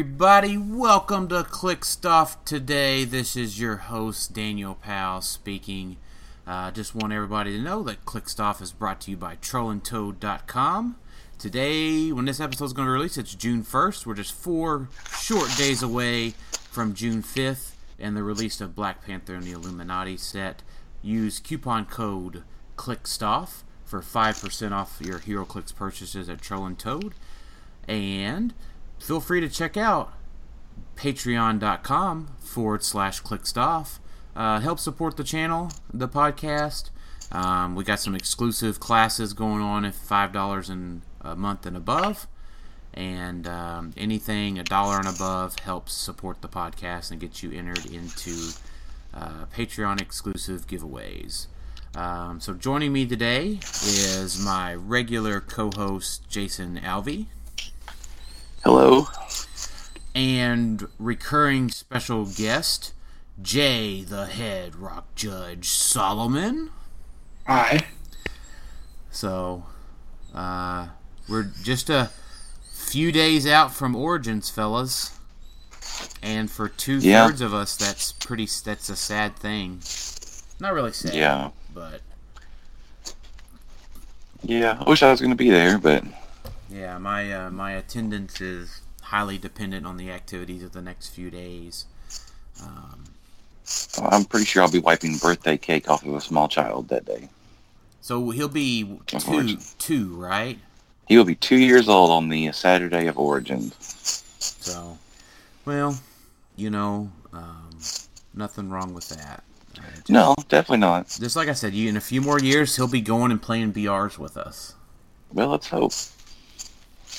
everybody, welcome to Click Stuff today. This is your host Daniel Powell speaking. Uh, just want everybody to know that Click Stuff is brought to you by trollandtoad.com. Today, when this episode is going to release, it's June 1st. We're just four short days away from June 5th and the release of Black Panther and the Illuminati set. Use coupon code ClickStuff for 5% off your HeroClix purchases at Troll and Toad. And feel free to check out patreon.com forward slash clickstuff. Uh, help support the channel, the podcast. Um, we got some exclusive classes going on at $5 in a month and above. And um, anything a dollar and above helps support the podcast and get you entered into uh, Patreon exclusive giveaways. Um, so joining me today is my regular co-host Jason Alvey Hello. and recurring special guest Jay the Head Rock Judge Solomon. Hi. So uh, we're just a few days out from Origins, fellas. And for two Yeah. thirds of us, that's pretty. That's a sad thing. Not really sad, Yeah. but Yeah. I wish I was going to be there, but Yeah, my uh, my attendance is highly dependent on the activities of the next few days. Um, I'm pretty sure I'll be wiping birthday cake off of a small child that day. so he'll be two, two, right? He will be two years old on the Saturday of Origins. So, well, you know, um, nothing wrong with that. Uh, just, No, definitely not. just like I said, you in a few more years he'll be going and playing BRs with us. Well, let's hope.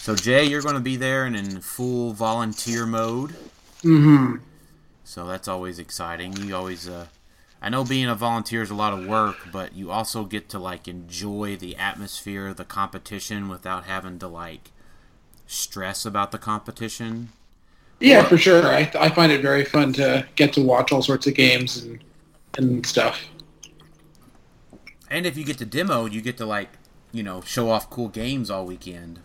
So Jay, you're going to be there and in full volunteer mode. Mm-hmm. So that's always exciting. You always, uh, I know being a volunteer is a lot of work, but you also get to like enjoy the atmosphere of the competition without having to like stress about the competition. Yeah, for sure. I, I find it very fun to get to watch all sorts of games and and stuff. And if you get to demo, you get to like, you know, show off cool games all weekend.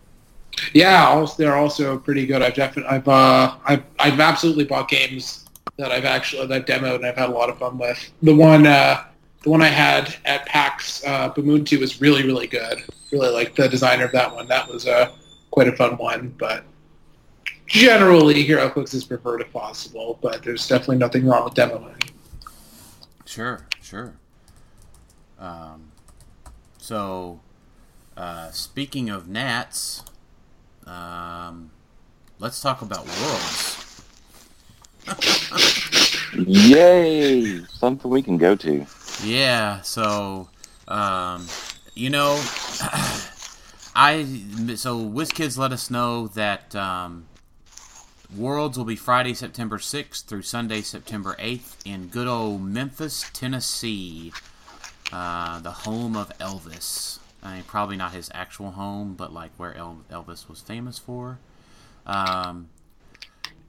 Yeah, they're also pretty good. I've definitely I've uh I've I've absolutely bought games that I've actually that demoed and I've had a lot of fun with. The one uh the one I had at PAX uh, was really really good. Really like the designer of that one. That was uh quite a fun one, but generally Hero HeroClix is preferred if possible. But there's definitely nothing wrong with demoing. Sure, sure. Um, so, uh, speaking of Nats, um, let's talk about worlds. Yay! Something we can go to. Yeah, so um, you know, I so WizKids let us know that um, Worlds will be Friday, September sixth through Sunday, September eighth in good old Memphis, Tennessee, uh, the home of Elvis. I mean, probably not his actual home, but like where El- Elvis was famous for. Um,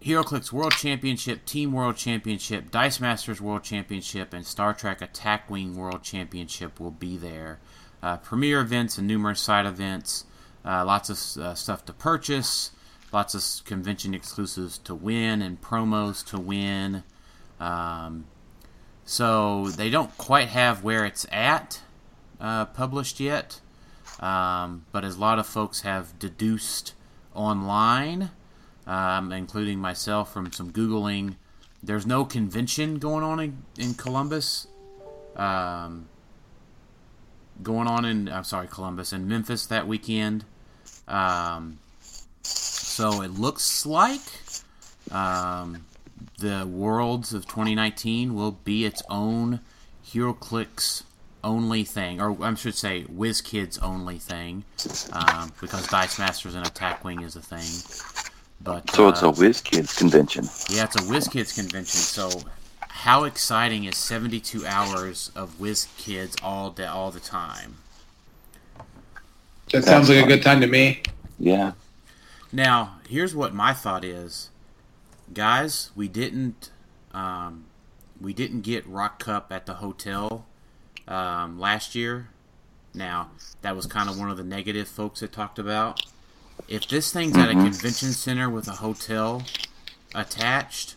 HeroClix World Championship, Team World Championship, Dice Masters World Championship, and Star Trek Attack Wing World Championship will be there. Uh, premier events and numerous side events, uh, lots of uh, stuff to purchase, lots of convention exclusives to win and promos to win. Um, so they don't quite have where it's at uh, published yet, um, but as a lot of folks have deduced online, um, including myself from some Googling, there's no convention going on in, in Columbus. Um, going on in, I'm sorry, Columbus, and Memphis that weekend. Um, So it looks like um, the Worlds of 2019 will be its own HeroClix only thing, or I should say WizKids only thing, um, because Dice Masters and Attack Wing is a thing. But So it's uh, a WizKids convention. yeah, it's a WizKids convention. So how exciting is 72 hours of WizKids all day, all the time? That sounds like a good time to me. Yeah. Now, here's what my thought is, guys. We didn't, um, we didn't get Rock Cup at the hotel um, last year. Now, that was kind of one of the negative folks that talked about. If this thing's at a Mhm. convention center with a hotel attached,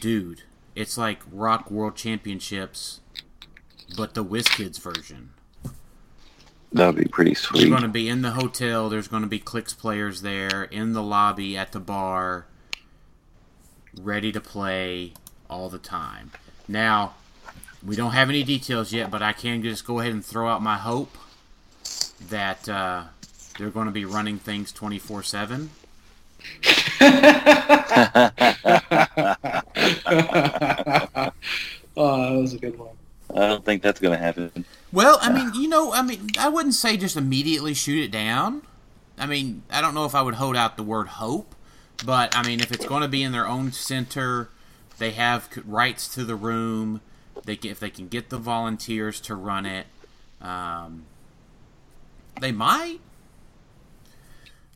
dude, it's like Rock World Championships, but the WizKids version. That would be pretty sweet. You're going to be in the hotel. There's going to be clicks players there in the lobby at the bar, ready to play all the time. Now, we don't have any details yet, but I can just go ahead and throw out my hope that uh, they're going to be running things 24 7. oh, that was a good one. I don't think that's going to happen. Well, I mean, you know, I mean, I wouldn't say just immediately shoot it down. I mean, I don't know if I would hold out the word hope, but I mean, if it's going to be in their own center, they have rights to the room. They can, if they can get the volunteers to run it, um, they might.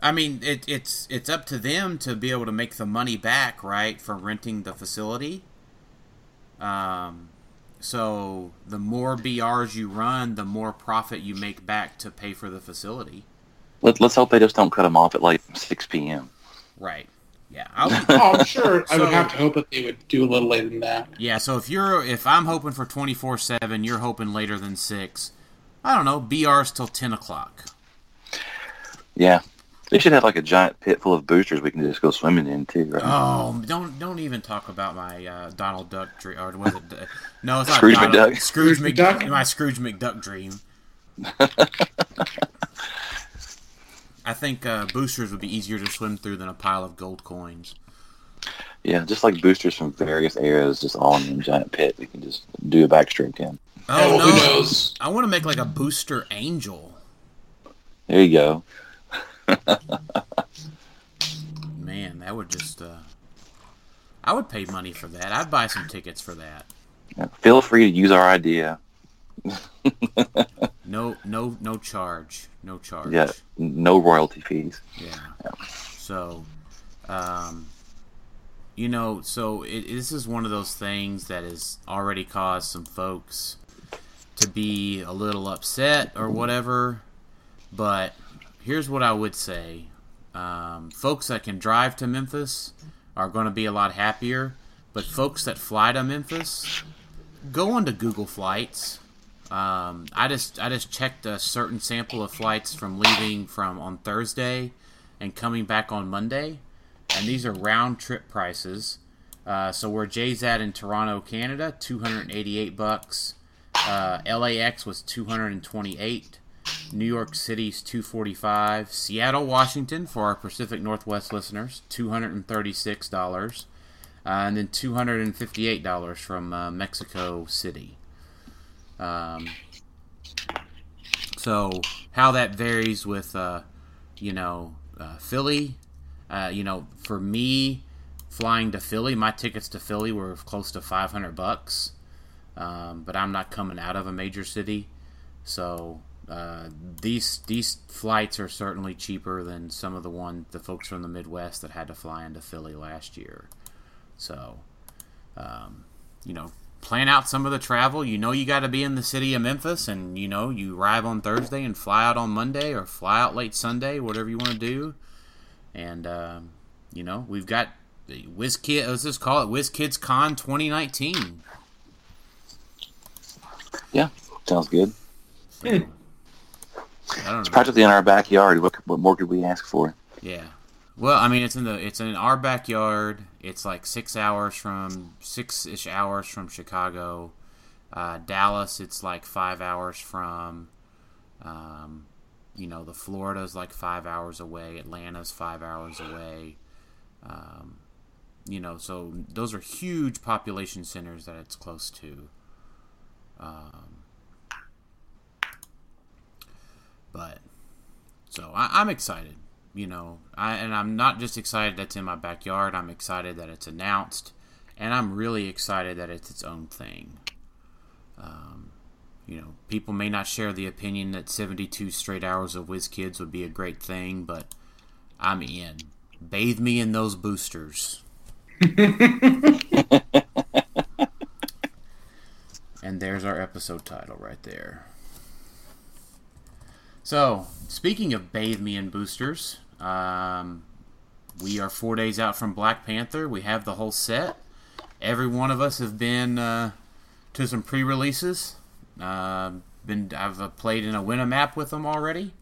I mean, it, it's it's up to them to be able to make the money back, right, for renting the facility. Um, so the more BRs you run, the more profit you make back to pay for the facility. Let, let's hope they just don't cut them off at like 6 p.m. Right. Yeah. I'll, Oh, I'm sure. I would have to hope that they would do a little later than that. yeah. So if you're if I'm hoping for twenty four seven, you're hoping later than six. I don't know. BRs till ten o'clock. Yeah. They should have like a giant pit full of boosters we can just go swimming in too, right? Oh, don't don't even talk about my uh, Donald Duck dream. Or was it? No, it's not Scrooge Donald, McDuck? Scrooge Scrooge McDuck. McDuck? My Scrooge McDuck dream. I think uh, boosters would be easier to swim through than a pile of gold coins. Yeah, just like boosters from various eras, just all in one giant pit. We can just do a backstroke in. Oh, who no! knows? I want to make like a booster angel. There you go. Man, that would just. Uh, I would pay money for that. I'd buy some tickets for that. Yeah, feel free to use our idea. No, no, no charge. No charge. Yeah, no royalty fees. Yeah. So, um, you know, so it, this is one of those things that has already caused some folks to be a little upset or whatever. But here's what I would say: um, folks that can drive to Memphis are going to be a lot happier. But folks that fly to Memphis, go onto Google Flights. Um, I just I just checked a certain sample of flights from leaving from on Thursday and coming back on Monday, and these are round trip prices. Uh, so where Jay's at in Toronto, Canada, two hundred eighty-eight bucks. Uh, LAX was two hundred and twenty-eight. New York City's two forty-five. Seattle, Washington, for our Pacific Northwest listeners, two hundred and thirty-six dollars, uh, and then two hundred and fifty-eight dollars from uh, Mexico City. Um, so how that varies with, uh, you know, uh, Philly. Uh, you know, for me, flying to Philly, my tickets to Philly were close to five hundred bucks. Um, but I'm not coming out of a major city, so uh, these these flights are certainly cheaper than some of the one the folks from the Midwest that had to fly into Philly last year. So, um, you know, plan out some of the travel. You know, you got to be in the city of Memphis, and you know, you arrive on Thursday and fly out on Monday, or fly out late Sunday, whatever you want to do. And um, you know, we've got the WizKid. Let's just call it WizKids Con 2019. Yeah, sounds good. So, I don't It's practically in our backyard. What, what more could we ask for? Yeah. Well, I mean, it's in the it's in our backyard. It's like six hours from six ish hours from Chicago. Uh, Dallas, it's like five hours from. Um, you know, the Florida's like five hours away, Atlanta's five hours away. Um, you know, so those are huge population centers that it's close to. Um, but so I, I'm excited, you know, I and I'm not just excited that's in my backyard. I'm excited that it's announced, and I'm really excited that it's its own thing. Um, you know, people may not share the opinion that 72 straight hours of WizKids would be a great thing, but I'm in. Bathe me in those boosters. and there's our episode title right there. So, speaking of bathe me in boosters, um, we are four days out from Black Panther. We have the whole set. Every one of us have been uh, to some pre-releases. Uh, been I've uh, played in a win a map with them already,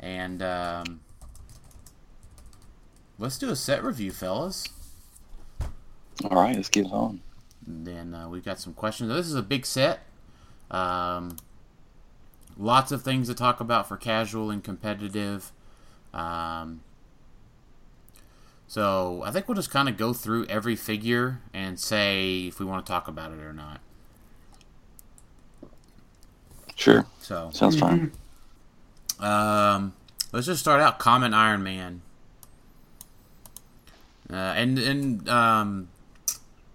and um, let's do a set review, fellas. All right, let's get on. And then uh, we've got some questions. This is a big set. Um, lots of things to talk about for casual and competitive. Um, so I think we'll just kind of go through every figure and say if we want to talk about it or not. Sure, So sounds fine. um, let's just start out. Common Iron Man. Uh, and and um,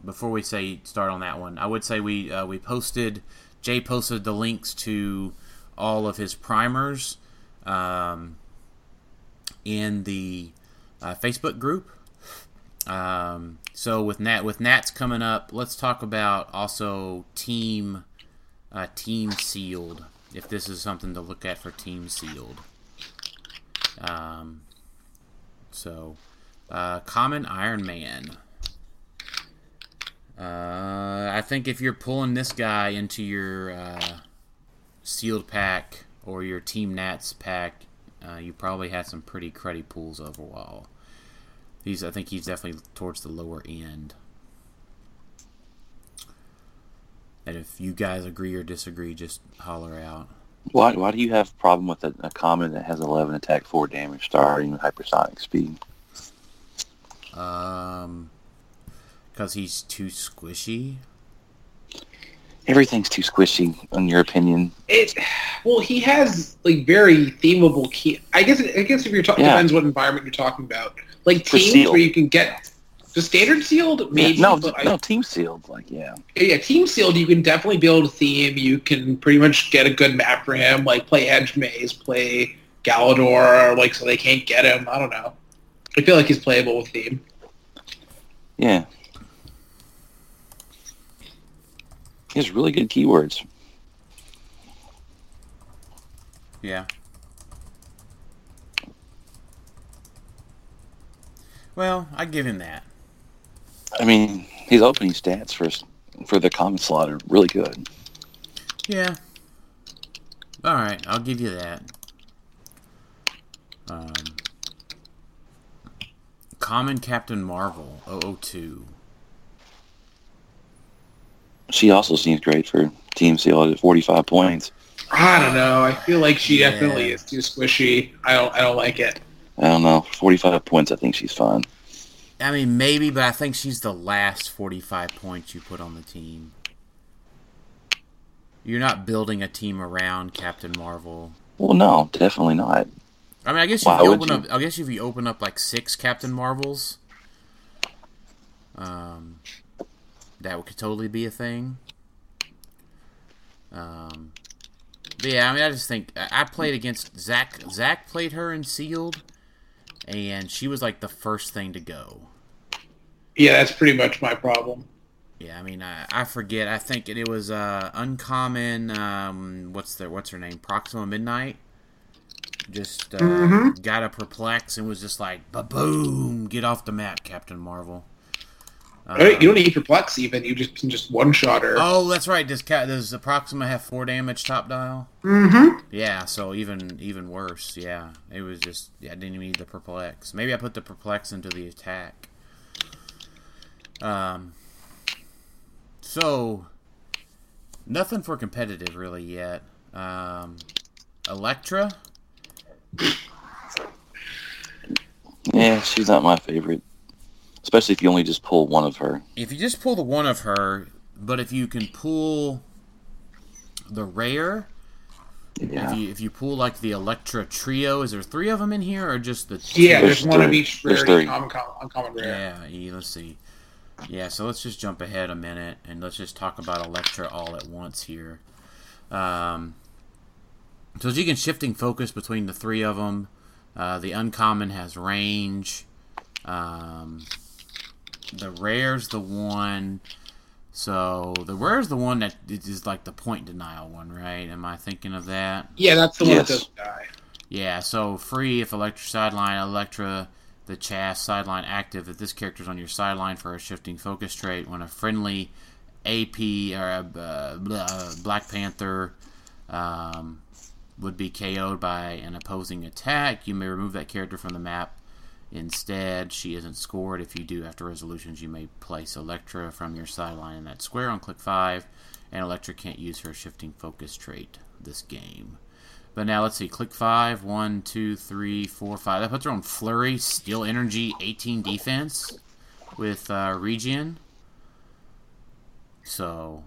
before we say start on that one, I would say we uh, we posted Jay posted the links to all of his primers um, in the uh, Facebook group. Um, so with Nat with Nats coming up, let's talk about also team uh, team sealed. If this is something to look at for team sealed. Um, so uh, common Iron Man. Uh, I think if you're pulling this guy into your uh, sealed pack or your Team Nats pack, uh, you probably had some pretty cruddy pools overall. He's, I think he's definitely towards the lower end. And if you guys agree or disagree, just holler out. Why, why do you have a problem with a, a common that has 11 attack, 4 damage, starting with hypersonic speed? Um, because he's too squishy. Everything's too squishy, in your opinion. It well, he has like very themable key. I guess I guess if you're talking Yeah. depends what environment you're talking about. Like For teams sealed. where you can get the standard sealed, maybe. no, but I, no, team sealed, like, yeah. yeah, team sealed, you can definitely build a theme. You can pretty much get a good map for him. Like play Edge Maze, play Galador, like so they can't get him. I don't know. I feel like he's playable with theme. Yeah. He has really good keywords. Yeah. Well, I give him that. I mean, his opening stats for for the common slot are really good. Yeah. All right, I'll give you that. Um, Common Captain Marvel 002. She also seems great for team sealed at 45 points. I don't know. I feel like she Yeah. definitely is too squishy. I don't. I don't like it. I don't know. 45 points, I think she's fine. I mean, maybe, but I think she's the last 45 points you put on the team. You're not building a team around Captain Marvel. Well, no, definitely not. I mean, I guess if you would open you? up, I guess if you open up like six Captain Marvels, um, that could totally be a thing. Um, but yeah, I mean, I just think I played against Zach. Zach played her in sealed, and she was like the first thing to go. Yeah, that's pretty much my problem. Yeah, I mean, I, I forget. I think it, it was uh, uncommon. Um, what's the what's her name? Proxima Midnight. Just uh, Mhm. got a perplex and was just like, "Ba boom! Get off the map, Captain Marvel." Uh, Right, you don't need perplex even. You just can just one shot her. oh, that's right. Does Ca- does the Proxima have four damage top dial? Mm-hmm. Yeah, so even even worse. Yeah, it was just yeah. I didn't even need the perplex. Maybe I put the perplex into the attack. Um. So, nothing for competitive really yet. Um, Elektra. Yeah, she's not my favorite. Especially if you only just pull one of her. If you just pull the one of her, but if you can pull the rare, Yeah. if you if you pull like the Elektra trio, is there three of them in here or just the? Yeah, There's there's, one of three. each There's rarity, three. common, com- uncommon rare. Yeah, yeah, let's see. Yeah, so let's just jump ahead a minute and let's just talk about Elektra all at once here. Um, so as you can shifting focus between the three of them. Uh, the uncommon has range. Um, the rare's the one. So the rare's the one that is like the point denial one, right? Am I thinking of that? Yeah, that's the one that doesn't die. Yeah, so free if Elektra sideline, Elektra, the Chas sideline active. If this character's on your sideline for a shifting focus trait, when a friendly AP or a uh, Black Panther um, would be KO'd by an opposing attack, you may remove that character from the map. Instead, she isn't scored. If you do, after resolutions, you may place Elektra from your sideline in that square on click 5, and Elektra can't use her shifting focus trait this game. But now let's see. Click five. One, two, three, four, five. That puts her on Flurry, Steel Energy, 18 defense with uh, Regen. So,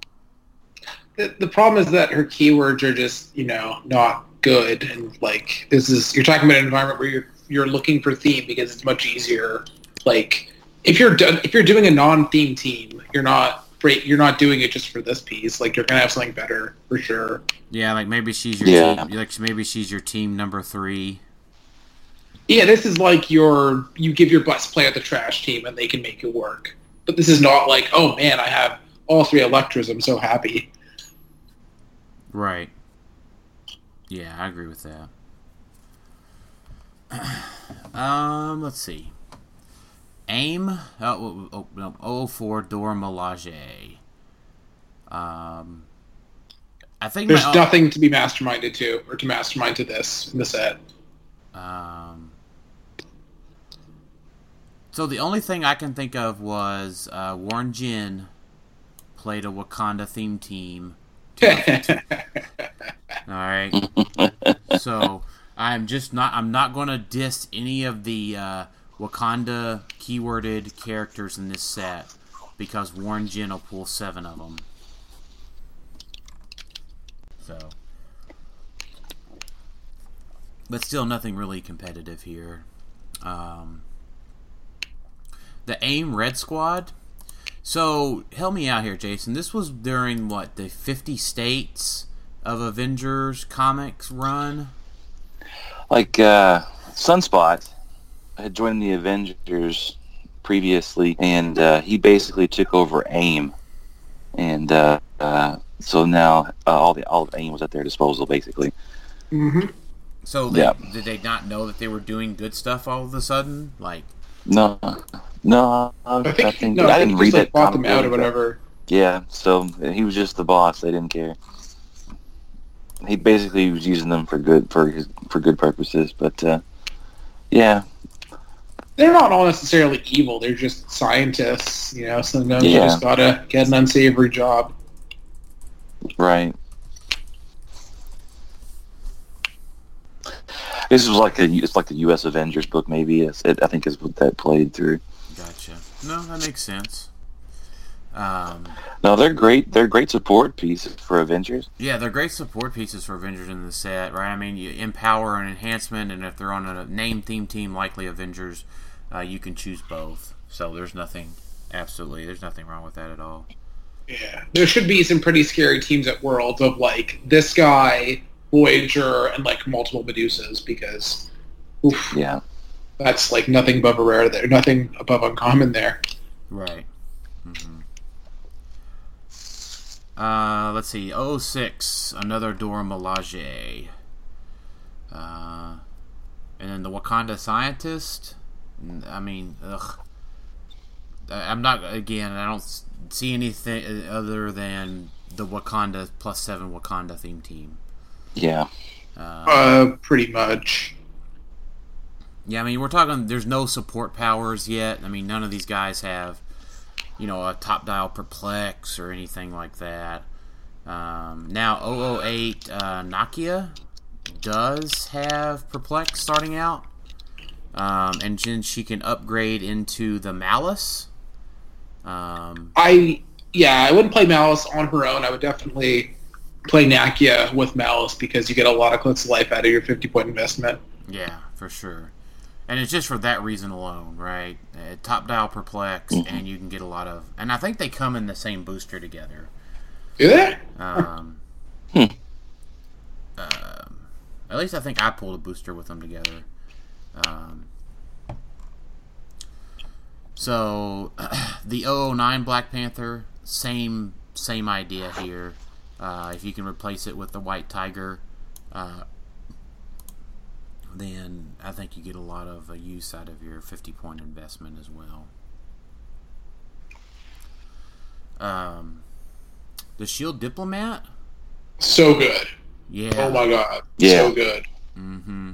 The, the problem is that her keywords are just, you know, not good. And like, this is you're talking about an environment where you're you're looking for theme because it's much easier. Like, if you're done, if you're doing a non-theme team, you're not great. You're not doing it just for this piece. Like, you're gonna have something better for sure. yeah, like maybe she's your Yeah. team. Like maybe she's your team number three. Yeah, this is like your you give your best player the trash team and they can make it work. But this is not like, oh man, I have all three Elektras. I'm so happy. Right. Yeah, I agree with that. um, let's see. Aim. Oh, oh, oh, oh for Dora Milaje. Um, I think There's my, nothing to be masterminded to or to mastermind to this in the set. Um, so the only thing I can think of was uh, Warren Jin played a Wakanda theme team. All right. so I'm just not. I'm not going to diss any of the uh, Wakanda keyworded characters in this set because Warren Jin will pull seven of them. So, but still, nothing really competitive here. Um, the AIM Red Squad. So help me out here, Jason. This was during what the 50 states of Avengers comics run. Like uh, Sunspot had joined the Avengers previously, and uh, he basically took over AIM, and uh, uh, so now uh, all the all of AIM was at their disposal, basically. hmm So they, Yeah. did they not know that they were doing good stuff all of a sudden? Like, No, no, I, I think, think no, I, I didn't read just, like, that. bought them out or whatever. Yeah, so he was just the boss. They didn't care. He basically was using them for good for his, for good purposes, but uh, yeah, They're not all necessarily evil. They're just scientists, you know. Sometimes you just gotta get an unsavory job. right. This was like a it's like the U.S. Avengers book, maybe. It, I think is what that played through. gotcha. No, that makes sense. Um, No, they're great. They're great support pieces for Avengers. yeah, they're great support pieces for Avengers in the set, right? I mean, you empower and enhancement, and if they're on a name theme team, likely Avengers, uh, you can choose both. So there's nothing, absolutely, there's nothing wrong with that at all. Yeah, there should be some pretty scary teams at Worlds of like this guy, Voyager, and like multiple Medusas because, oof, Yeah, that's like nothing above a rare there, nothing above uncommon there. Right. hmm Uh, let's see. 06, another Dora Milaje. Uh, and then the Wakanda scientist. I mean, ugh. I- I'm not again. I don't see anything other than the Wakanda plus seven Wakanda theme team. yeah, Uh, Uh, pretty much. Yeah, I mean, we're talking. There's no support powers yet. I mean, none of these guys have, you know, a top dial perplex or anything like that. Um, now, 008 uh, Nakia does have Perplex starting out, um, and then she can upgrade into the Malice. Um, I yeah, I wouldn't play Malice on her own. I would definitely play Nakia with Malice because you get a lot of clicks of life out of your 50 point investment. yeah, for sure. And it's just for that reason alone, right? Uh, top dial Perplex, and you can get a lot of. And I think they come in the same booster together. Do they? Um, Hmm. um, at least I think I pulled a booster with them together. Um, so the 009 Black Panther, same same idea here. Uh, if you can replace it with the White Tiger, uh, then I think you get a lot of uh, use out of your 50 point investment as well. Um, the Shield Diplomat, So good. yeah. Oh my god. Yeah. So good. Mm-hmm.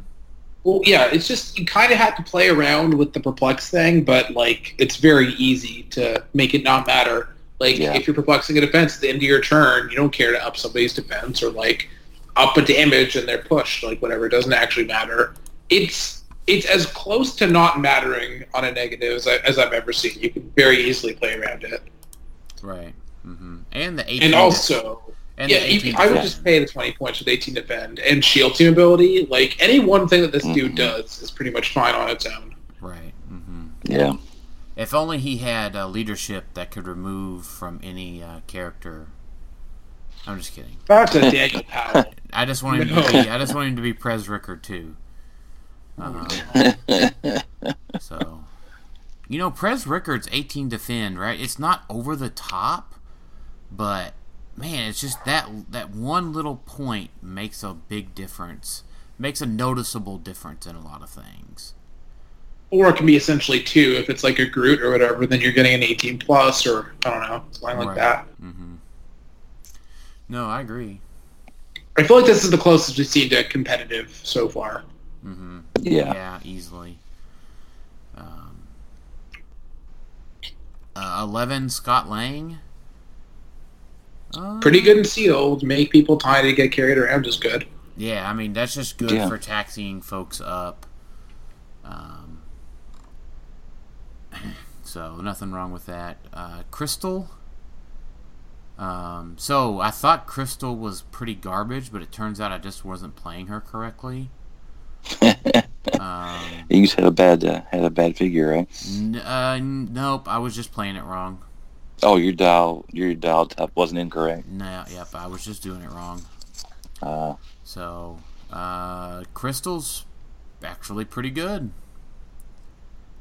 Well, yeah, it's just you kind of have to play around with the perplex thing, but like it's very easy to make it not matter. Like Yeah. if you're perplexing a defense at the end of your turn, you don't care to up somebody's defense or like up a damage and they're pushed. Like whatever, it doesn't actually matter. It's it's as close to not mattering on a negative as, I, as I've ever seen. You can very easily play around it, Right. Mm-hmm. And the 18 and also and yeah, the if- I would just pay the 20 points with 18 defend and shield team ability. Like any one thing that this dude Mhm. does is pretty much fine on its own. Right. Mm-hmm. Yeah. If only he had uh, leadership that could remove from any uh, character. I'm just kidding. Back to Daniel Powell. I just want him No. to be. I just want him to be Pres Ricker too. Um, so, you know, Pres Rickard's 18 defend, right? It's not over the top, but man, it's just that that one little point makes a big difference. Makes a noticeable difference in a lot of things. Or it can be essentially two if it's like a Groot or whatever. Then you're getting an 18 plus, or I don't know, something like Right. that. hmm No, I agree. I feel like this is the closest we've seen to competitive so far. hmm Yeah. Yeah, easily. Um, uh, Eleven Scott Lang. Uh, Pretty good and sealed. Make people tiny to get carried around is good. Yeah, I mean that's just good Yeah. for taxiing folks up. Um, so nothing wrong with that. Uh, Crystal. Um, so I thought Crystal was pretty garbage, but it turns out I just wasn't playing her correctly. Um, you just had a bad uh, had a bad figure, right? N- uh, nope, I was just playing it wrong. Oh, your dial your dial tap wasn't incorrect. No, yep, I was just doing it wrong. Uh, So, uh, Crystal's actually pretty good.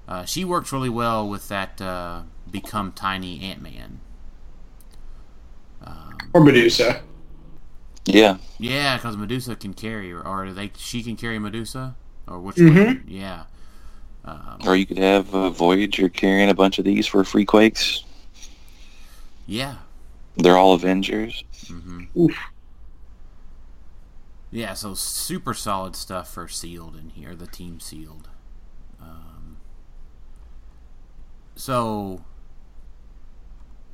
Uh, she works really well with that uh, become tiny Ant Man. Um, Or Medusa. yeah. yeah, because Medusa can carry, or, or they she can carry Medusa, or which Mhm. one? Yeah. Um, Or you could have a Voyager carrying a bunch of these for free quakes. yeah. They're all Avengers. hmm Oof. Yeah, so super solid stuff for sealed in here, the team sealed. Um, so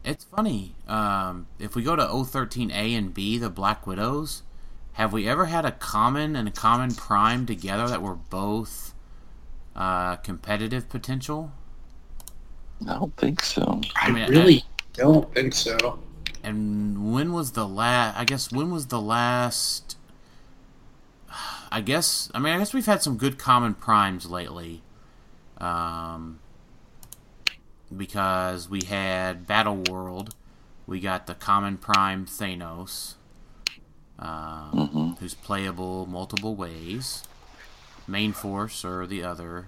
it's funny. Um, if we go to 013A and B, the Black Widows, have we ever had a common and a common prime together that were both uh, competitive potential? I don't think so. I, I mean, really don't think so. And when was the last? I guess when was the last? I guess I mean I guess we've had some good common primes lately, um, because we had Battle World, we got the common prime Thanos, um, Mhm. who's playable multiple ways, main force or the other,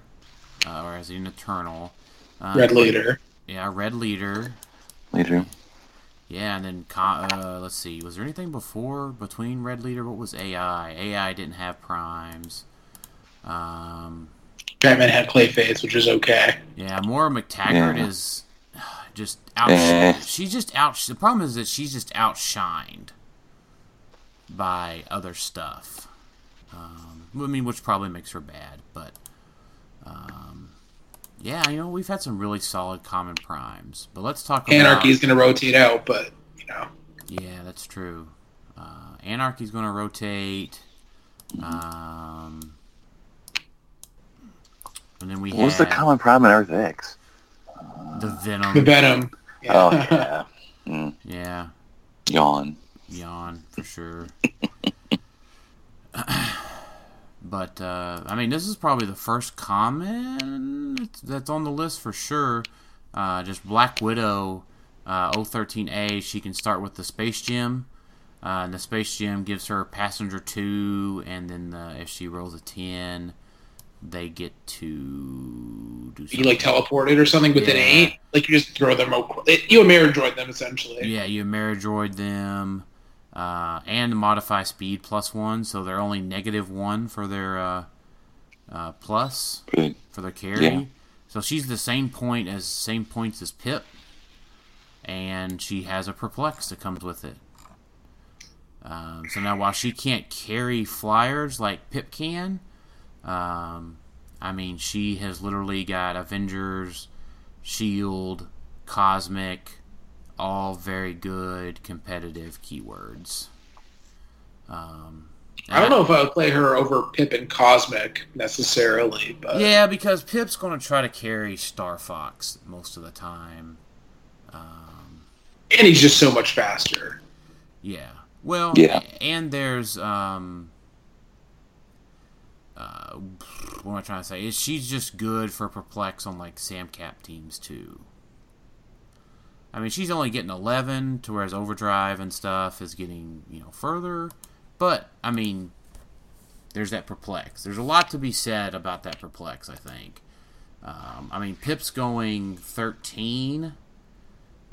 uh, or as an Eternal. Uh, Red leader. Yeah, Red Leader. Later. Yeah, and then uh, let's see. Was there anything before between Red Leader? What was AI? AI didn't have primes. Um, Batman had Clayface, which is okay. yeah, Moira MacTaggert Yeah. is just out. Eh. She's just out. The problem is that she's just outshined by other stuff. Um, I mean, which probably makes her bad, but um, yeah, you know, we've had some really solid common primes. But let's talk about Anarchy is going to rotate out, but you know, Yeah, that's true. Uh, Anarchy's going to rotate. Um, and then we What was the common prime in Earth X? the Venom. The Venom. Oh yeah, mm, yeah, yawn. yawn for sure. but uh, I mean, this is probably the first common that's on the list for sure. Uh, just Black Widow, uh, 013A. She can start with the Space Gem. Uh, and the Space Gem gives her Passenger 2, and then the, if she rolls a 10, they get to do something. You like teleport it or something but Yeah. eight. Like you just throw them. Over. You Ameridroid them essentially. Yeah, you Ameridroid them, uh, and modify speed plus one, so they're only negative one for their uh, uh, plus for their carry. Yeah. So she's the same point as same points as Pip, and she has a perplex that comes with it. Um, so now while she can't carry flyers like Pip can, um, I mean she has literally got Avengers, Shield, Cosmic, all very good competitive keywords. Um, I don't know if I would play her over Pip and Cosmic necessarily, but Yeah, because Pip's going to try to carry Star Fox most of the time. Um, and he's just so much faster. yeah. Well, Yeah. and there's um, uh, what am I trying to say? Is she's just good for perplex on like Sam Cap teams too. I mean, she's only getting 11, to whereas Overdrive and stuff is getting you know further. But I mean, there's that perplex. There's a lot to be said about that perplex. I think. Um, I mean, Pip's going 13.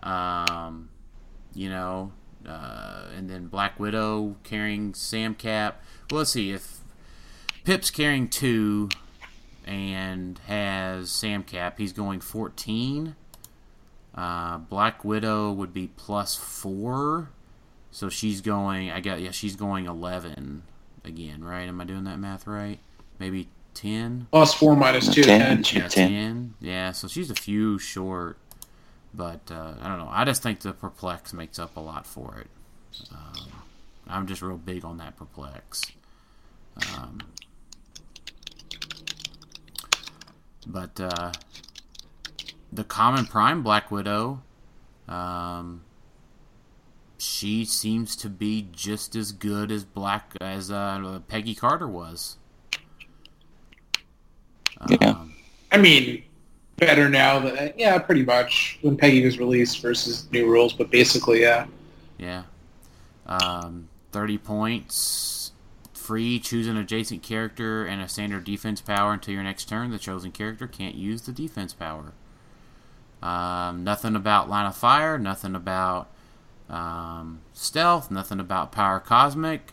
Um, you know, uh, and then Black Widow carrying Sam Cap. Well, let's see if Pip's carrying two and has Sam Cap. He's going 14. Uh, Black Widow would be plus four, so she's going. I got yeah, she's going 11 again, right? Am I doing that math right? Maybe 10. Plus four minus two. Ten. Ten. Yeah, 10. 10. Yeah, so she's a few short. But uh, I don't know. I just think the perplex makes up a lot for it. Um, I'm just real big on that perplex. Um, but uh, the common prime Black Widow, um, she seems to be just as good as Black as uh, Peggy Carter was. Yeah. Um, I mean, better now than yeah, pretty much when Peggy was released versus new rules, but basically, yeah. Yeah. Um, 30 points. Free. Choose an adjacent character and a standard defense power until your next turn. The chosen character can't use the defense power. Um, nothing about line of fire. Nothing about um, stealth. Nothing about power cosmic.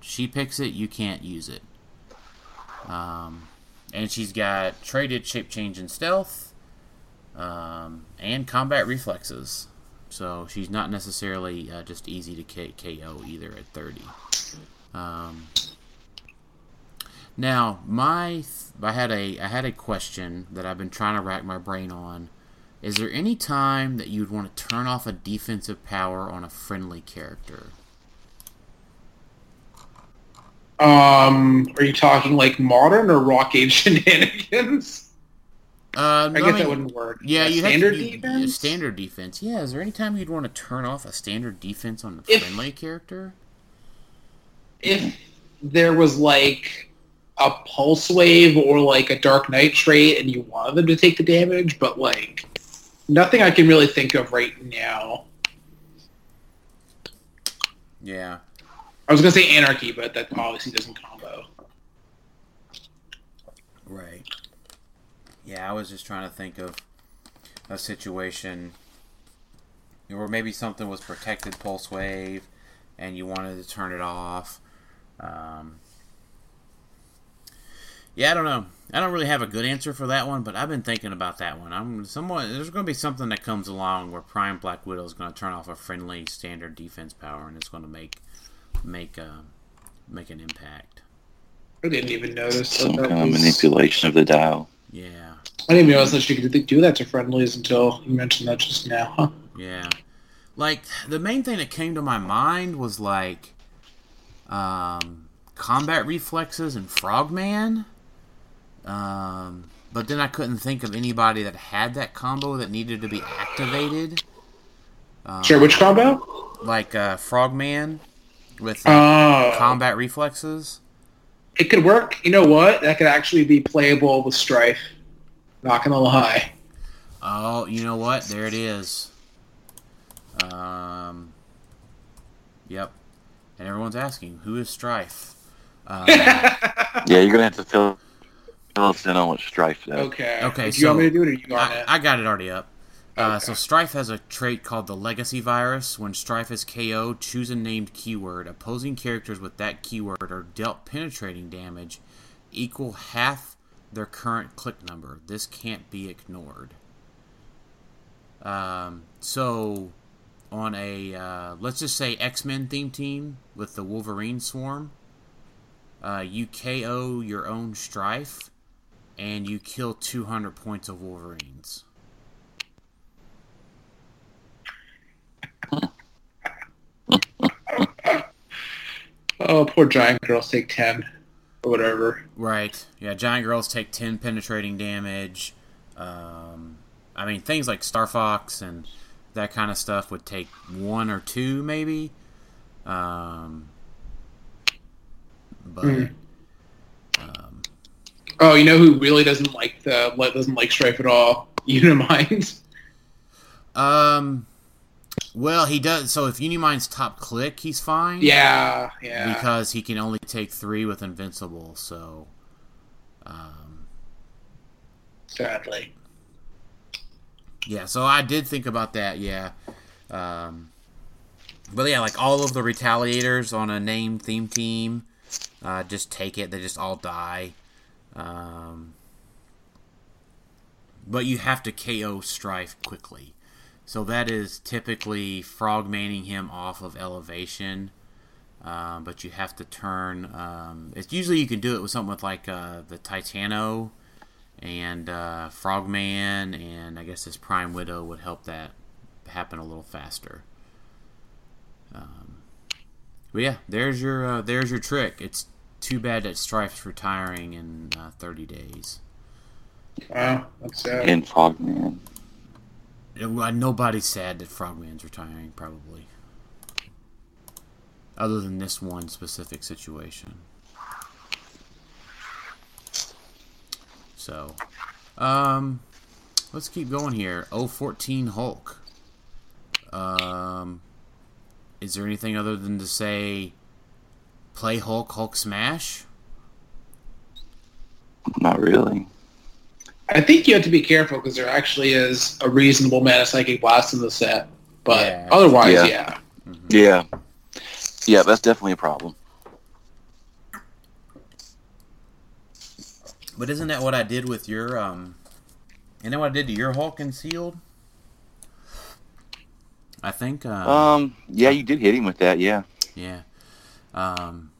She picks it. You can't use it. Um, and she's got traded shape change and stealth. Um, and combat reflexes. So she's not necessarily uh, just easy to K- KO either at 30. Um, now, my th- I had a I had a question that I've been trying to rack my brain on. Is there any time that you'd want to turn off a defensive power on a friendly character? Um, are you talking like modern or rock age shenanigans? Uh, I guess that wouldn't work. Yeah, A you standard have to, defense. Standard defense. Yeah. Is there any time you'd want to turn off a standard defense on a If- friendly character? If there was like a pulse wave or like a dark knight trait, and you wanted them to take the damage, but like nothing I can really think of right now. Yeah. I was gonna say anarchy, but that obviously doesn't combo. Right. Yeah, I was just trying to think of a situation where maybe something was protected pulse wave and you wanted to turn it off. Um, yeah, I don't know. I don't really have a good answer for that one, but I've been thinking about that one. I'm someone. There's going to be something that comes along where Prime Black Widow is going to turn off a friendly standard defense power, and it's going to make make uh, make an impact. I didn't even notice. Some that kind of was- manipulation of the dial. Yeah. I didn't even notice that you could do that to friendlies until you mentioned that just now. Huh? Yeah. Like the main thing that came to my mind was like um combat reflexes and Frogman. Um, but then I couldn't think of anybody that had that combo that needed to be activated. Um, Sure, which combo? Like uh, Frogman with uh, Oh, combat reflexes. it could work. You know what? That could actually be playable with Strife. Not gonna lie. Oh, you know what? There it is. Um, yep. And everyone's asking, who is Strife? Um, Yeah, you're gonna have to fill, fill us in on what Strife does. Okay. Okay, Do you want me to do it, or you got I, it? I got it already up. Uh, Okay. So Strife has a trait called the Legacy Virus. When Strife is KO, choose a named keyword. Opposing characters with that keyword are dealt penetrating damage equal half their current click number. This can't be ignored. Um, so, on a uh, let's just say X Men theme team with the Wolverine Swarm, uh, you KO your own Strife, and you kill 200 points of Wolverines. oh, poor giant girls take ten or whatever. Right. Yeah, giant girls take 10 penetrating damage. Um, I mean, things like Star Fox and that kind of stuff would take one or two, maybe. Um, but Hmm. um, Oh, you know who really doesn't like the doesn't like Strife at all? Unimind. um, well, he does. So if Unimind's top click, he's fine. Yeah, yeah. Because he can only take three with Invincible. So, um, Sadly. Yeah, so I did think about that, yeah. Um, but yeah, like all of the retaliators on a name theme team, uh, just take it. They just all die. Um, but you have to KO Strife quickly. So that is typically frogmaning him off of elevation. Um, but you have to turn. Um, it's usually you can do it with something with like uh, the Titano and uh, Frogman, and I guess this Prime Widow would help that happen a little faster. Um, but yeah, there's your uh, there's your trick. It's too bad that Strife's retiring in uh, 30 days. Wow, that's sad. In Frogman. It- uh, nobody's sad that Frogman's retiring, probably, other than this one specific situation. So, um, let's keep going here. 014 Hulk. Um, is there anything other than to say play Hulk, Hulk smash? Not really. I think you have to be careful because there actually is a reasonable amount of psychic blast in the set. But Yeah. otherwise, Yeah. yeah. Yeah. Yeah, that's definitely a problem. But isn't that what I did with your um? Isn't that what I did to your Hulk and Sealed? I think. Um, Um, yeah, you did hit him with that, yeah. yeah. Um.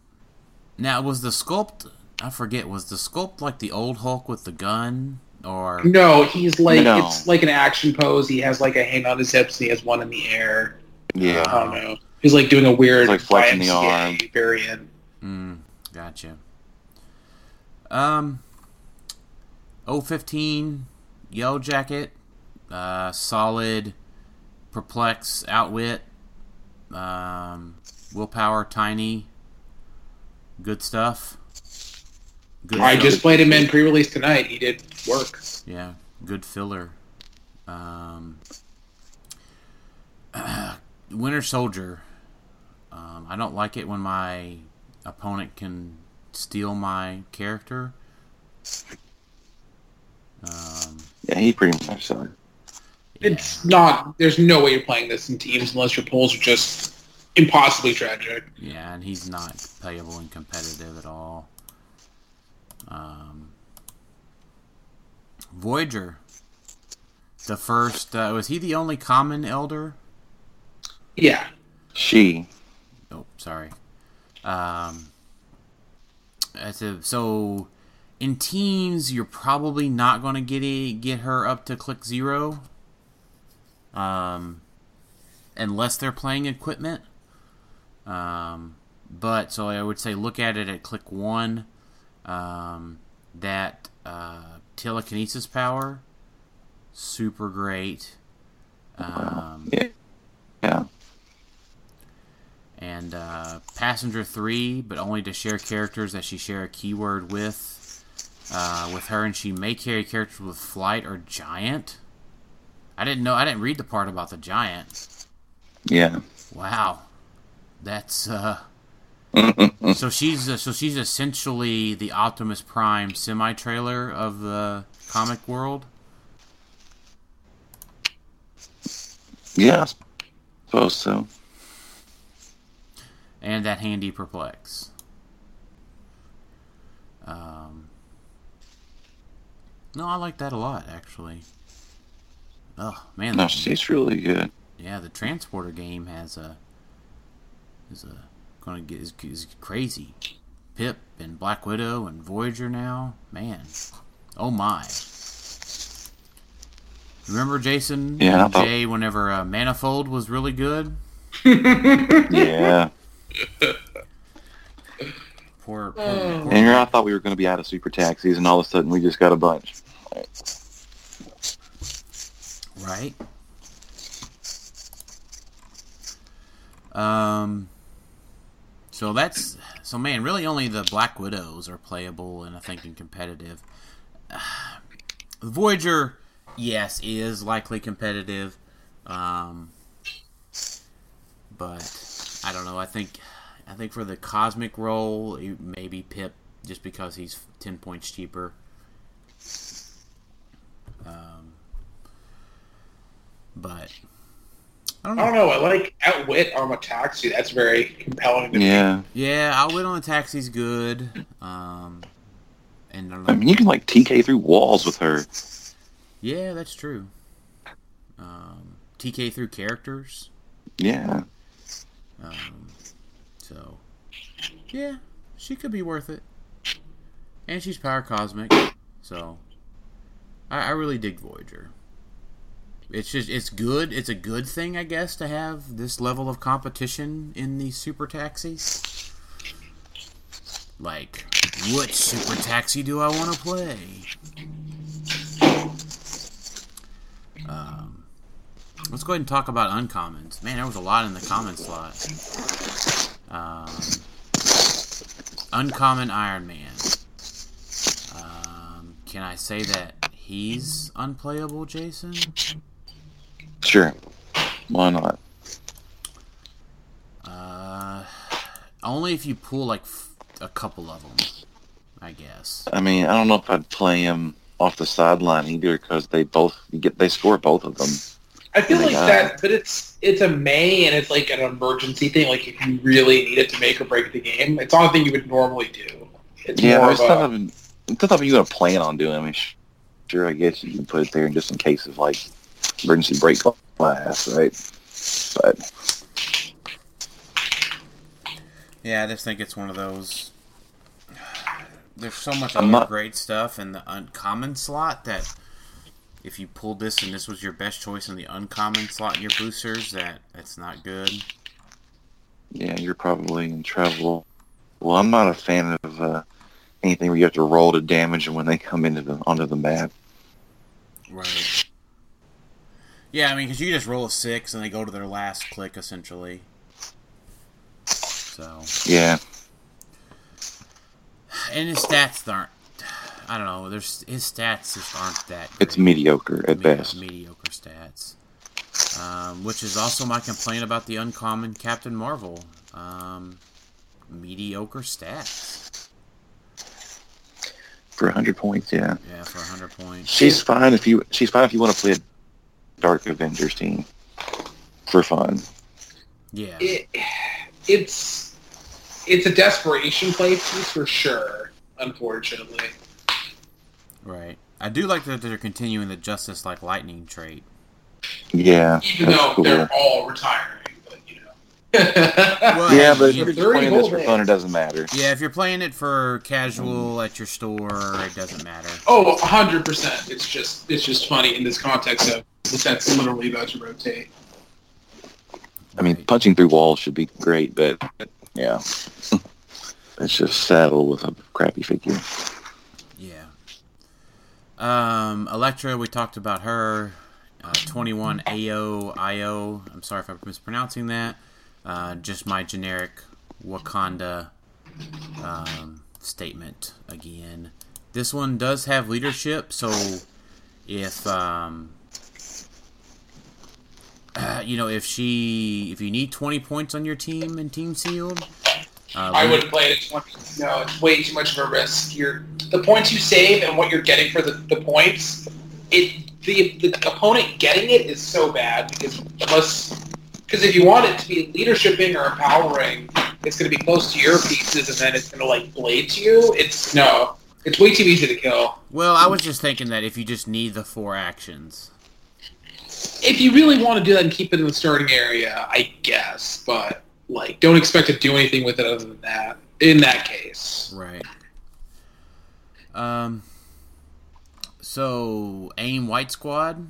Now was the sculpt? I forget. Was the sculpt like the old Hulk with the gun, or No, he's like No. it's like an action pose. He has like a hand on his hips and he has one in the air. Yeah. I don't know. He's like doing a weird It's like flexing the arm. variant. Mm, gotcha. Um, 015, Yellow Jacket, uh, solid, perplex, outwit, um, willpower, tiny, good stuff. Good I just played him in pre-release tonight. He did work. yeah, good filler. Um, Winter Soldier. Um, I don't like it when my opponent can steal my character. Um, Yeah, he pretty much sucked. yeah. It's not. There's no way you're playing this in teams unless your polls are just impossibly tragic. Yeah, and he's not playable and competitive at all. Um, Voyager. The first, uh, was he the only common elder? Yeah. She. Oh, sorry. Um, a, so in teams, you're probably not going to get a, get her up to click zero, um, unless they're playing equipment. Um, but so I would say look at it at click one. Um, that uh, telekinesis power, super great. Um, Yeah. And uh, passenger three, but only to share characters that she share a keyword with. Uh, with her, and she may carry characters with flight or giant. I didn't know. I didn't read the part about the giant. Yeah. Wow, that's uh. so she's uh, so she's essentially the Optimus Prime semi trailer of the comic world. Yeah. I suppose so. and that handy perplex. Um, no, I like that a lot actually. Oh man, No, the- she's really good. yeah, the transporter game has a is a gonna get is, is crazy. Pip and Black Widow and Voyager now, man. Oh my. Remember Jason Yeah, and thought- Jay whenever uh, Manifold was really good? Yeah. Poor, poor, Oh. poor And here I thought we were going to be out of super taxis, and all of a sudden we just got a bunch. Right. Um. So that's so man. Really, only the Black Widows are playable and I think in competitive. The Voyager, yes, is likely competitive. Um. But I don't know. I think I think for the cosmic role, maybe Pip, just because he's ten points cheaper. Um. But I don't I know. don't know. I like Outwit on a taxi. That's very compelling to me. Yeah. Yeah, Outwit on the Taxi's good. Um, and I don't I mean, you can like TK through walls with her. yeah, that's true. Um, TK through characters. Yeah. Um, so yeah, she could be worth it. And she's power cosmic, so I, I really dig Voyager. It's just it's good. It's a good thing, I guess, to have this level of competition in these super taxis. Like, what super taxi do I want to play? Um, let's go ahead and talk about uncommons. Man, there was a lot in the common slot. Um, uncommon Iron Man. Um, can I say that he's unplayable, Jason? Sure. Why not? Uh, only if you pull like f- a couple of them, I guess. I mean, I don't know if I'd play him off the sideline either because they both get they score both of them. I feel like that, but it's it's a May and it's like an emergency thing. Like if you really need it to make or break the game, it's not a thing you would normally do. It's Yeah, more there's of not a, even it's not something you're gonna plan on doing. I mean, sh- sure, I guess you can put it there just in case of like emergency break glass, right? But Yeah, I just think it's one of those. There's so much other not- great stuff in the uncommon slot that if you pulled this and this was your best choice in the uncommon slot in your boosters, that it's not good. yeah, you're probably in trouble. Well, I'm not a fan of uh, anything where you have to roll to damage them when they come into the onto the map. Right. Yeah, I mean, because you just roll a six and they go to their last click essentially. So, Yeah, and his stats aren't. I don't know. There's his stats just aren't that. it's mediocre at Me- best. Mediocre stats. Um, which is also my complaint about the uncommon Captain Marvel. Um, mediocre stats. For 100 points, yeah. Yeah, for 100 points. She's fine if you she's fine if you want to play a Dark Avengers team for fun. Yeah. it, it's it's a desperation play piece for sure. Unfortunately, Right. I do like that they're continuing the Justice Like Lightning trait. Yeah, even that's though cool. they're all retiring, but you know. Well, Yeah, but if you- you're They're playing this for fun, it doesn't matter. Yeah, if you're playing it for casual at your store, it doesn't matter. Oh, hundred percent. It's just it's just funny in this context of the set's literally about to rotate. I mean, punching through walls should be great, but Yeah. it's just saddled with a crappy figure. Yeah. Um, Elektra, we talked about her. Uh, 21 AO IO. I'm sorry if I'm mispronouncing that. Uh, just my generic Wakanda um, statement again. This one does have leadership, so if um, uh, you know if she if you need 20 points on your team in Team Sealed, uh, I wouldn't play it at 20. No, it's way too much of a risk. You're, the points you save and what you're getting for the, the points, it the, the opponent getting it is so bad because unless because if you want it to be leadershiping or empowering, it's going to be close to your pieces and then it's going to like blade to you. It's no, it's way too easy to kill. Well, I was just thinking that if you just need the four actions. If you really want to do that and keep it in the starting area, I guess, but like don't expect to do anything with it other than that. In that case, Right. Um. So AIM white squad.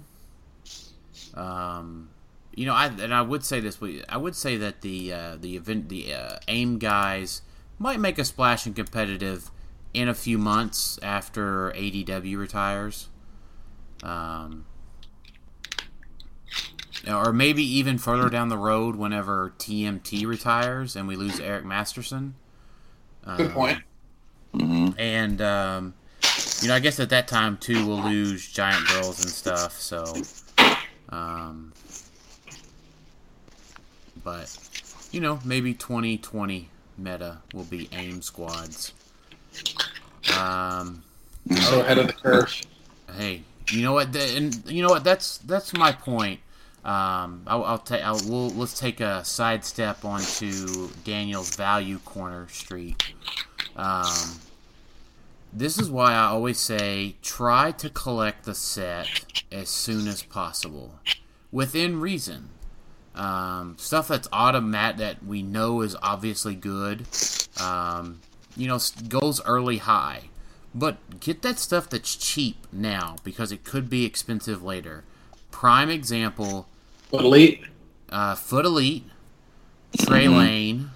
Um, you know, I and I would say this. we- I would say that the uh, the event the uh, AIM guys might make a splash in competitive in a few months after ADW retires. Um. Or maybe even further down the road, whenever TMT retires and we lose Eric Masterson. good Um, point. hmm and um, you know, I guess at that time too, we'll lose giant girls and stuff. So, um, but you know, maybe 2020 meta will be AIM squads. Um, So ahead of the curve. hey, you know what? And you know what? That's that's my point. Um, I'll, I'll take. I'll, we'll, let's take a sidestep onto Daniel's value corner street. Um, this is why I always say try to collect the set as soon as possible, within reason. Um, stuff that's automat that we know is obviously good. Um, you know, goes early high. But get that stuff that's cheap now because it could be expensive later. Prime example: Foot elite, uh, Foot Elite, Trey Mhm. Lane,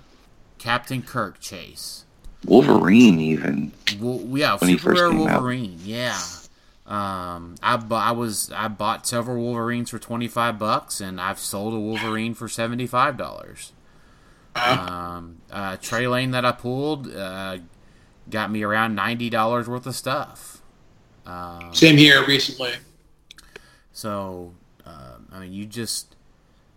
Captain Kirk Chase. Wolverine, even. Well, yeah, When he Super first Rare came out. Wolverine. Yeah. Um, I, bu- I was I bought several Wolverines for twenty five bucks, and I've sold a Wolverine for seventy five dollars. Um, uh, Trelane that I pulled uh, got me around ninety dollars worth of stuff. Um, same here recently. so, um, I mean, you just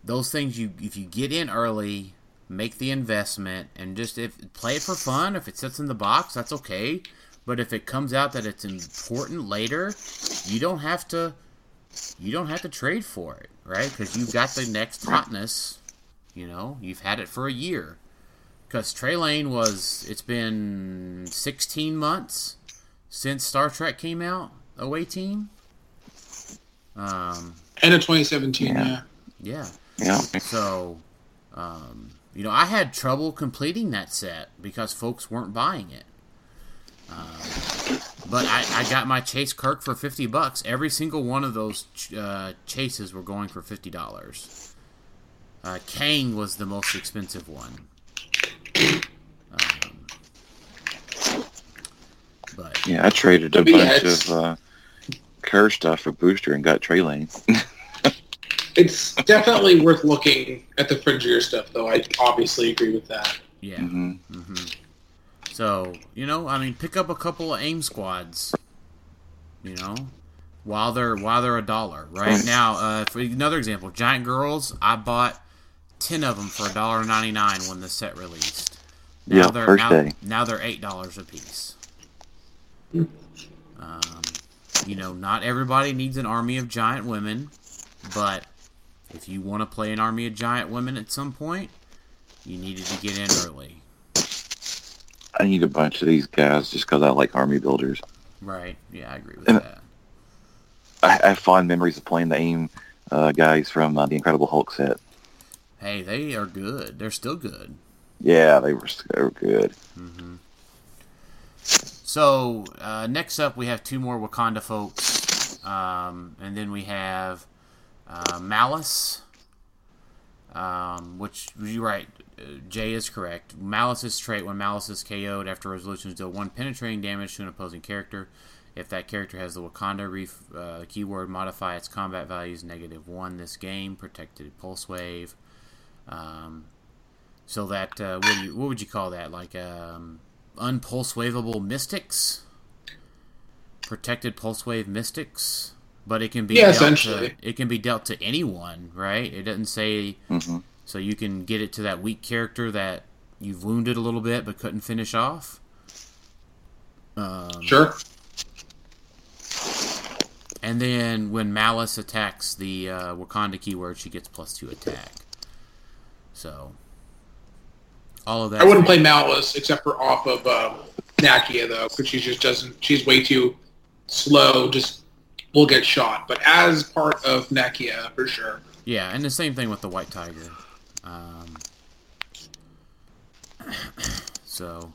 those things you if you get in early, make the investment, and just if play it for fun. If it sits in the box, that's okay. But if it comes out that it's important later, you don't have to you don't have to trade for it, right? Because you've got the next hotness. You know, you've had it for a year. Because Trelane was, it's been 16 months since Star Trek came out, away team. Um, End of 2017, Yeah. yeah. yeah. Yeah. So, um, you know, I had trouble completing that set because folks weren't buying it. Um, but I, I got my Chase Kirk for fifty bucks. Every single one of those ch- uh, chases were going for fifty dollars. Uh, Kang was the most expensive one. Um, but Yeah, I traded a But bunch of uh, Kerr stuff for Booster and got Trelane. It's definitely worth looking at the fringier stuff, though. I obviously agree with that. yeah. hmm hmm So you know, I mean, pick up a couple of AIM squads. You know, while they're while they're a dollar right now. Uh, for another example, Giant Girls, I bought ten of them for a dollar ninety nine when the set released. Now Yeah, they're first now, day. now they're eight dollars a piece. Um, you know, not everybody needs an army of giant women, but if you want to play an army of giant women at some point, you needed to get in early. I need a bunch of these guys just because I like army builders. Right. Yeah, I agree with And- that. I, I have fond memories of playing the AIM uh, guys from uh, the Incredible Hulk set. Hey, they are good. They're still good. Yeah, they were so good. hmm So uh, next up, we have two more Wakanda folks, um, and then we have uh, Malice. Um, which you're right. Jay is correct. Malice's trait when Malice is KO'd after resolutions deal one penetrating damage to an opposing character. If that character has the Wakanda ref, uh, keyword, modify its combat values negative one this game. Protected pulse wave. Um, so that uh, what, you, what would you call that? Like um, unpulse waveable mystics, protected pulse wave mystics. But it can be Yeah, dealt essentially. To, it can be dealt to anyone, right? It doesn't say hmm so you can get it to that weak character that you've wounded a little bit but couldn't finish off. Um, Sure. And then when Malice attacks the uh, Wakanda keyword, she gets plus two attack. So all of that. I wouldn't play Malice except for off of um, Nakia though, because she just doesn't. She's way too slow. Just will get shot. But as part of Nakia, for sure. Yeah, and the same thing with the White Tiger. Um, so,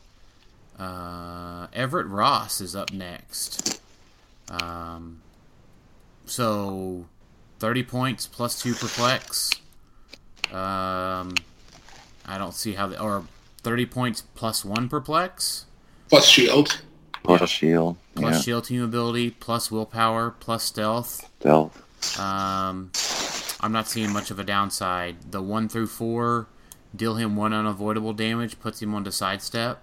uh, Everett Ross is up next. Um, so, 30 points plus 2 perplex. Um, I don't see how the. Or 30 points plus 1 perplex. Plus shield. Plus shield. Plus yeah. shield team ability, plus willpower, plus stealth. Stealth. Um, I'm not seeing much of a downside. The one through four deal him one unavoidable damage, puts him onto sidestep.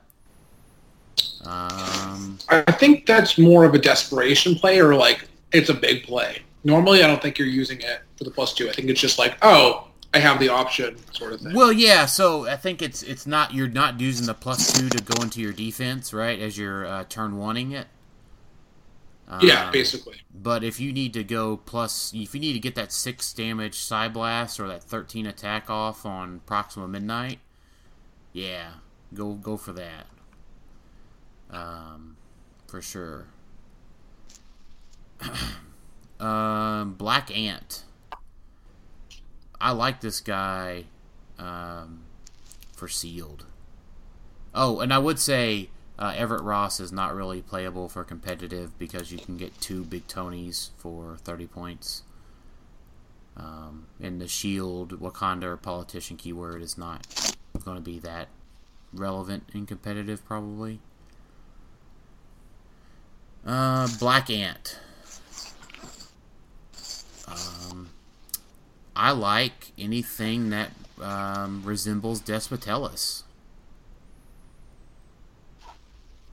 Um, I think that's more of a desperation play, or like it's a big play. Normally, I don't think you're using it for the plus two. I think it's just like, oh, I have the option, sort of thing. well, yeah. So I think it's it's not you're not using the plus two to go into your defense, right? As you're uh, turn wanting it. Yeah, Um, basically. But if you need to go plus, if you need to get that six damage side blast or that thirteen attack off on Proxima Midnight, yeah, go go for that. Um, for sure. um, Black Ant. I like this guy. Um, for sealed. Oh, and I would say uh, Everett Ross is not really playable for competitive because you can get two big Tonys for 30 points. Um, and the Shield Wakanda or politician keyword is not going to be that relevant in competitive, probably. Uh, Black Ant. Um, I like anything that um, resembles Despotellis.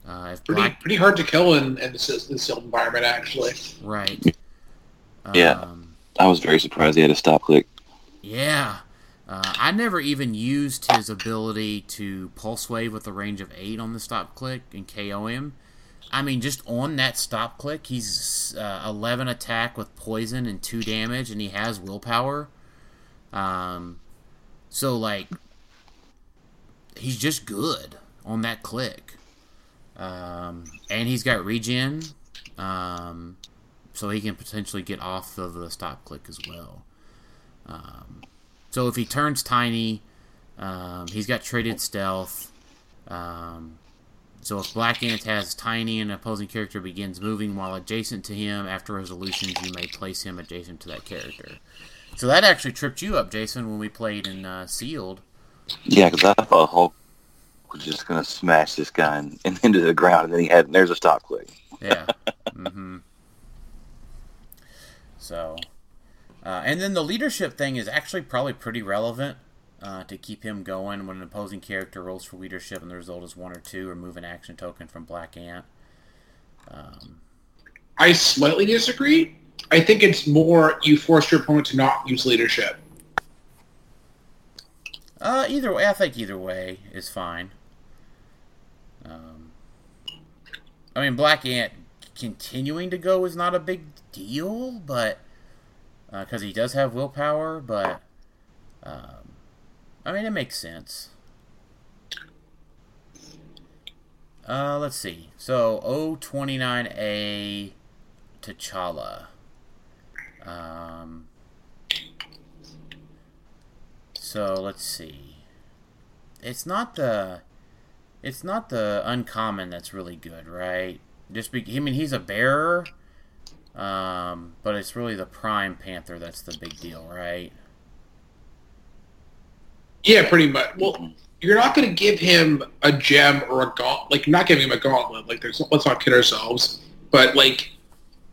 Uh, if Pretty Black, pretty hard to kill in, in this, this environment, actually. right? Yeah. Um, I was very surprised he had a stop click. Yeah. Uh, I never even used his ability to pulse wave with a range of 8 on the stop click and KO him. I mean, just on that stop click, he's uh, 11 attack with poison and 2 damage, and he has willpower. Um, so, like, he's just good on that click. Um, and he's got regen, um, so he can potentially get off of the stop click as well. Um, so if he turns tiny, um, he's got traded stealth. Um, so if Black Ant has tiny and an opposing character begins moving while adjacent to him after resolutions, you may place him adjacent to that character. So that actually tripped you up, Jason, when we played in uh, Sealed. Yeah, because I thought Hulk was just going to smash this guy in, in, into the ground, and then he had there's a stop click. Yeah. Mm-hmm. So, uh, and then the leadership thing is actually probably pretty relevant uh, to keep him going when an opposing character rolls for leadership and the result is one or two. Remove an action token from Black Ant. Um, I slightly disagree. I think it's more you force your opponent to not use leadership. Uh, either way, I think either way is fine. Um, I mean, Black Ant continuing to go is not a big deal, but because he does have willpower, but um, I mean, it makes sense. Uh, let's see. So O29A T'Challa. Um, so let's see. It's not the it's not the uncommon that's really good, right? Just be, I mean, he's a bearer, um, but it's really the prime panther that's the big deal, right? Yeah, pretty much. Well, you're not going to give him a gem or a gauntlet. Like, not giving him a gauntlet. Like, there's let's not kid ourselves. But like,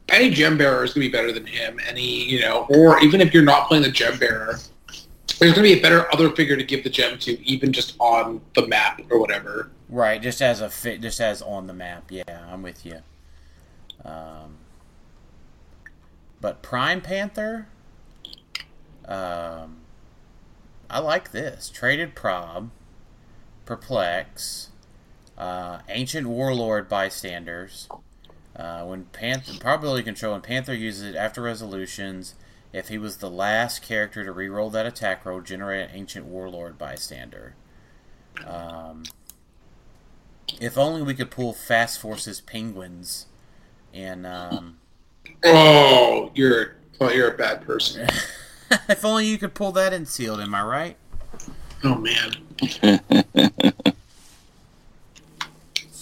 any gem bearer is going to be better than him. Any, you know, or even if you're not playing the gem bearer, there's going to be a better other figure to give the gem to, even just on the map or whatever. Right, just as a fit, just as on the map. Yeah, I'm with you. Um, but Prime Panther, um, I like this. Traded Prob, Perplex, uh, Ancient Warlord Bystanders. Uh, when Panther probability control, when Panther uses it after resolutions, if he was the last character to reroll that attack roll, generate an Ancient Warlord Bystander. Um, if only we could pull Fast Forces Penguins and um, Oh, you're well, you're a bad person. if only you could pull that in sealed, am I right? Oh man.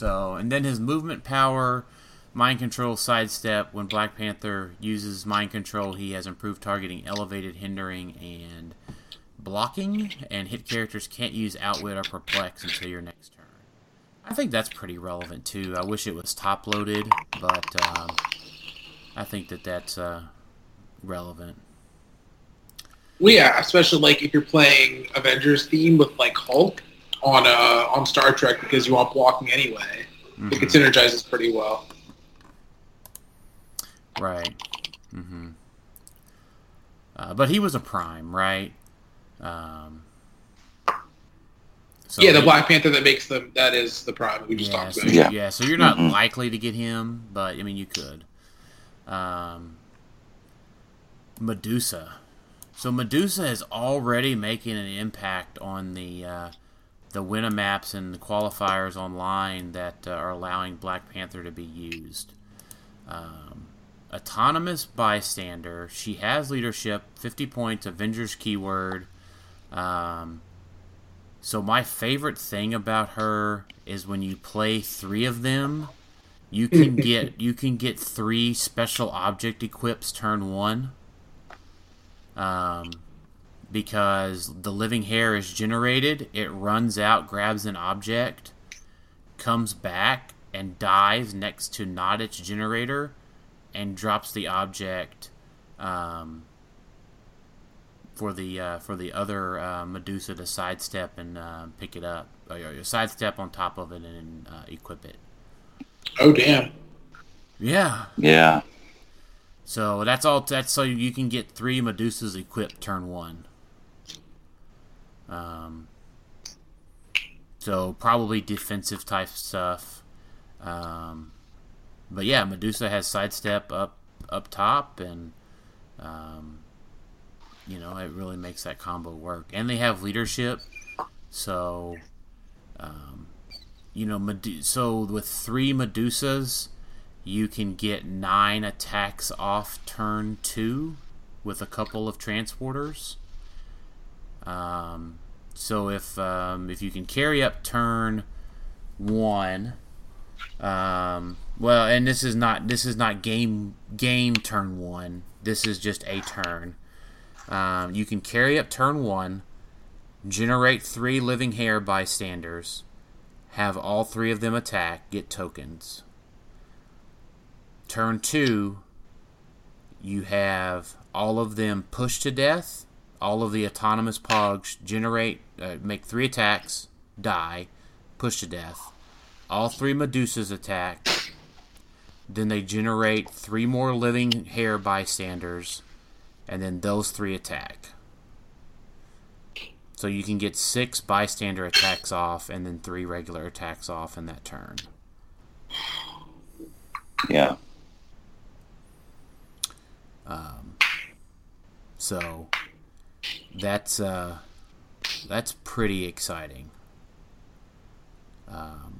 So, and then his movement power, mind control, sidestep. When Black Panther uses mind control, he has improved targeting, elevated, hindering, and blocking. And hit characters can't use outwit or perplex until your next turn. I think that's pretty relevant too. I wish it was top loaded, but um, I think that that's uh, relevant. Well, yeah, especially like if you're playing Avengers theme with like Hulk on uh on Star Trek because you want blocking anyway. Mhm. It synergizes pretty well. Right. Mm-hmm. Uh, but he was a prime, right? Um, so yeah, the he- Black Panther that makes them that is the prime we just yeah, talked so, about. yeah. Yeah. So you're not Mhm. likely to get him, but I mean you could. Um, Medusa. So Medusa is already making an impact on the uh, the winner maps and the qualifiers online that uh, are allowing Black Panther to be used. Um, autonomous bystander. She has leadership, 50 points, Avengers keyword. Um, so my favorite thing about her is when you play three of them, you can get you can get three special object equips turn one. Um, because the living hair is generated, it runs out, grabs an object, comes back, and dies next to not its generator, and drops the object. Um, for the uh, for the other uh, Medusa to sidestep and uh, pick it up, or, or sidestep on top of it and uh, equip it. Oh damn. Yeah. Yeah. So that's all. That's so you can get three Medusas equipped turn one. Um. So probably defensive type stuff. Um, but yeah, Medusa has sidestep up up top, and um, you know it really makes that combo work. And they have leadership, so um, you know, Medu- so with three Medusas, you can get nine attacks off turn two with a couple of transporters. Um, so if um, if you can carry up turn one, um, well, and this is not this is not game game turn one. This is just a turn. Um, you can carry up turn one, generate three living hair bystanders, have all three of them attack, get tokens. Turn two, you have all of them pushed to death. All of the autonomous pogs generate, uh, make three attacks, die, push to death. All three Medusas attack. Then they generate three more living hair bystanders, and then those three attack. So you can get six bystander attacks off, and then three regular attacks off in that turn. Yeah. Um, so that's uh, that's pretty exciting. Um,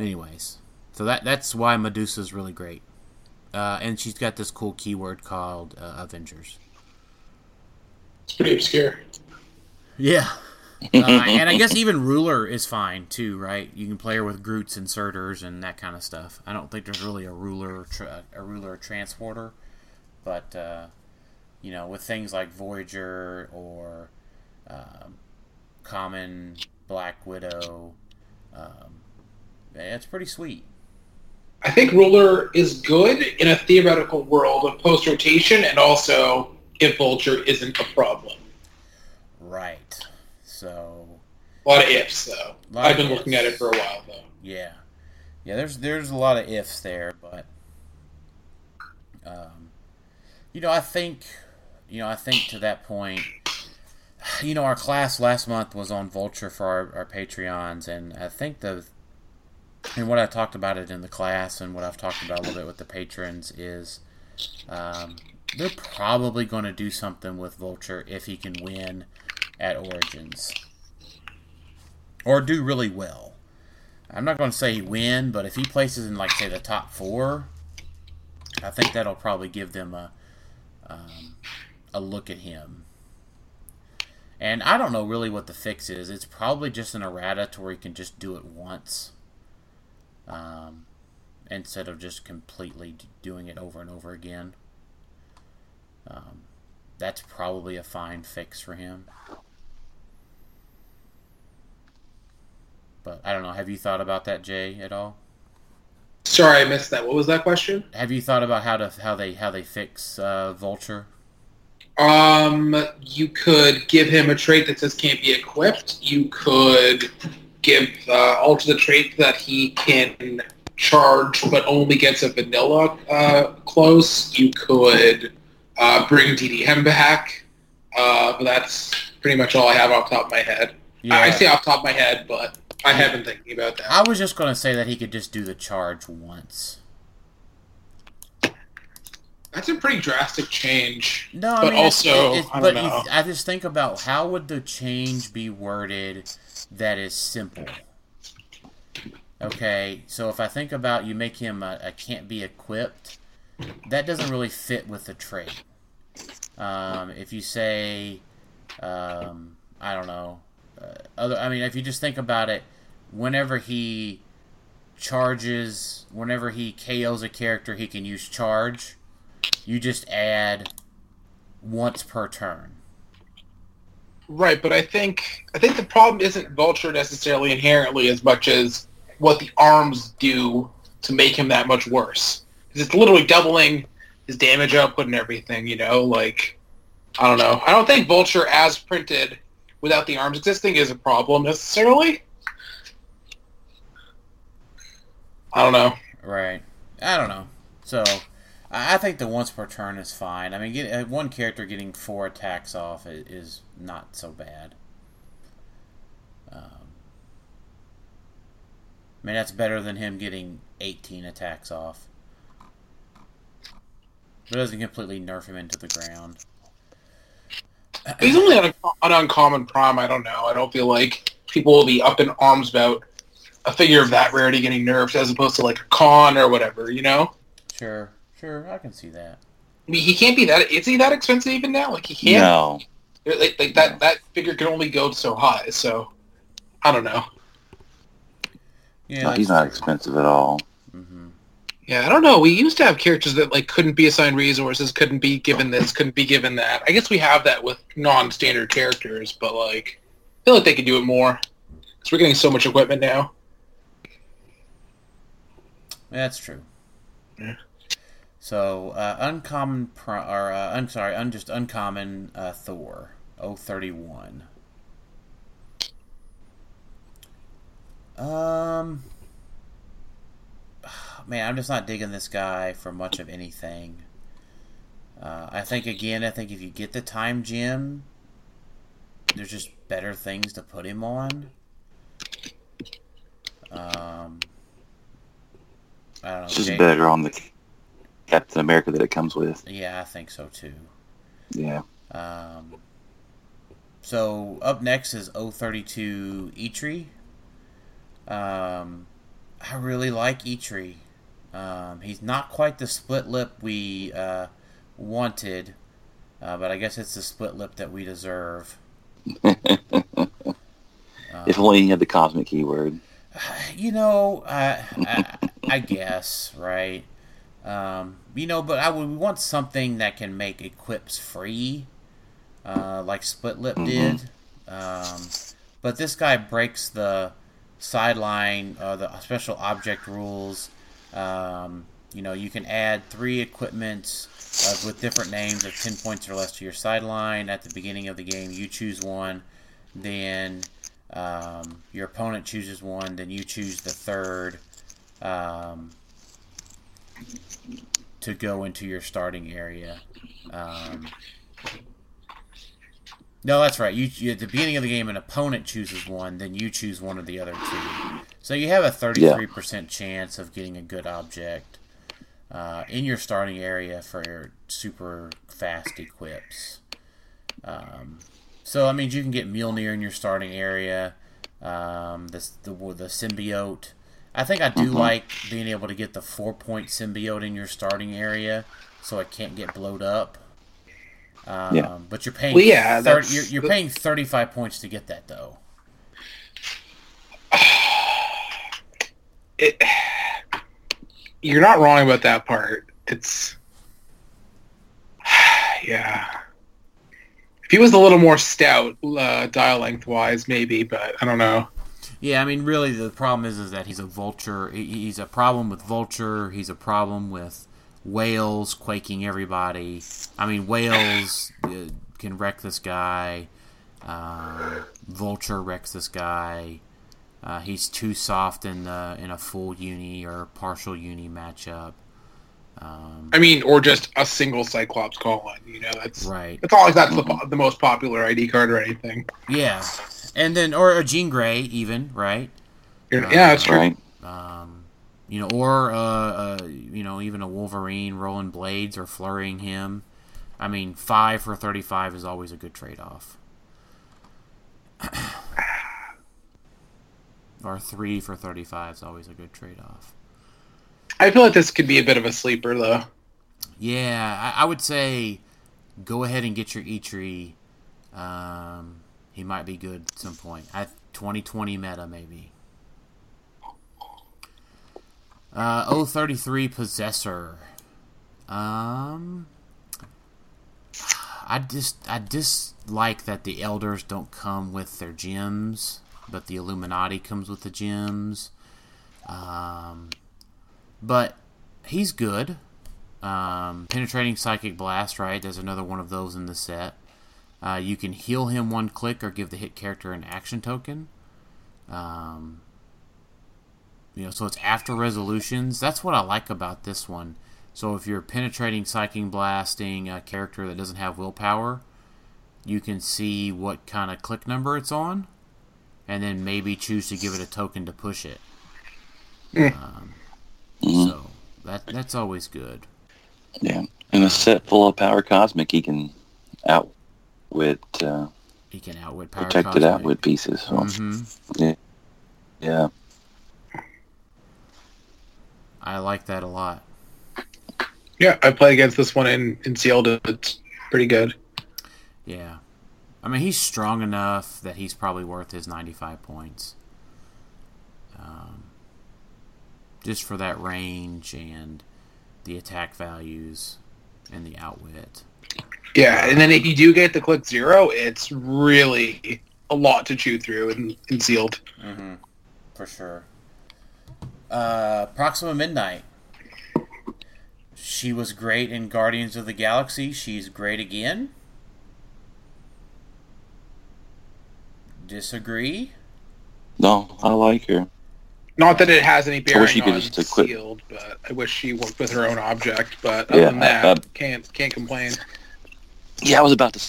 anyways, so that that's why Medusa's really great, uh, and she's got this cool keyword called uh, Avengers. It's pretty obscure. Yeah. Uh, and I guess even ruler is fine too, right? You can play her with Groot's inserters and that kind of stuff. I don't think there's really a ruler, tra- a ruler transporter, but uh, you know, with things like Voyager or um, Common Black Widow. Um, it's pretty sweet. I think Ruler is good in a theoretical world of post rotation, and also if Vulture isn't a problem. Right. So A lot of ifs, though. I've been looking at it for a while, though. yeah, yeah. There's there's a lot of ifs there, but um, you know, I think you know, I think to that point, you know, our class last month was on Vulture for our, our Patreons, and I think the and what I talked about it in the class, and what I've talked about a little bit with the patrons is. Um, they're probably going to do something with Vulture if he can win at Origins. Or do really well. I'm not going to say win, but if he places in, like, say, the top four, I think that'll probably give them a, um, a look at him. And I don't know really what the fix is. It's probably just an errata to where he can just do it once. Um, instead of just completely doing it over and over again. Um, that's probably a fine fix for him. But I don't know. Have you thought about that, Jay, at all? Sorry, I missed that. What was that question? Have you thought about how to how they how they fix uh, Vulture? Um, you could give him a trait that says can't be equipped. You could give uh, alter the trait that he can charge, but only gets a vanilla uh, close. You could uh, bring DDM back. Uh, but that's pretty much all I have off the top of my head. I say off the top of my head, but I have been thinking about that. I was just going to say that he could just do the charge once. That's a pretty drastic change. No, I But mean, it's- also, it's- I but don't know. you- I just think about how would the change be worded that is simple. Okay, so if I think about you make him a, a can't be equipped, that doesn't really fit with the trait. Um, if you say, um, I don't know, uh, other, I mean, if you just think about it, whenever he charges, whenever he KOs a character, he can use charge. You just add once per turn. Right, but I think I think the problem isn't Vulture necessarily inherently as much as what the arms do to make him that much worse. it's literally doubling his damage output and everything. You know, like I don't know. I don't think Vulture as printed without the arms existing is a problem necessarily. I don't know. Right. I don't know. So, I think the once per turn is fine. I mean, get, uh, one character getting four attacks off i- is not so bad. Um, I mean, that's better than him getting 18 attacks off. It doesn't completely nerf him into the ground. He's only on an uncommon prime. I don't know. I don't feel like people will be up in arms about a figure of that rarity getting nerfed as opposed to like a con or whatever. You know. Sure, sure, I can see that. I mean, he can't be that. Is he that expensive even now? Like he can't. No. Like, like that. That figure can only go so high. So I don't know. Yeah, no, he's not expensive at all. hmm Yeah, I don't know. We used to have characters that like couldn't be assigned resources, couldn't be given this, couldn't be given that. I guess we have that with non-standard characters, but like, I feel like they could do it more because we're getting so much equipment now. That's true. Yeah. So, uh, uncommon, pro- or uh, I'm sorry, un- just uncommon uh, Thor, 031. Um, man, I'm just not digging this guy for much of anything. Uh, I think again, I think if you get the time gem, there's just better things to put him on. Um, I don't know. Just better on the Captain America that it comes with. Yeah, I think so too. Yeah. Um, so up next is 032 Eitri. Um, I really like Eitri. Um, he's not quite the split lip we uh, wanted, uh, but I guess it's the split lip that we deserve. If only he had the cosmic keyword. You know, I, I, I guess, right? Um, you know, but I would want something that can make equips free, uh, like Split Lip Mhm. did. Um, but this guy breaks the sideline, uh, the special object rules. Um, you know, you can add three equipments uh, with different names of 10 points or less to your sideline. At the beginning of the game, you choose one. Then um, your opponent chooses one. Then you choose the third um, to go into your starting area. Um, no, that's right. You, you at the beginning of the game, an opponent chooses one, then you choose one of the other two. So you have a thirty-three percent chance of getting a good object uh, in your starting area for your super fast equips. Um, so I mean, you can get Mjolnir in your starting area. Um, the, the the symbiote. I think I do Mhm. like being able to get the four-point symbiote in your starting area, so it can't get blowed up. Um, Yeah. But you're paying. Well, yeah, 30, you're, you're paying thirty-five points to get that though. it, you're not wrong about that part. It's yeah. If he was a little more stout, uh, dial length wise, maybe, but I don't know. Yeah, I mean, really, the problem is is that he's a vulture. He's a problem with vulture. He's a problem with whales quaking everybody. I mean, whales uh, can wreck this guy. Um, vulture wrecks this guy. Uh, he's too soft in the in a full uni or partial uni matchup. Um, I mean, or just a single Cyclops call on. You know, that's right. it's not that's the, the most popular ID card or anything. Yeah, and then or a Jean Grey even right. You're- yeah, that's true. Right. um, you know, or uh, uh, you know, even a Wolverine rolling blades or flurrying him. I mean, five for thirty-five is always a good trade-off. or three for thirty-five is always a good trade-off. I feel like this could be a bit of a sleeper, though. Yeah, I, I would say go ahead and get your Eitri. Um, he might be good at some point. I 2020 meta maybe. Uh, 033 Possessor. Um, I just I dislike that the elders don't come with their gems, but the Illuminati comes with the gems. Um, but he's good. Um, penetrating psychic blast, right? There's another one of those in the set. Uh, you can heal him one click or give the hit character an action token. Um, you know, so it's after resolutions. That's what I like about this one. So if you're penetrating, psyching, blasting a character that doesn't have willpower, you can see what kind of click number it's on, and then maybe choose to give it a token to push it. Mm. Um, Mhm. so that that's always good. Yeah. In a set full of power cosmic, he can outwit uh, He can outwit power. protected Cosmic. outwit pieces. So, hmm yeah. I like that a lot. Yeah, I played against this one in, in sealed. It's pretty good. Yeah. I mean, he's strong enough that he's probably worth his 95 points. Um, just for that range and the attack values and the outwit. Yeah, and then if you do get the click zero, it's really a lot to chew through and, in sealed. Mm-hmm. For sure. Uh, Proxima Midnight. She was great in Guardians of the Galaxy. She's great again. Disagree? No, I like her. Not that it has any bearing I bearing wish you could on just equip- sealed, but I wish she worked with her own object. But other Yeah, than that, uh, can't can't complain. Yeah, I was about to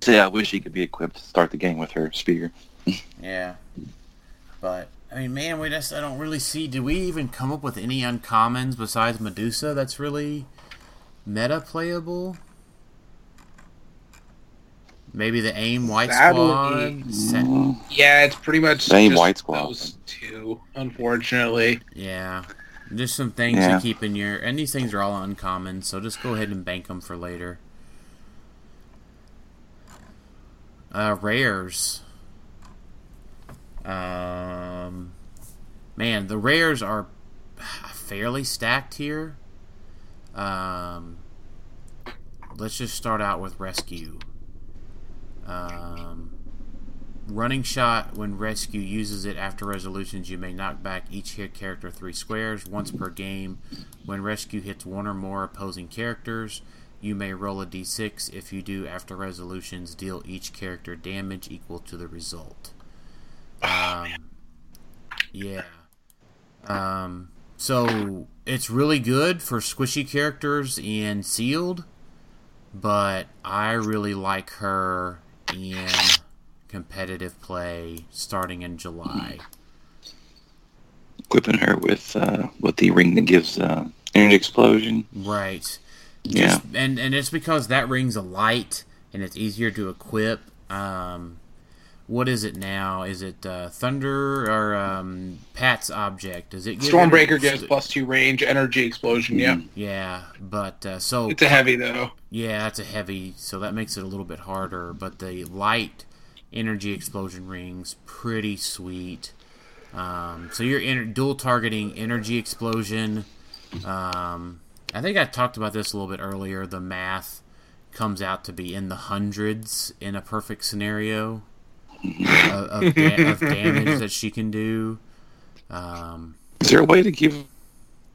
say I wish he could be equipped to start the game with her spear. Yeah. But I mean, man, we just I don't really see. Do we even come up with any uncommons besides Medusa that's really meta playable? Maybe the AIM white Sadly- squad. Sa- Yeah, it's pretty much Same just White Squad. those two, unfortunately. yeah, just some things Yeah. to keep in your. And these things are all uncommon, so just go ahead and bank them for later. Uh, rares. Um, man, the rares are fairly stacked here. Um, let's just start out with rescue. Um, running shot when rescue uses it after resolutions, you may knock back each hit character three squares once per game. When rescue hits one or more opposing characters, you may roll a d6. If you do, after resolutions, deal each character damage equal to the result. Um, yeah. Um, so it's really good for squishy characters in sealed, but I really like her in competitive play starting in July. Equipping her with uh, with the ring that gives uh, energy explosion. Right. Yeah. Just, and and it's because that ring's a light and it's easier to equip. Um, what is it now? Is it uh, thunder or um, Pat's object? Does it give Stormbreaker energy- gives plus two range, energy explosion. Yeah, Yeah, but uh, so it's a heavy though. yeah, that's a heavy, so that makes it a little bit harder. But the light energy explosion rings pretty sweet. Um, so you're in, dual targeting energy explosion. Um, I think I talked about this a little bit earlier. The math comes out to be in the hundreds in a perfect scenario of, of, da- of damage that she can do. Um, Is there a way to give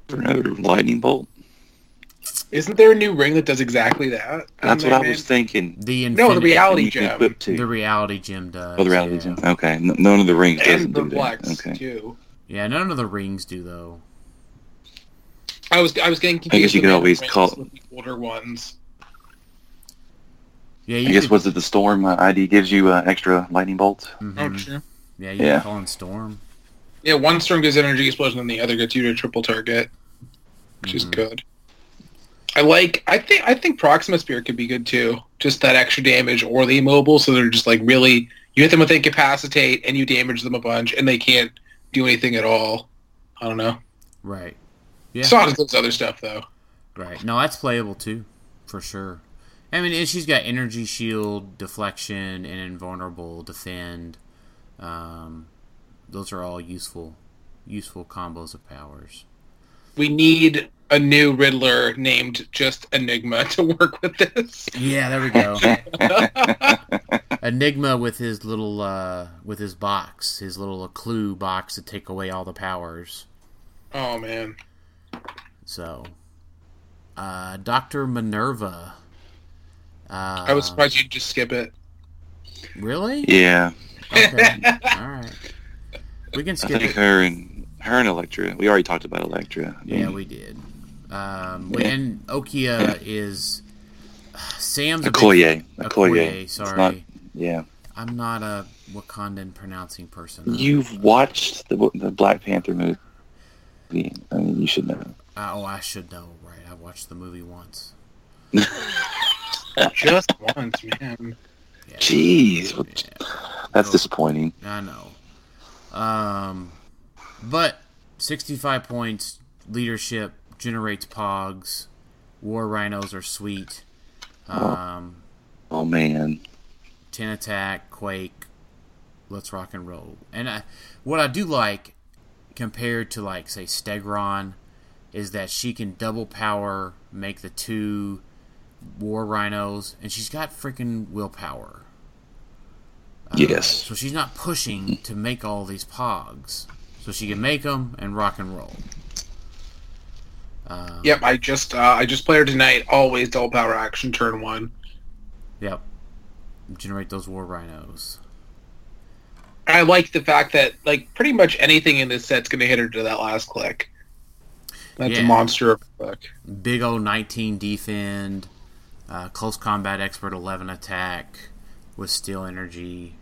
her another lightning bolt? Isn't there a new ring that does exactly that? That's what I was man? thinking. the No, the reality gem equip the reality gem does. Oh, the reality yeah. gem. Okay, N- none of the rings doesn't and the do that. Okay. too. Yeah, none of the rings do though. I was I was getting confused. I guess you with could always call- older ones. Yeah, you I guess could- was it the storm uh, ID gives you uh, extra lightning bolts? mhm. Oh, true. Yeah, you Yeah. can call in storm. Yeah, one storm gives energy explosion, and the other gets you to triple target, which is Mhm. good. I like. I think. I think Proxima Spear could be good too. Just that extra damage, or the immobile, so they're just like really. You hit them with incapacitate, and you damage them a bunch, and they can't do anything at all. I don't know. Right. Yeah. So does other stuff though. Right. No, that's playable too, for sure. I mean, she's got energy shield, deflection, and invulnerable defend. Um, those are all useful, useful combos of powers. We need a new Riddler named just Enigma to work with this. Yeah, there we go. Enigma with his little, uh, with his box, his little clue box to take away all the powers. oh man. So, uh, Doctor Minerva. Uh, I was surprised you'd just skip it. Really? yeah, Okay. All right. We can skip I skip think it. her and her and Elektra. We already talked about Elektra. Yeah, we did. Um, and Okia is Sam's a big- Okoye. Okoye. Okoye, sorry. not- yeah. I'm not a Wakandan pronouncing person. You've watched the the Black Panther movie. I mean, you should know. Uh, oh, I should know, right? I watched the movie once. Just once, man. Yeah, Jeez, what- that's disappointing. I know. Um, but 65 points, leadership generates pogs. War rhinos are sweet. Um, Oh man, 10 attack, quake, let's rock and roll. And I, what I do like compared to like say Stegron is that she can double power, make the two war rhinos, and she's got freaking willpower. Uh, Yes. So she's not pushing to make all these pogs, so she can make them and rock and roll. Um, Yep, I just uh, I just played her tonight. Always double power action turn one. Yep. Generate those war rhinos. I like the fact that like pretty much anything in this set's gonna hit her to that last click. That's Yeah. a monster of a click. big old 19 defend, uh, close combat expert 11 attack with steel energy.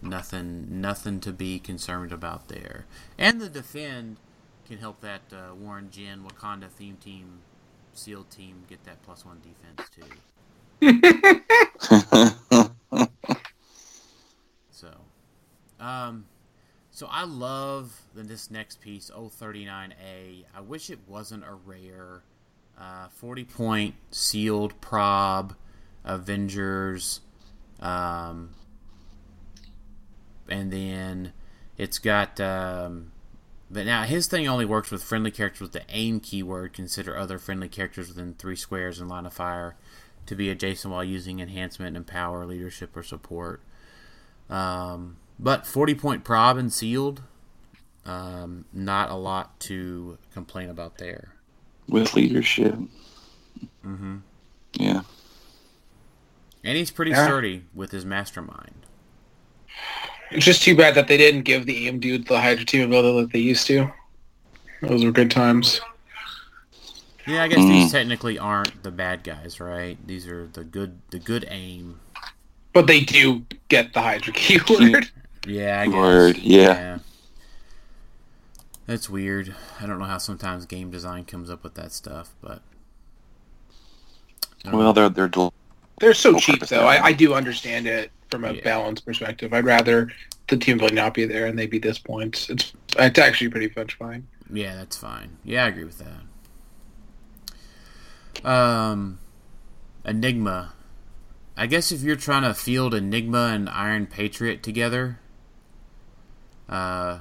Nothing, nothing to be concerned about there. And the defend can help that uh, Warren Jin Wakanda theme team, SEAL team get that plus one defense too. Um, so I love this next piece, 039A. I wish it wasn't a rare. Uh, 40 point sealed prob, Avengers, um, and then it's got um, But now his thing only works with friendly characters with the AIM keyword. Consider other friendly characters within three squares in line of fire to be adjacent while using enhancement and power, leadership, or support. Um, but 40 point prob and sealed, um, not a lot to complain about there. With leadership. Mm-hmm. Yeah. And he's pretty Yeah. sturdy with his mastermind. It's just too bad that they didn't give the AIM dude the Hydra team ability that they used to. Those were good times. Yeah, I guess Mm. these technically aren't the bad guys, right? These are the good, the good AIM. But they do get the Hydra keyword. Yeah, I guess. Word, yeah. That's weird. I don't know how sometimes game design comes up with that stuff, but Well, know. they're they're del- They're so cheap, though. I, I do understand it from a Yeah. balance perspective. I'd rather the team ability not be there and they be this points. It's it's actually pretty much fine. yeah, that's fine. Yeah, I agree with that. Um, Enigma. I guess if you're trying to field Enigma and Iron Patriot together, uh,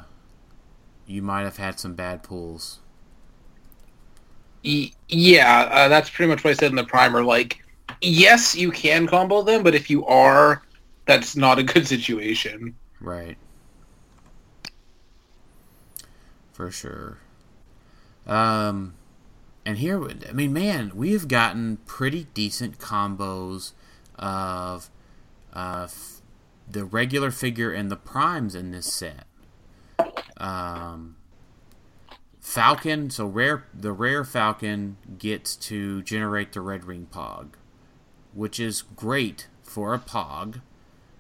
you might have had some bad pulls. Yeah, uh, that's pretty much what I said in the primer. Like, yes, you can combo them, but if you are, that's not a good situation. Right. For sure. Um, and here, I mean, man, we have gotten pretty decent combos of uh, f- the regular figure and the primes in this set. Um, Falcon, so rare, the rare Falcon gets to generate the Red Wing Pog, which is great for a Pog.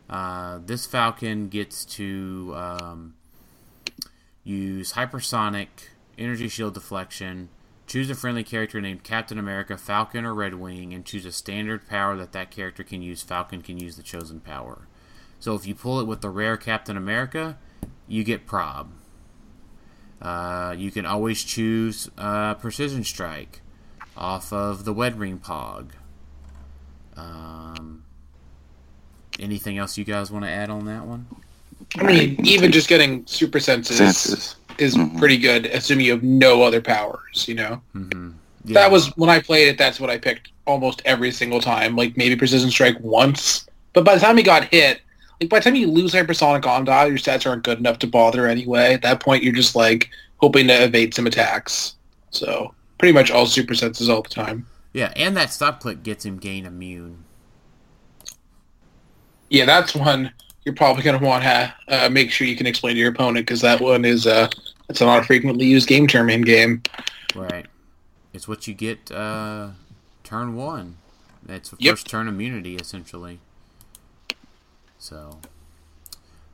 Uh, this Falcon gets to um, use hypersonic, energy shield deflection, choose a friendly character named Captain America, Falcon, or Red Wing, and choose a standard power that that character can use. Falcon can use the chosen power. So if you pull it with the rare Captain America, you get prob. Uh, you can always choose uh, precision strike off of the Red Wing Pog. Um, anything else you guys want to add on that one? I mean, even just getting super senses, senses. is Mhm. pretty good, assuming you have no other powers. You know, Mm-hmm. that was when I played it. That's what I picked almost every single time. Like maybe precision strike once, but by the time he got hit, like by the time you lose hypersonic on dial, your stats aren't good enough to bother anyway. At that point, you're just like hoping to evade some attacks. So pretty much all super senses all the time. yeah, and that stop click gets him gain immune. Yeah, that's one you're probably going to want to uh, make sure you can explain to your opponent because that one is uh, it's not a frequently used game term in game. Right. It's what you get uh, turn one. That's Yep. first turn immunity essentially. So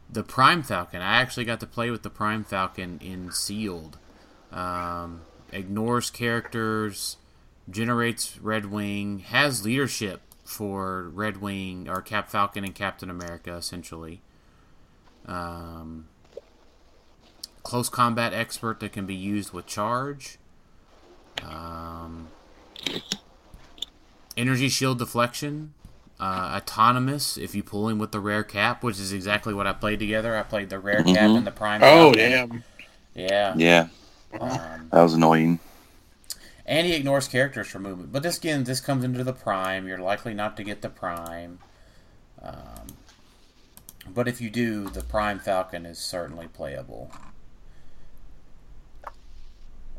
the Prime Falcon. I actually got to play with the Prime Falcon in Sealed. Um, ignores characters, generates Red Wing, has leadership for Red Wing or Cap Falcon and Captain America essentially. Um, close combat expert that can be used with charge. Um, energy shield deflection. Uh, autonomous if you pull him with the rare cap, which is exactly what I played together. I played the rare cap Mhm. and the prime. Oh Falcon. damn! Yeah. Yeah, Um, that was annoying. and he ignores characters for movement. But this again, this comes into the prime. You're likely not to get the prime. Um, but if you do, the prime falcon is certainly playable.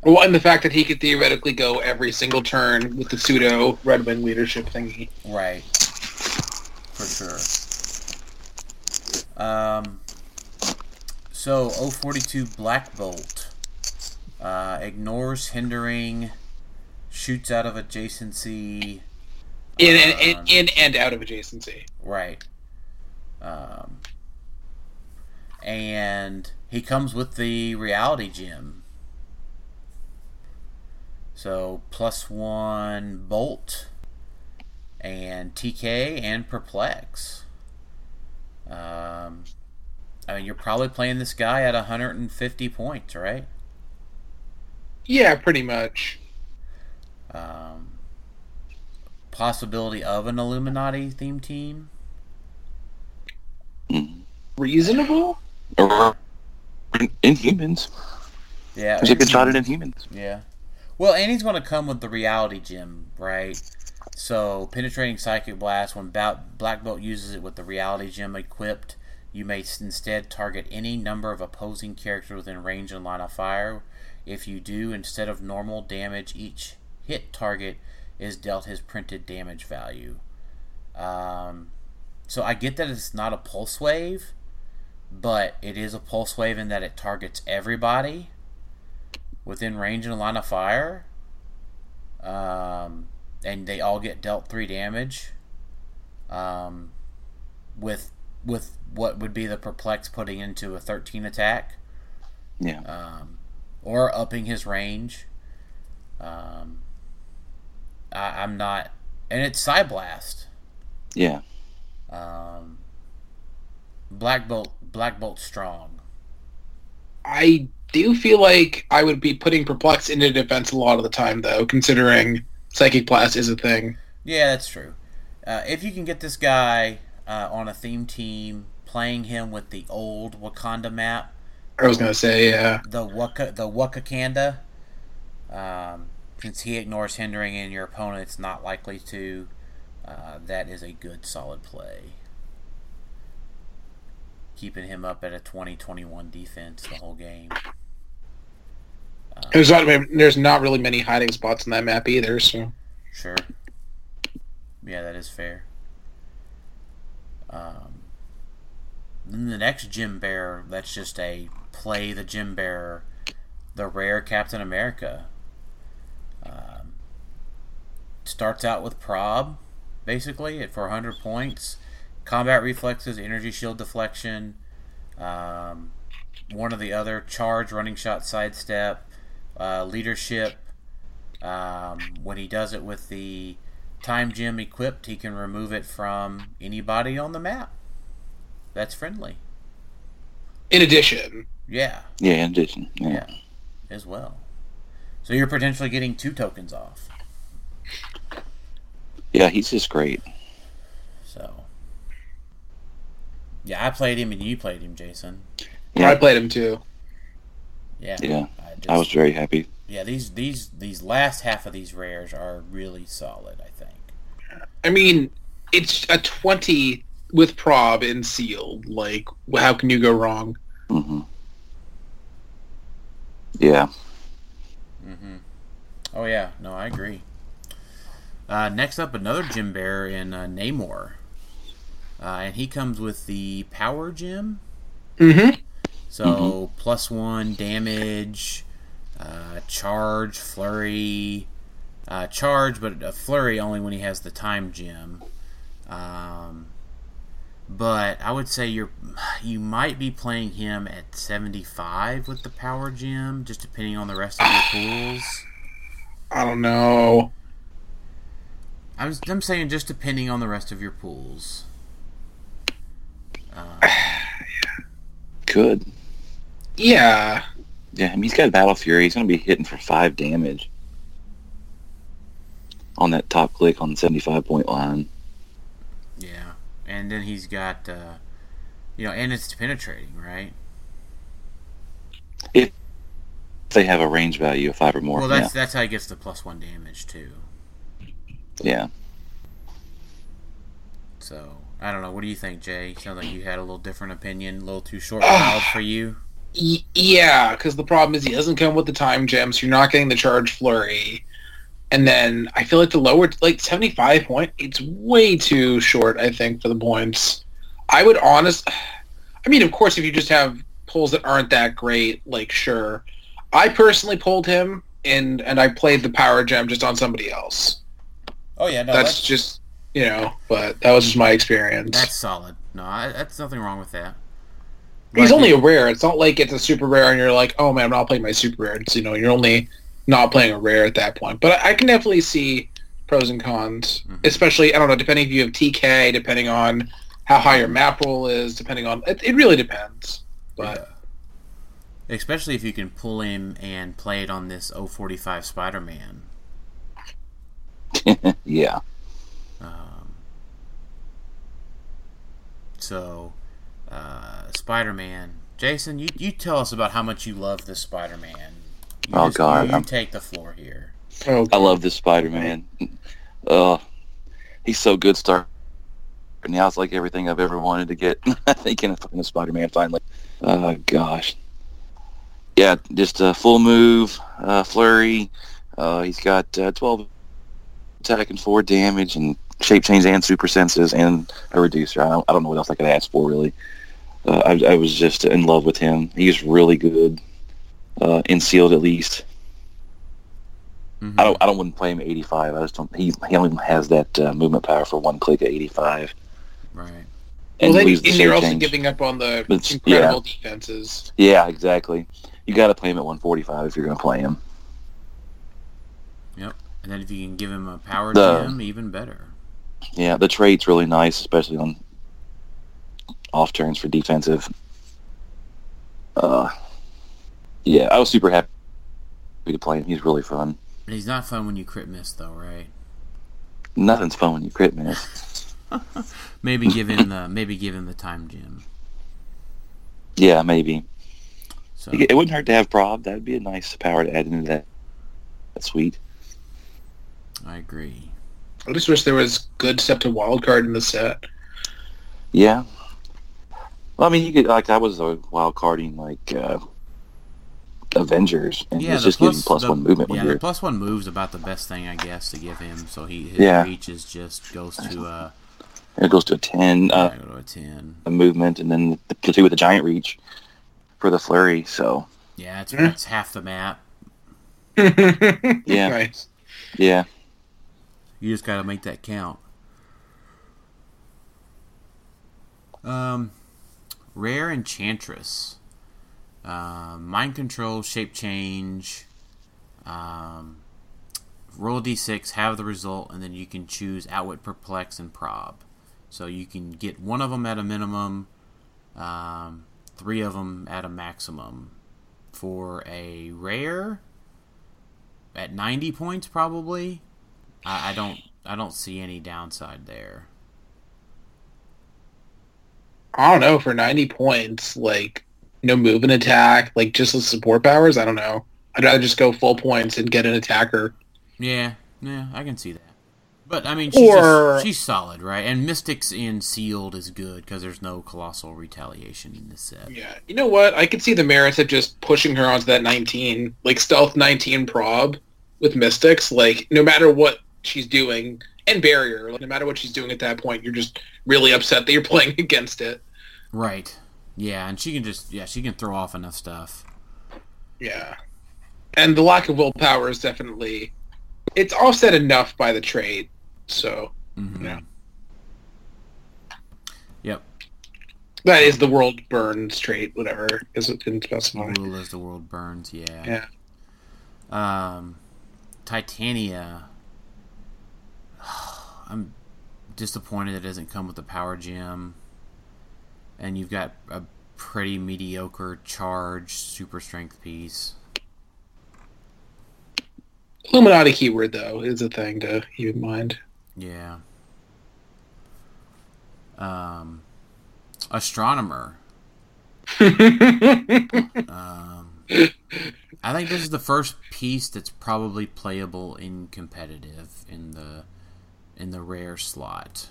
Well, and the fact that he could theoretically go every single turn with the pseudo Red Wing leadership thingy. Right. For sure. Um, so, 042 Black Bolt uh, ignores hindering, shoots out of adjacency. In and, in, Um, in and out of adjacency. Right. Um, and he comes with the reality gem. So plus one bolt and TK and perplex. Um, I mean, you're probably playing this guy at 150 points, right? Yeah, pretty much. Um, possibility of an Illuminati theme team. Reasonable? Or Inhumans. Yeah, There's a good shot at Inhumans. Yeah. Well, and he's going to come with the reality gem, right? So, penetrating psychic blast. When Black Bolt uses it with the reality gem equipped, you may instead target any number of opposing characters within range and line of fire. If you do, instead of normal damage, each hit target is dealt his printed damage value. Um, so I get that it's not a pulse wave, but it is a pulse wave in that it targets everybody within range and line of fire. Um, and they all get dealt three damage. Um, with with what would be the perplex putting into a thirteen attack, Yeah. um, or upping his range. Um, I, I'm not, and it's Psy Blast. Yeah. Um, Black Bolt, Black Bolt strong. I do feel like I would be putting Perplex into defense a lot of the time, though, considering Psychic Blast is a thing. Yeah, that's true. Uh, if you can get this guy uh, on a theme team, playing him with the old Wakanda map, I was going to say, yeah. the Waka, the Wakakanda, um, since he ignores hindering and your opponent's not likely to, uh, that is a good solid play. Keeping him up at a 20-21 defense the whole game. There's not, there's not really many hiding spots in that map either, so. Sure. Yeah, that is fair. Um, then the next Gem Bearer, that's just a play the Gem Bearer, the rare Captain America. Um, starts out with Prob, basically, at 400 points. Combat reflexes, energy shield deflection, um, one or the other, charge, running shot, sidestep, uh, leadership. Um, when he does it with the time gem equipped, he can remove it from anybody on the map. That's friendly. In addition, Yeah, Yeah. In addition. Yeah. yeah, as well. So you're potentially getting two tokens off. Yeah. He's just great. So, yeah, I played him and you played him, Jason. Yeah. I played him too. Yeah, Yeah. I, just, I was very happy. Yeah, these these these last half of these rares are really solid. I think. I mean, it's a 20 with prob and sealed. Like, how can you go wrong? hmm Yeah. Mm-hmm. Oh yeah, no, I agree. Uh, next up, another gym Bear in uh, Namor, uh, and he comes with the power gem. Mm-hmm. So plus one damage, uh, charge, flurry, uh, charge, but a flurry only when he has the time gem. Um, but I would say you're you might be playing him at 75 with the power gem, just depending on the rest of your pools. I don't know. I was, I'm saying just depending on the rest of your pools. Uh, Could. Yeah. Yeah. I mean, he's got Battle Fury. He's going to be hitting for five damage on that top click on the 75 point line. yeah, and then he's got, uh, you know, and it's penetrating, right? If they have a range value of five or more. Well, that's that's how he gets the plus one damage too. yeah. So I don't know. What do you think, Jay? Sounds like you had a little different opinion, a little too short for you. Y- yeah, because the problem is he doesn't come with the time gem, so you're not getting the charge flurry. And then I feel like the lower, like 75 point, it's way too short, I think, for the points. I would honest, I mean, of course, if you just have pulls that aren't that great, like, sure. I personally pulled him, and, and I played the power gem just on somebody else. Oh yeah, no, that's, that's just, you know, but that was just my experience. that's solid. No, I, that's nothing wrong with that. He's only a rare. It's not like it's a super rare and you're like, oh man, I'm not playing my super rare. It's, you know, you're only not playing a rare at that point. But I, I can definitely see pros and cons, Mhm. especially, I don't know, depending if you have TK, depending on how high your map roll is, depending on, it, it really depends. But especially if you can pull him and play it on this 045 Spider-Man. yeah. Um, so, uh, Spider-Man, Jason, you, you tell us about how much you love this Spider-Man You Oh, just- God, you I'm- take the floor here. Oh, I love this Spider-Man. Uh, he's so good starting now. It's like everything I've ever wanted to get. I think in a fucking Spider-Man finally. Oh gosh. Yeah, just a full move, uh, flurry. Uh, he's got uh, 12 attack and 4 damage and shape change and super senses and a reducer. I don't, I don't know what else I could ask for really. Uh, I, I was just in love with him. He's really good. Uh, in sealed at least. Mhm. I don't. I don't wouldn't play him at 85. I just don't. He he only has that uh, movement power for one click at 85. Right. well, And then the and you're shape also change. giving up on the But- incredible defenses. Yeah, exactly. You got to play him at 145 if you're going to play him. Yep. And then if you can give him a power The- gem, even better. Yeah, the trade's really nice, especially on off turns for defensive. Uh, yeah, I was super happy to play him. He's really fun. And he's not fun when you crit miss, though, right? Nothing's fun when you crit miss. Maybe give him the maybe give him the time gem. Yeah, maybe. So It wouldn't hurt to have prob. That'd be a nice power to add into that. That's sweet. I agree. I just wish there was good stuff to wild card in the set. Yeah. Well, I mean, you could like I was a wild carding like uh, Avengers, and Yeah, it's the just giving plus the- one movement when Yeah, you're. the plus one move's about the best thing I guess to give him. So he his Yeah. reach is just goes to uh, it goes to a ten uh, yeah, go to a ten. a movement, and then the, the two with the giant reach for the flurry. So Yeah, it's, Hmm. it's half the map. Yeah. Nice. yeah, You just got to make that count. Um, rare enchantress, um, mind control, shape change. Um, roll d6, have the result, and then you can choose outwit, perplex, and prob. So you can get one of them at a minimum, um, three of them at a maximum. For a rare, at 90 points probably. I, I don't I don't see any downside there. I don't know for ninety points, like no move and attack, like just the support powers. I don't know. I'd rather just go full points and get an attacker. Yeah, yeah, I can see that. But I mean, she's Or- just, she's solid, right? And Mystics in Sealed is good because there's no colossal retaliation in this set. Yeah, you know what? I could see the merits of just pushing her onto that nineteen, like stealth nineteen prob with mystics. Like no matter what she's doing, and barrier, like no matter what she's doing at that point, you're just really upset that you're playing against it. Right. Yeah, and she can just yeah she can throw off enough stuff. Yeah. And the lack of willpower is definitely it's offset enough by the trade. So Mhm. Yeah. Yep. that is the world burns trait, whatever, is it didn't specify. Rule as the world burns. Yeah. Yeah. Um, Titania. I'm disappointed it doesn't come with the power gem. And you've got a pretty mediocre charge super strength piece. Illuminati keyword though is a thing to keep in mind. Yeah. Um, astronomer. Um, I think this is the first piece that's probably playable in competitive in the in the rare slot.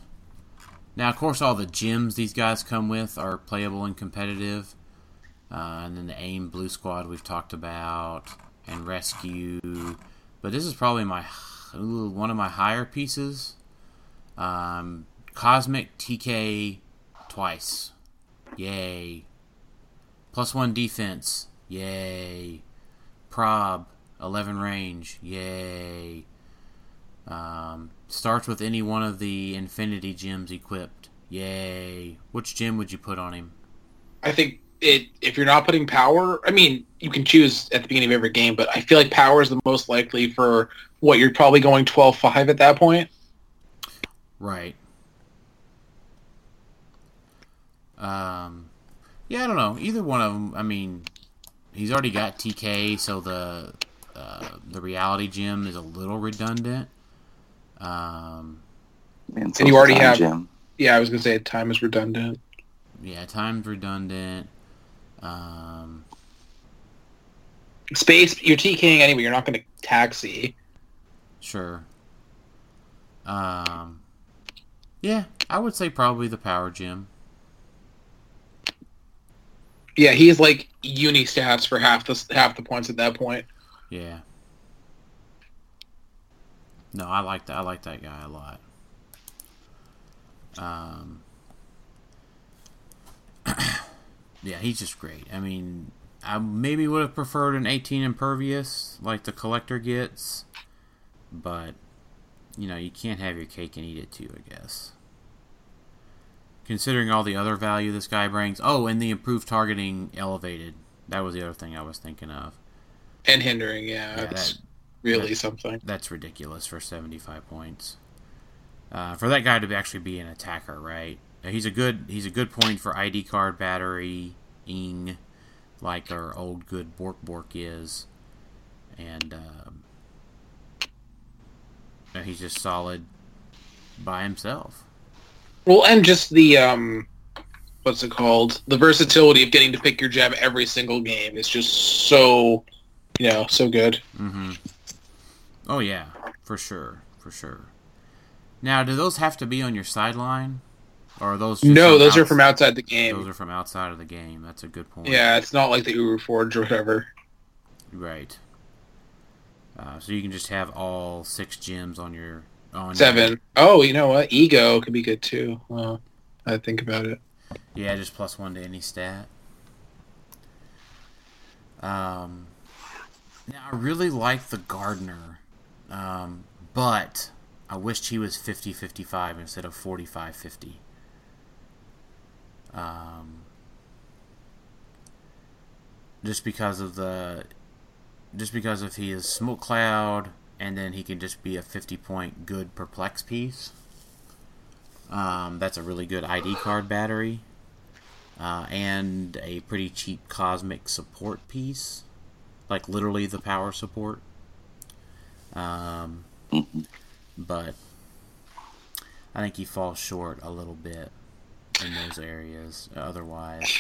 Now, of course, all the gems these guys come with are playable and competitive, uh, and then the AIM blue squad we've talked about, and rescue. But this is probably my one of my higher pieces. Um, Cosmic TK twice, yay! Plus one defense, yay! Prob eleven range, yay! Um, starts with any one of the Infinity gems equipped, yay! Which gem would you put on him? I think it if you're not putting power, I mean, you can choose at the beginning of every game, but I feel like power is the most likely for what you're probably going 12-5 at that point. Right. Um, yeah, I don't know. Either one of them. I mean, he's already got TK, so the uh, the reality gem is a little redundant. Um, And, And you already time have- gem. Yeah, I was gonna say time is redundant. yeah, time's redundant. Um, Space, you're TKing anyway. You're not going to taxi. Sure. Um. Yeah, I would say probably the power gem. Yeah, he's like uni stats for half the half the points at that point. Yeah. No, I like that. I like that guy a lot. Um. yeah, he's just great. I mean, I maybe would have preferred an 18 impervious like the collector gets, but you know you can't have your cake and eat it too. I guess. Considering all the other value this guy brings. Oh, and the improved targeting elevated. That was the other thing I was thinking of. And hindering, yeah, Yeah, that- really that- something. That's ridiculous for 75 points. Uh, for that guy to actually be an attacker, right? He's a good he's a good point for ID card battery ing, like our old good Bork Bork is, and um, he's just solid by himself. Well, and just the um, what's it called? The versatility of getting to pick your jab every single game is just so, you know, so good. Mm-hmm. Oh yeah, for sure, for sure. Now, do those have to be on your sideline, or are those? just No, those are from outside the game. Those are from outside of the game. That's a good point. Yeah, it's not like the Uru Forge or whatever. Right. Uh, so you can just have all six gems on your on Seven. Oh, you know what? Ego could be good too. Well, I think about it. Yeah, just plus one to any stat. Um, now I really like the gardener, um, but I wished he was 50-55 instead of 45-50. Um, just because of the, just because of he is smoke cloud, and then he can just be a 50 point good perplex piece. Um, that's a really good ID card battery uh, and a pretty cheap cosmic support piece, like literally the power support. Um, but I think he falls short a little bit in those areas. Otherwise,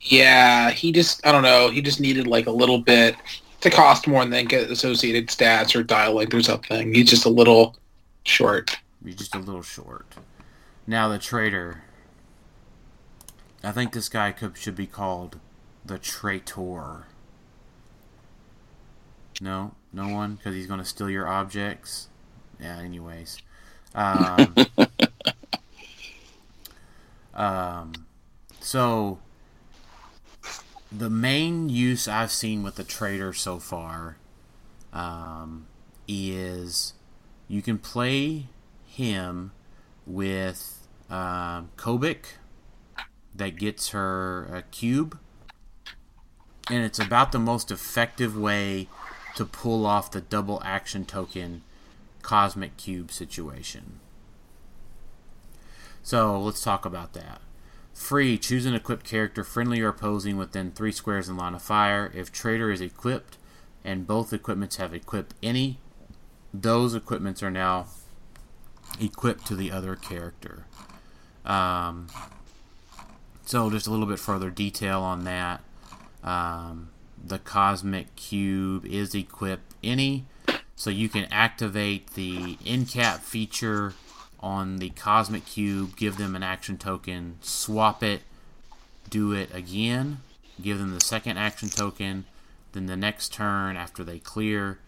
Yeah, he just I don't know. He just needed like a little bit to cost more and then get associated stats or dial length or something. He's just a little short. you're just a little short. Now the traitor. I think this guy could should be called the traitor. No, no one, because he's gonna steal your objects. Yeah. Anyways, um, um, so the main use I've seen with the traitor so far, um, is you can play him with um, Kobik that gets her a cube, and it's about the most effective way to pull off the double action token cosmic cube situation. So let's talk about that. Free, choose an equipped character friendly or opposing within three squares in line of fire. If Trader is equipped and both equipments have equipped any, those equipments are now equipped to the other character. Um, so just a little bit further detail on that. Um, the cosmic cube is equipped any, so you can activate the in cap feature on the cosmic cube, give them an action token, swap it, do it again, give them the second action token, then the next turn after they clear,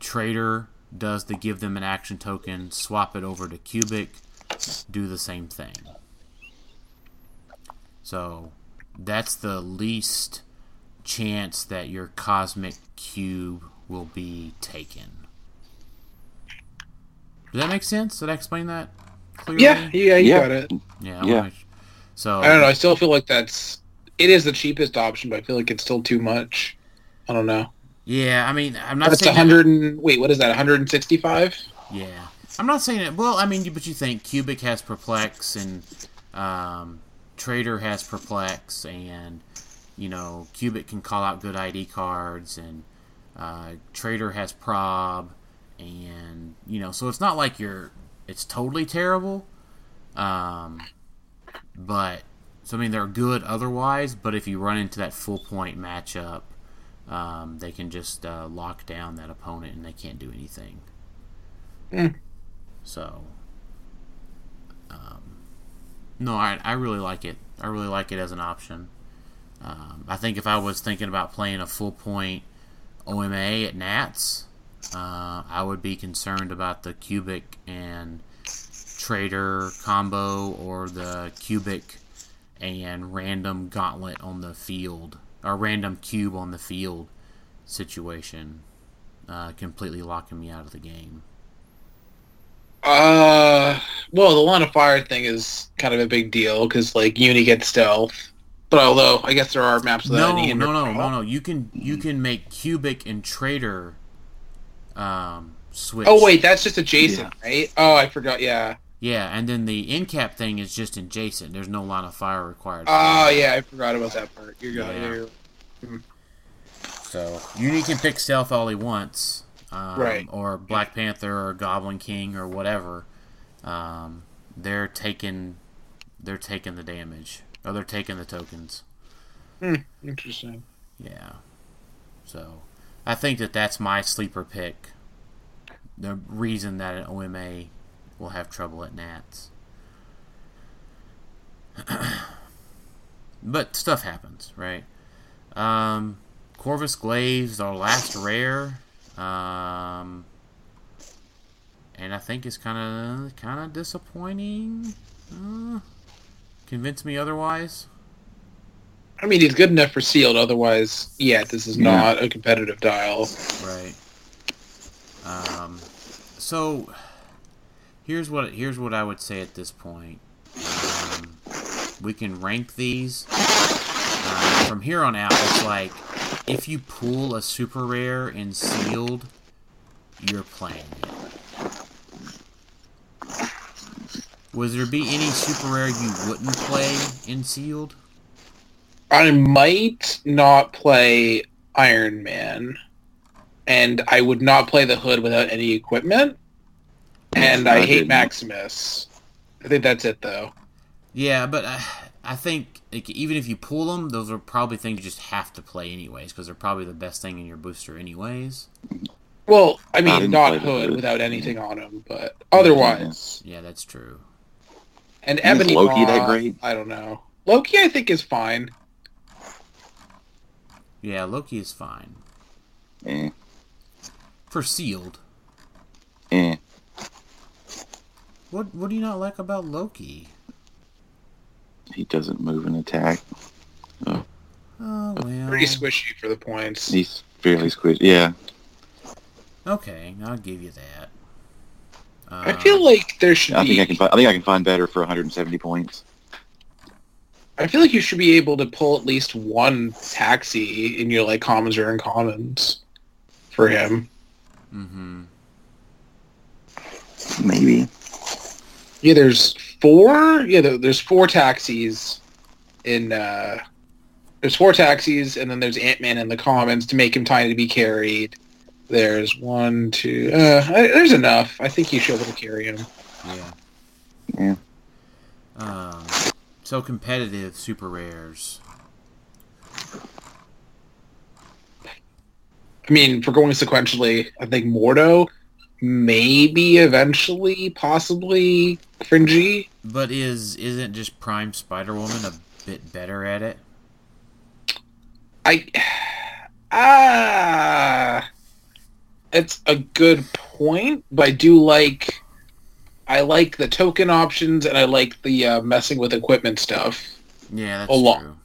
trader does the give them an action token, swap it over to Kobik, do the same thing. So that's the least chance that your cosmic cube will be taken. Does that make sense? Did I explain that clearly? Yeah, yeah, you Yeah. got it. Yeah. I Yeah. wanna- So I don't know. I still feel like that's it is the cheapest option, but I feel like it's still too much. I don't know. Yeah, I mean, I'm not That's a hundred and wait, what is that? One hundred and sixty-five. Yeah, I'm not saying it. Well, I mean, but you think Kobik has perplex and um, Trader has perplex, and you know, Kobik can call out good ID cards, and uh, Trader has prob, and you know, so it's not like you're. It's totally terrible. Um, but so I mean, they're good otherwise. But if you run into that full point matchup, um, they can just uh, lock down that opponent and they can't do anything. Hmm. So, um, no, I, I really like it. I really like it as an option. Um, I think if I was thinking about playing a full point OMA at Nats, uh, I would be concerned about the Kobik and trader combo or the Kobik and random gauntlet on the field or random cube on the field situation uh, completely locking me out of the game. Uh, well, the line of fire thing is kind of a big deal because like Uni gets stealth, but although I guess there are maps that No, any no, no, no, no. You can you can make Kobik and trader um, switch. Oh wait, that's just adjacent, right? Oh, I forgot. Yeah. Yeah, and then the end cap thing is just adjacent. There's no line of fire required. Oh that. yeah, I forgot about that part. You're going. Yeah. You're, So Uni can pick stealth all he wants, um, Right. Or Black Panther or Goblin King or whatever. Um, they're taking they're taking the damage. Or they're taking the tokens. Hmm, interesting. Yeah. So I think that that's my sleeper pick. The reason that an OMA will have trouble at Nats. but stuff happens, right? Um, Corvus Glaives, our last rare. Um, and I think it's kind of kind of disappointing. Uh, convince me otherwise. I mean, he's good enough for sealed. Otherwise, yeah, this is Yeah. not a competitive dial. Right. Um, so here's what here's what I would say at this point. Um, we can rank these uh, from here on out. It's like if you pull a super rare in sealed, you're playing it. Would there be any super rare you wouldn't play in sealed? I might not play Iron Man, and I would not play the Hood without any equipment. And I I hate didn't. Maximus. I think that's it, though. Yeah, but I, I think like, even if you pull them, those are probably things you just have to play anyways because they're probably the best thing in your booster anyways. Well, I I mean, didn't not play the Hood Hood. without anything on him, but otherwise. Yeah, that's true. And Is Ebony Loki that great? I don't know. Loki, I think, is fine. Yeah, Loki is fine Eh, for sealed. eh. What What do you not like about Loki? He doesn't move and attack. Oh well. Pretty squishy for the points. He's fairly squishy. Yeah. Okay, I'll give you that. I Um, feel like there should I be. think I can. fi- I think I can find better for 170 points. I feel like you should be able to pull at least one taxi in your like commons or uncommons for him. Mm-hmm. Maybe. Yeah, there's four. Yeah, there- there's four taxis in. uh There's four taxis, and then there's Ant Man in the commons to make him tiny to be carried. There's one, two. Uh, I, there's enough. I think you should be able to carry him. Yeah. Yeah. Um. So competitive super rares. I mean, for going sequentially, I think Mordo, maybe eventually, possibly Fringy. But is isn't just Prime Spider Woman a bit better at it? I ah, it's a good point, but I do like I like the token options and I like the uh, messing with equipment stuff Yeah, that's a lot. true.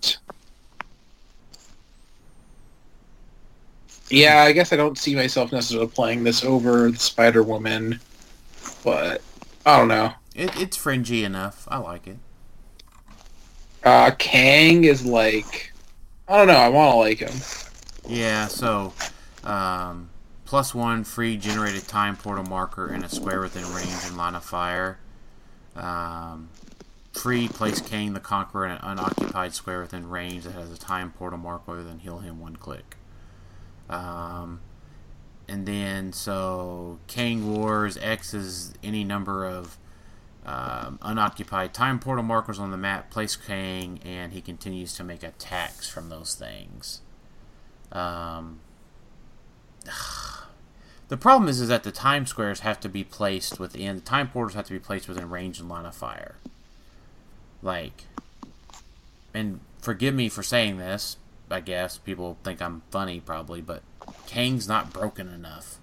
Yeah, I guess I don't see myself necessarily playing this over the Spider Woman, but I don't know. It, it's fringy enough. I like it. Uh, Kang is like I don't know. I want to like him. Yeah, so um, plus one free generated time portal marker and a square within range and line of fire. Um, free place Kang the Conqueror in an unoccupied square within range that has a time portal marker, then heal him one click. Um, and then so Kang Wars X is any number of um, unoccupied time portal markers on the map. Place Kang, and he continues to make attacks from those things. Um, the problem is, is that the time squares have to be placed within the time portals have to be placed within range and line of fire. Like, and forgive me for saying this. I guess people think I'm funny, probably, but Kang's not broken enough.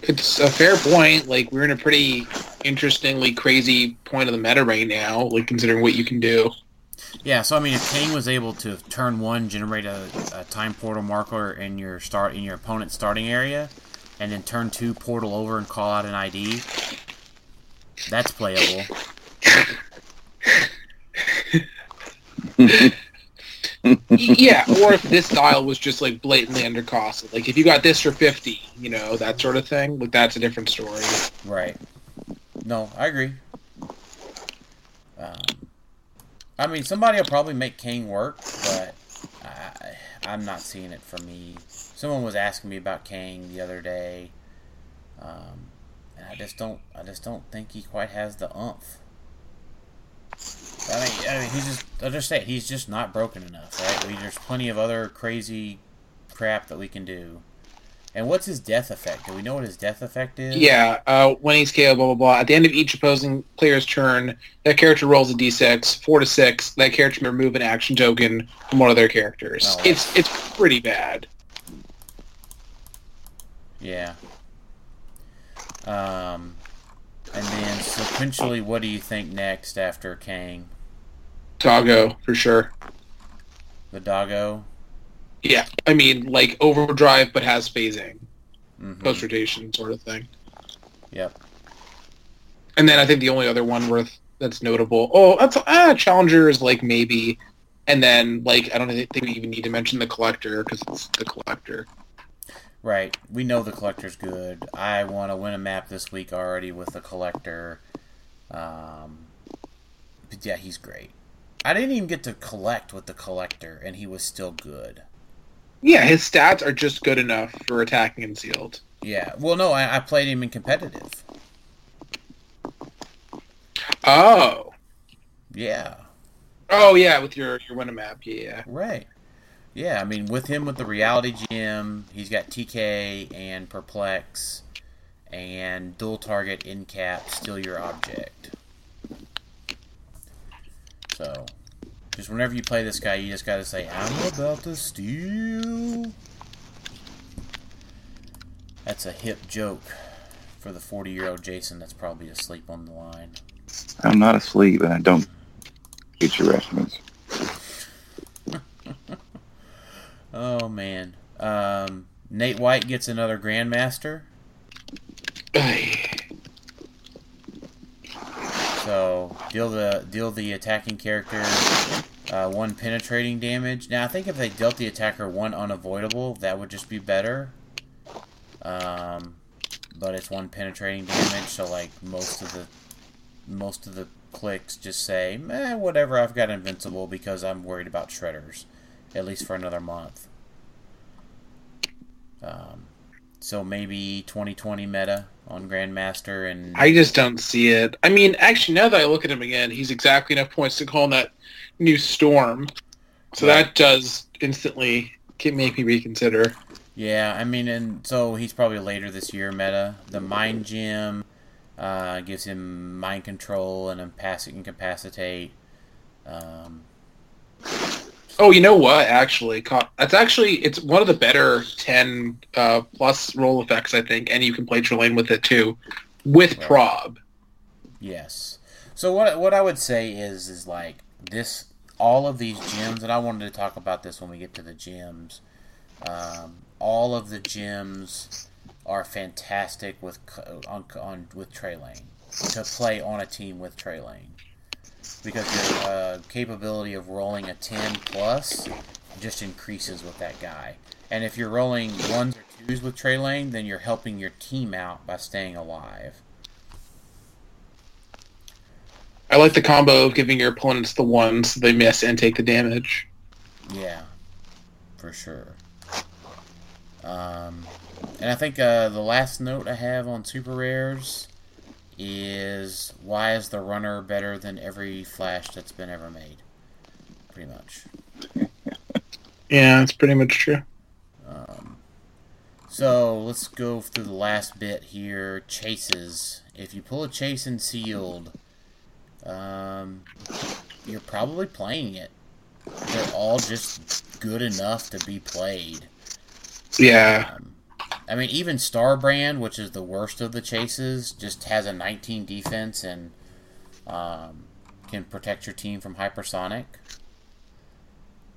It's a fair point. Like we're in a pretty interestingly crazy point of the meta right now, like considering what you can do. Yeah, so I mean, if Kang was able to turn one generate a, a time portal marker in your start in your opponent's starting area, and then turn two portal over and call out an ID, that's playable. yeah, or if this dial was just like blatantly undercosted. Like if you got this for fifty, you know, that sort of thing. Like that's a different story. Right. No, I agree. Um, I mean, somebody will probably make Kang work, but I, I'm not seeing it for me. Someone was asking me about Kang the other day, um, and I just don't. I just don't think he quite has the umph. I mean, I mean, he's just. I'll just say he's just not broken enough, right? We, there's plenty of other crazy crap that we can do. And what's his death effect? Do we know what his death effect is? Yeah, uh, when he's KO, blah blah blah. At the end of each opposing player's turn, that character rolls a d6, four to six. That character may remove an action token from one of their characters. Oh, wow. It's it's pretty bad. Yeah. Um, and then sequentially, what do you think next after Kang? Doggo for sure. The doggo? Yeah, I mean like overdrive, but has phasing, Mm-hmm. post rotation sort of thing. Yep. And then I think the only other one worth that's notable. Oh, that's ah, Challenger is like maybe, and then like I don't think we even need to mention the Collector because it's the Collector. Right. We know the collector's good. I want to win a map this week already with the collector. Um, but yeah, he's great. I didn't even get to collect with the collector, and he was still good. Yeah, his stats are just good enough for attacking and sealed. Yeah. Well, no, I, I played him in competitive. Oh, Yeah. oh yeah, with your your win a map, yeah. Right. Yeah, I mean, with him with the reality gem, he's got TK and perplex and dual target in cap, steal your object. So, just whenever you play this guy, you just gotta say, "I'm about to steal." That's a hip joke for the forty-year-old Jason that's probably asleep on the line. I'm not asleep, and I don't get your reference. Oh man, um, Nate White gets another Grandmaster. So deal the deal the attacking character uh, one penetrating damage. Now I think if they dealt the attacker one unavoidable, that would just be better. Um, but it's one penetrating damage, so like most of the most of the clicks just say, eh, whatever. I've got invincible because I'm worried about shredders, at least for another month. Um, so maybe 2020 meta on Grandmaster and I just don't see it. I mean, actually, now that I look at him again, he's exactly enough points to call him that new Storm. So Right. that does instantly make me reconsider. Yeah, I mean, and so he's probably later this year meta. The Mind Gem uh, gives him mind control and impass- incapacitate. Um, Oh, you know what? Actually, that's actually it's one of the better ten uh, plus roll effects, I think, and you can play Trelane with it too, with Right. prob. yes. So what what I would say is is like this all of these gems, and I wanted to talk about this when we get to the gems. Um, all of the gems are fantastic with on, on with Trelane to play on a team with Trelane because your uh, capability of rolling a 10 plus just increases with that guy. And if you're rolling ones or twos with Trelane, then you're helping your team out by staying alive. I like the combo of giving your opponents the ones they miss and take the damage. Yeah, for sure. Um, and I think uh, the last note I have on super rares is why is the runner better than every flash that's been ever made? Pretty much. Yeah, that's pretty much true. Um, so let's go through the last bit here. Chases. If you pull a chase and sealed, um, you're probably playing it. They're all just good enough to be played. Yeah. Um, I mean, even Starbrand, which is the worst of the chases, just has a 19 defense and um, can protect your team from hypersonic.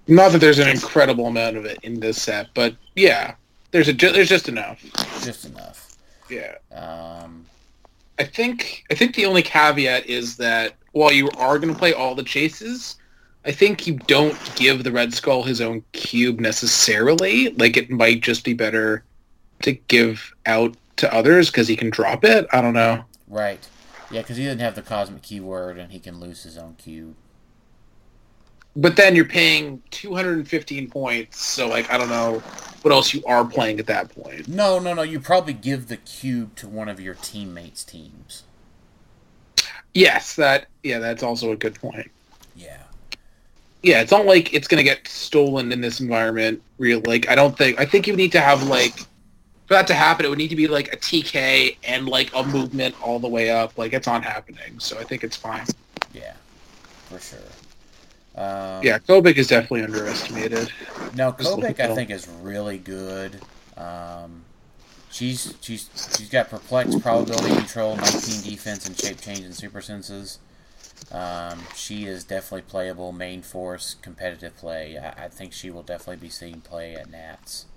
Not that there's an incredible amount of it in this set, but yeah, there's a ju- there's just enough. Just enough. Yeah. Um, I think I think the only caveat is that while you are going to play all the chases, I think you don't give the Red Skull his own cube necessarily. Like it might just be better to give out to others because he can drop it. I don't know. right. Yeah, because he doesn't have the cosmic keyword and he can lose his own cube. But then you're paying 215 points, so like I don't know what else you are playing at that point. No, no, no. You probably give the cube to one of your teammates' teams. Yes, that yeah, that's also a good point. Yeah. Yeah, it's not like it's gonna get stolen in this environment. Real like I don't think I think you need to have like for that to happen, it would need to be like a TK and like a movement all the way up. Like it's not happening, so I think it's fine. Yeah. For sure. Um, Yeah, Kobik is definitely underestimated. No, Kobik I think is really good. Um, she's she's she's got perplex, probability control, 19 defense, and shape change and super senses. Um, she is definitely playable, main force, competitive play. I, I think she will definitely be seen play at Nats.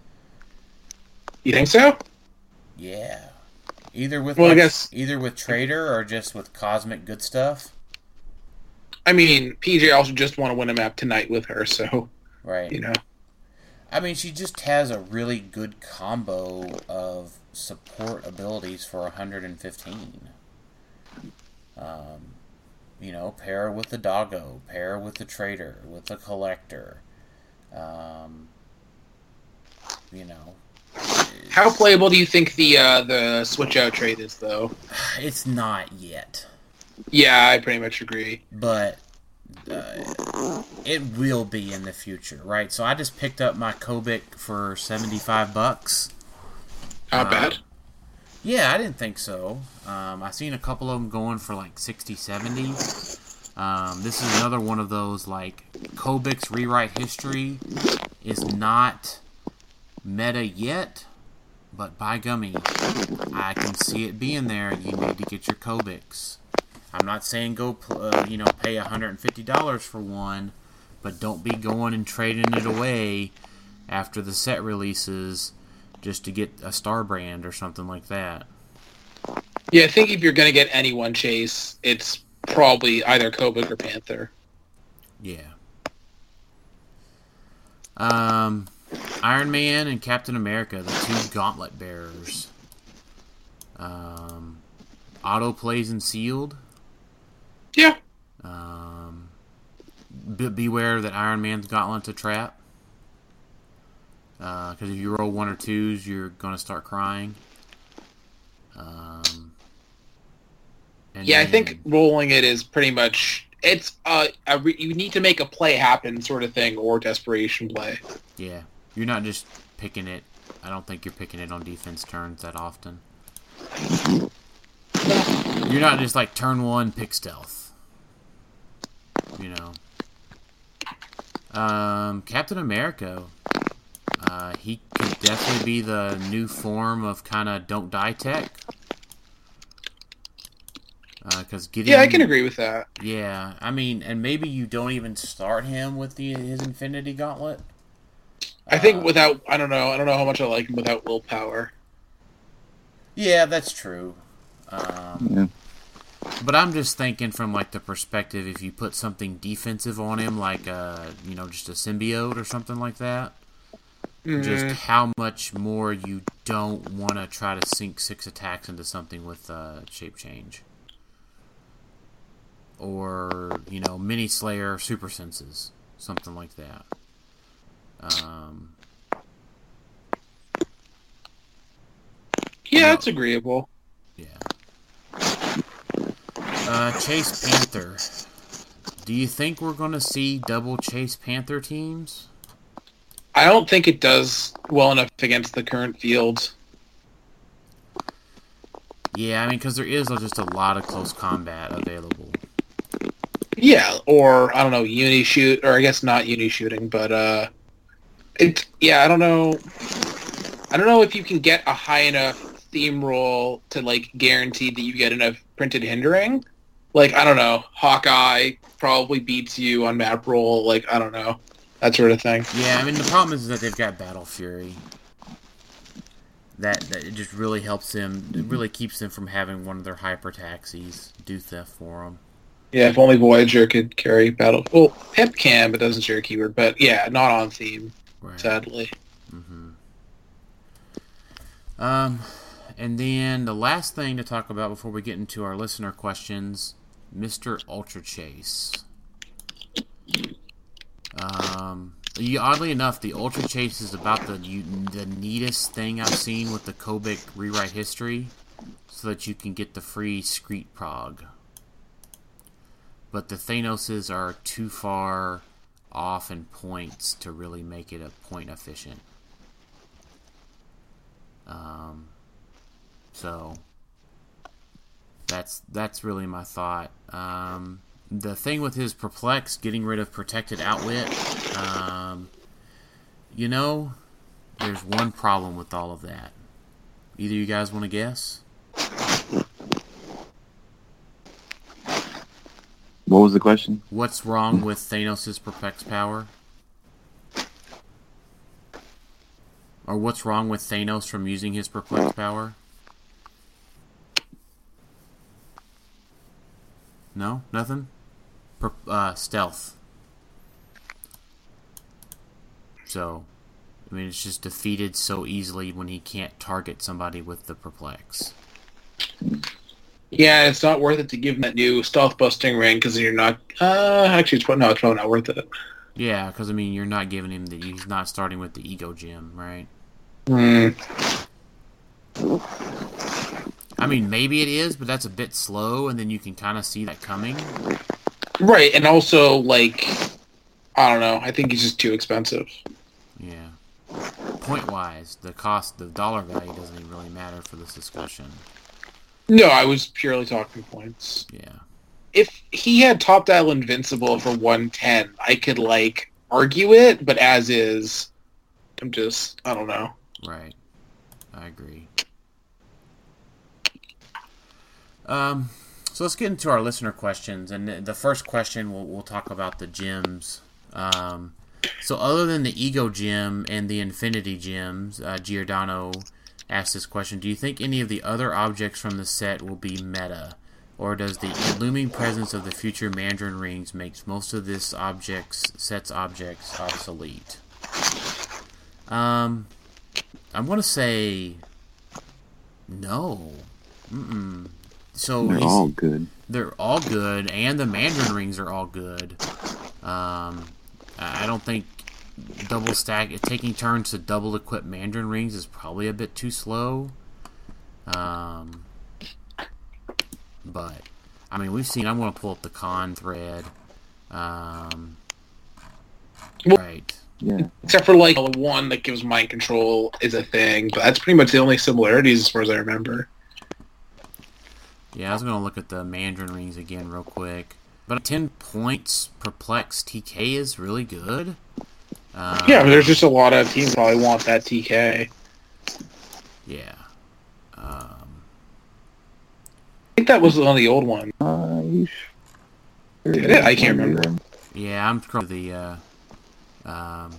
You think so? Yeah, either with Well, I guess- either with Trader or just with cosmic good stuff. I mean, PJ also just want to win a map tonight with her, so Right. you know. I mean, she just has a really good combo of support abilities for 115. Um, you know, pair with the doggo, pair with the trader, with the collector. Um, you know, How playable do you think the uh, the switch out trade is, though? it's not yet, Yeah, I pretty much agree. but uh, it will be in the future, right? So I just picked up my Kobik for 75 bucks. Not Uh, bad. Yeah, I didn't think so. Um, I seen a couple of them going for like 60, 70. Um, this is another one of those like Kobik's rewrite history is not meta yet, but by gummy, I can see it being there. You need to get your Kobiks. I'm not saying go, uh, you know, pay $150 for one, but don't be going and trading it away after the set releases just to get a Starbrand or something like that. Yeah, I think if you're gonna get any one chase, it's probably either Kobik or Panther. Yeah. Um, Iron Man and Captain America, the two gauntlet bearers. Um, auto plays and sealed. Yeah. Um, be- beware that Iron Man's gauntlet's a trap. Because if you roll one or twos, you're going to start crying. Um, Yeah, I think rolling it is pretty much it's uh a re- you need to make a play happen sort of thing or desperation play. Yeah, you're not just picking it. I don't think you're picking it on defense turns that often. You're not just like turn one pick stealth. You know. Um, Captain America. Uh, he could definitely be the new form of kind of don't die tech. Because getting Yeah, I can agree with that. yeah, I mean, and maybe you don't even start him with the his Infinity Gauntlet. I think Uh, without I don't know I don't know how much I like him without willpower. Yeah, that's true. Um, Yeah. But I'm just thinking from like the perspective if you put something defensive on him, like uh, you know, just a symbiote or something like that, just Mm, how much more you don't want to try to sink six attacks into something with uh, shape change, or you know, mini slayer super senses, something like that. Um, yeah, it's agreeable. Yeah. Uh, Chase Panther. Do you think we're going to see double Chase Panther teams? I don't think it does well enough against the current field. Yeah, I mean, because there is just a lot of close combat available. Yeah, or I don't know, uni shoot, or I guess not uni shooting, but uh, it. Yeah, I don't know. I don't know if you can get a high enough theme roll to like guarantee that you get enough printed hindering. Like I don't know, Hawkeye probably beats you on map roll. Like I don't know, that sort of thing. Yeah, I mean, the problem is that they've got Battle Fury. That, that it just really helps them. It really keeps them from having one of their hyper taxis do theft for them. Yeah, if only Voyager could carry battle. Well, Pip can, but doesn't share a keyword. But yeah, not on theme, Right. sadly. hmm Um, and then the last thing to talk about before we get into our listener questions, Mister Ultra Chase. Um, you, oddly enough, the Ultra Chase is about the you, the neatest thing I've seen with the Kobik rewrite history, so that you can get the free Screet prog. But the Thanoses are too far off in points to really make it a point efficient. Um, so that's that's really my thought. Um, the thing with his perplex, getting rid of protected outwit, um, you know, there's one problem with all of that. Either you guys want to guess? What was the question? What's wrong with Thanos' perplex power? Or what's wrong with Thanos from using his perplex power? No, nothing. Per- uh, stealth. So, I mean, it's just defeated so easily when he can't target somebody with the perplex. Yeah, it's not worth it to give him that new stealth busting ring because you're not. Uh, actually, it's no, it's probably not worth it. Yeah, because I mean, you're not giving him the. He's not starting with the ego gem, right? Hmm. I mean, maybe it is, but that's a bit slow, and then you can kind of see that coming. Right, and also like, I don't know. I think he's just too expensive. Yeah. Point wise, the cost, the dollar value doesn't even really matter for this discussion. No, I was purely talking points. Yeah. If he had top dial invincible for 110, I could like argue it, but as is, I'm just I don't know. Right. I agree. Um, so let's get into our listener questions, and the- the first question we'll, we'll talk about the gems. Um, so other than the ego gem and the infinity gems, uh, Giordano asked this question: Do you think any of the other objects from the set will be meta, or does the looming presence of the future Mandarin rings makes most of this objects set's objects obsolete? Um, I'm gonna say no. Mm-mm. So They're all good. they're all good, and the Mandarin rings are all good. Um, I don't think double stack taking turns to double equip Mandarin rings is probably a bit too slow. Um, but I mean, we've seen. I'm going to pull up the con thread. Um, Well- right. Yeah. Except for like the one that gives mind control is a thing, but that's pretty much the only similarities as far as I remember. Yeah, I was going to look at the Mandarin rings again real quick. But 10 points perplex TK is really good. Um, Yeah, but there's just a lot of teams probably want that TK. Yeah. Um, I think that was on the old one. Uh, you sure? Did it? I can't remember. yeah, I'm scrolling the uh, um,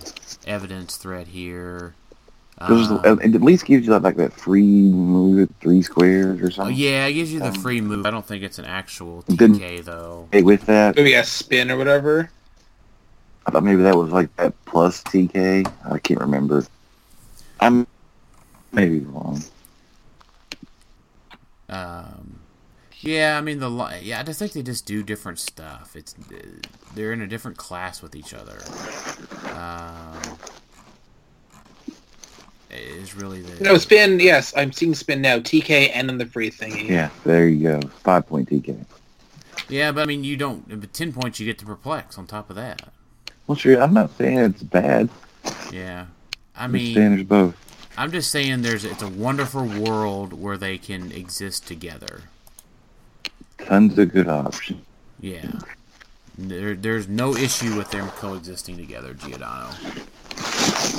evidence thread here. Um, it at least gives you like, like that free move at three squares or oh, something. yeah, it gives you the um, free move. I don't think it's an actual Didn't- TK, though. Hey, with that, Maybe a spin or whatever. I thought maybe that was like that plus TK. I can't remember. I'm maybe wrong. Um, yeah, I mean the li- yeah, I just think they just do different stuff. It's they're in a different class with each other. Um, is really the No, spin, yes, I'm seeing spin now. TK and then the free thingy. Yeah, there you go. Five point TK. yeah, but I mean you don't. But ten points you get to perplex on top of that. Well, sure. I'm not saying it's bad. Yeah. I Good mean, standards both. I'm just saying there's it's a wonderful world where they can exist together. Tons of good options. Yeah. There, there's no issue with them coexisting together, Giordano.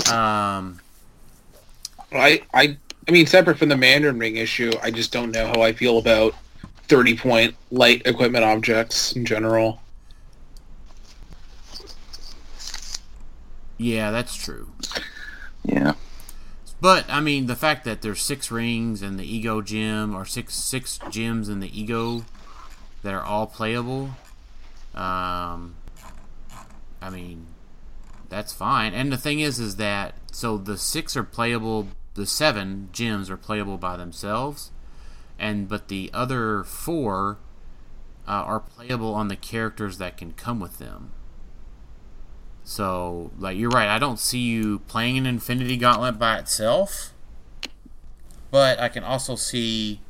Um, I, I, I mean, separate from the Mandarin Ring issue, I just don't know how I feel about thirty-point light equipment objects in general. Yeah, that's true. Yeah. But I mean, the fact that there's six rings in the ego gem, or six six gems in the ego that are all playable, um, I mean, that's fine. And the thing is, is that so the six are playable, the seven gems are playable by themselves, and but the other four uh, are playable on the characters that can come with them. So, like, you're right. I don't see you playing an Infinity Gauntlet by itself, but I can also see,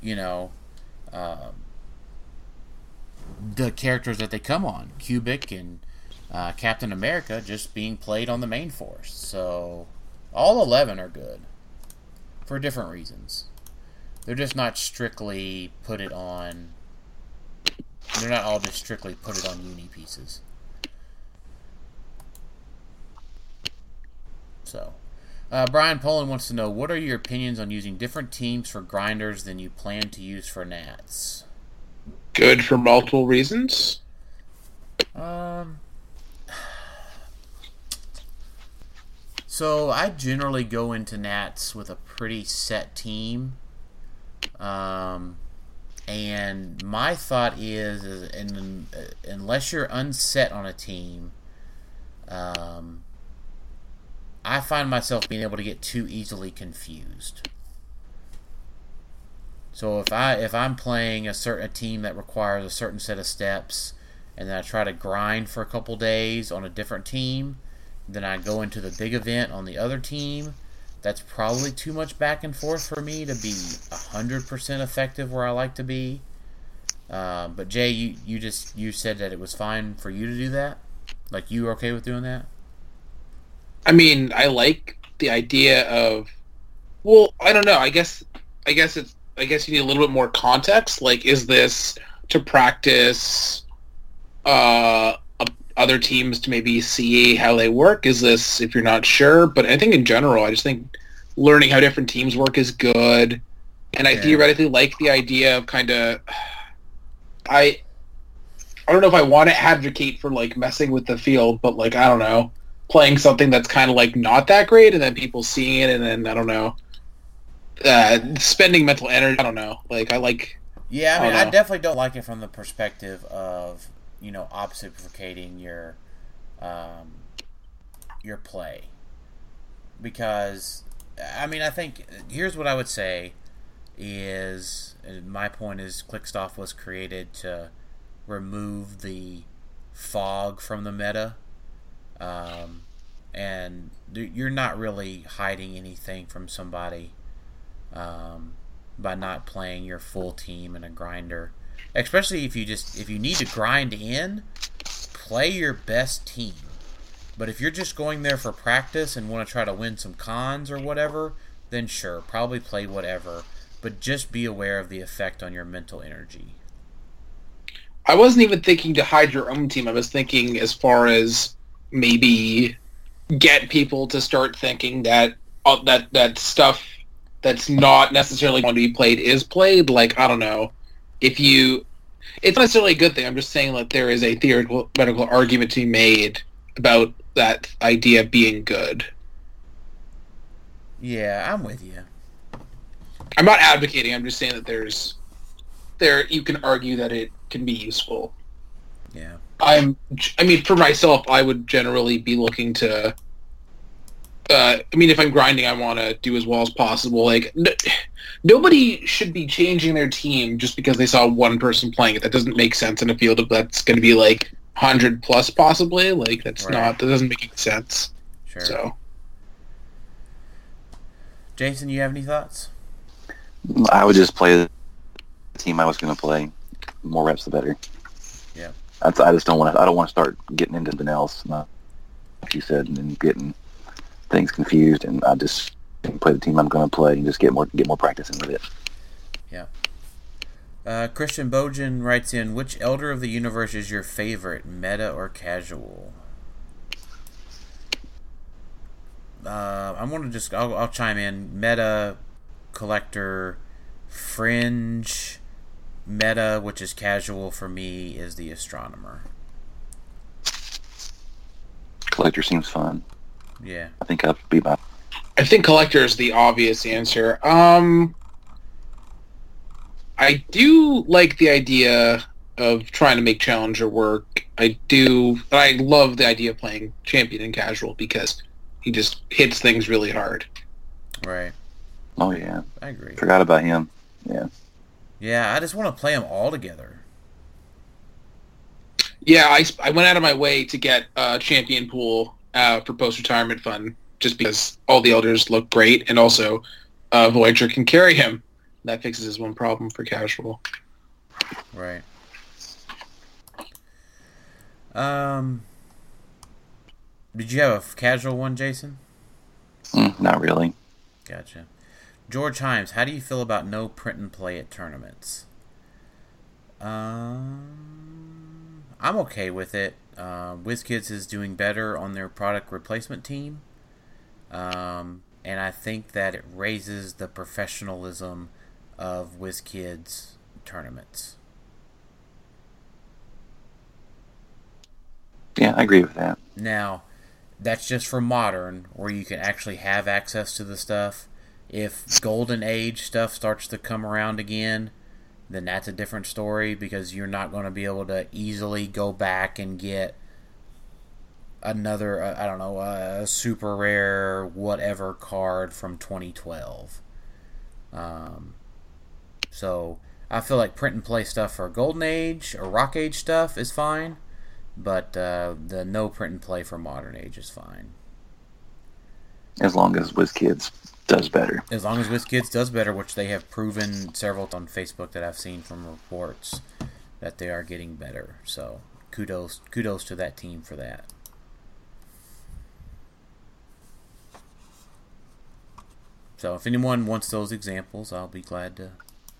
you know, um the characters that they come on, Kobik and uh, Captain America, just being played on the main force. So, all eleven are good for different reasons. They're just not strictly put it on. They're not all just strictly put it on uni pieces. So, uh, Brian Poland wants to know what are your opinions on using different teams for grinders than you plan to use for Nats? Good for multiple reasons. Um. So I generally go into Nats with a pretty set team. Um, and my thought is, is in, unless you're unset on a team, um, I find myself being able to get too easily confused. So if I if I'm playing a certain a team that requires a certain set of steps, and then I try to grind for a couple days on a different team, then I go into the big event on the other team. That's probably too much back and forth for me to be hundred percent effective where I like to be. Uh, but Jay, you, you just you said that it was fine for you to do that. Like you were okay with doing that? I mean, I like the idea of. Well, I don't know. I guess. I guess it's. I guess you need a little bit more context. Like, is this to practice uh, other teams to maybe see how they work? Is this if you're not sure? But I think in general, I just think learning how different teams work is good, and I Yeah. theoretically like the idea of kind of. I. I don't know if I want to advocate for like messing with the field, but like I don't know, playing something that's kind of like not that great, and then people seeing it, and then I don't know, uh, spending mental energy. I don't know. Like I like. Yeah, I I mean, don't I definitely don't like it from the perspective of you know obfuscating your um, your play because I mean I think here's what I would say is my point is Clickstuff was created to remove the fog from the meta um, and you're not really hiding anything from somebody um, by not playing your full team in a grinder. Especially if you just if you need to grind in, play your best team. But if you're just going there for practice and want to try to win some cons or whatever, then sure, probably play whatever. But just be aware of the effect on your mental energy. I wasn't even thinking to hide your own team. I was thinking as far as maybe get people to start thinking that uh, that that stuff that's not necessarily going to be played is played. Like I don't know if you. It's not necessarily a good thing. I'm just saying that there is a theoretical medical argument to be made about that idea being good. Yeah, I'm with you. I'm not advocating. I'm just saying that there's there you can argue that it can be useful. Yeah. I'm. I mean, for myself, I would generally be looking to. Uh, I mean, if I'm grinding, I want to do as well as possible. Like, n- nobody should be changing their team just because they saw one person playing it. That doesn't make sense in a field of that's going to be like hundred plus, possibly. Like, that's Right. not. That doesn't make any sense. Sure. So, Jason, you have any thoughts? I would just play the team I was going to play. More reps, the better. That's, I just don't want to. I don't want to start getting into something else. No. you said, and getting things confused. And I just play the team I'm going to play and just get more get more practice in with it. Yeah. Uh, Christian Bojan writes in, which Elder of the Universe is your favorite, meta or casual? Uh, I want to just, I'll, I'll chime in. Meta, Collector, Fringe, Meta, which is casual for me, is the Astronomer. Collector seems fun. Yeah. I think I'll be my. I think collector is the obvious answer. Um, I do like the idea of trying to make challenger work. I do. I love the idea of playing champion and casual because he just hits things really hard. Right. Oh yeah, I agree. forgot about him. Yeah. Yeah, I just want to play them all together. Yeah, I, I went out of my way to get a champion pool uh, for post retirement fun just because all the elders look great and also uh, Voyager can carry him. That fixes his one problem for casual. Right. Um. Did you have a casual one, Jason? Mm, not really. Gotcha. George Himes, how do you feel about no print and play at tournaments? Um, I'm okay with it. Uh, WizKids is doing better on their product replacement team. Um, and I think that it raises the professionalism of WizKids tournaments. Yeah, I agree with that. Now, that's just for modern, where you can actually have access to the stuff. If Golden Age stuff starts to come around again, then that's a different story because you're not going to be able to easily go back and get another, uh, I don't know, a super rare whatever card from 2012. Um, so I feel like print and play stuff for Golden Age or Rock Age stuff is fine but uh, the no print and play for modern age is fine As long as WizKids does better. as long as WizKids does better, which they have proven several on Facebook that I've seen from reports that they are getting better. So kudos kudos to that team for that. So if anyone wants those examples, I'll be glad to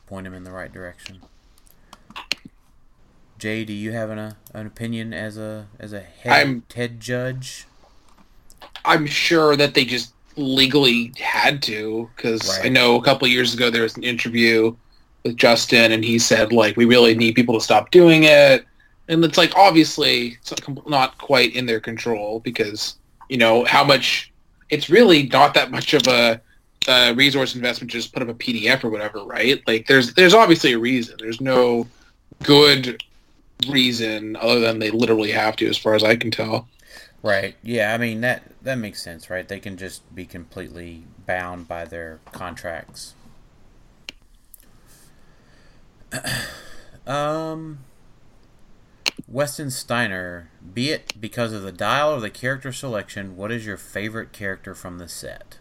point them in the right direction. Jay, do you have an, uh, an opinion as a as a head, I'm- head judge? I'm sure that they just legally had to because Right. I know a couple years ago there was an interview with Justin and he said like we really need people to stop doing it. And it's like obviously it's not quite in their control because you know how much it's really not that much of a, a resource investment to just put up a PDF or whatever right? Like there's there's obviously a reason. There's no good reason other than they literally have to as far as I can tell Right. Yeah, I mean that that makes sense, right? They can just be completely bound by their contracts. um Weston Steiner, be it because of the dial or the character selection, what is your favorite character from the set?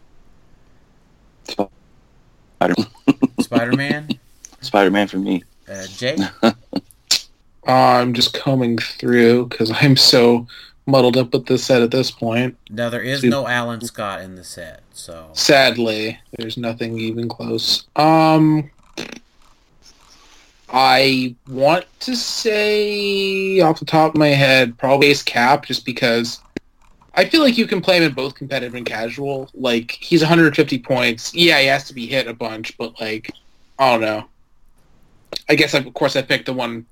Spider Spider-Man? Spider-Man for me. Uh, Jay? I'm just coming through because I'm so muddled up with this set at this point. Now there is no Alan Scott in the set, so Sadly, there's nothing even close. Um, I want to say off the top of my head, probably Ace Cap, just because I feel like you can play him in both competitive and casual. Like he's 150 points. Yeah, he has to be hit a bunch, but like I don't know. I guess of course I picked the one,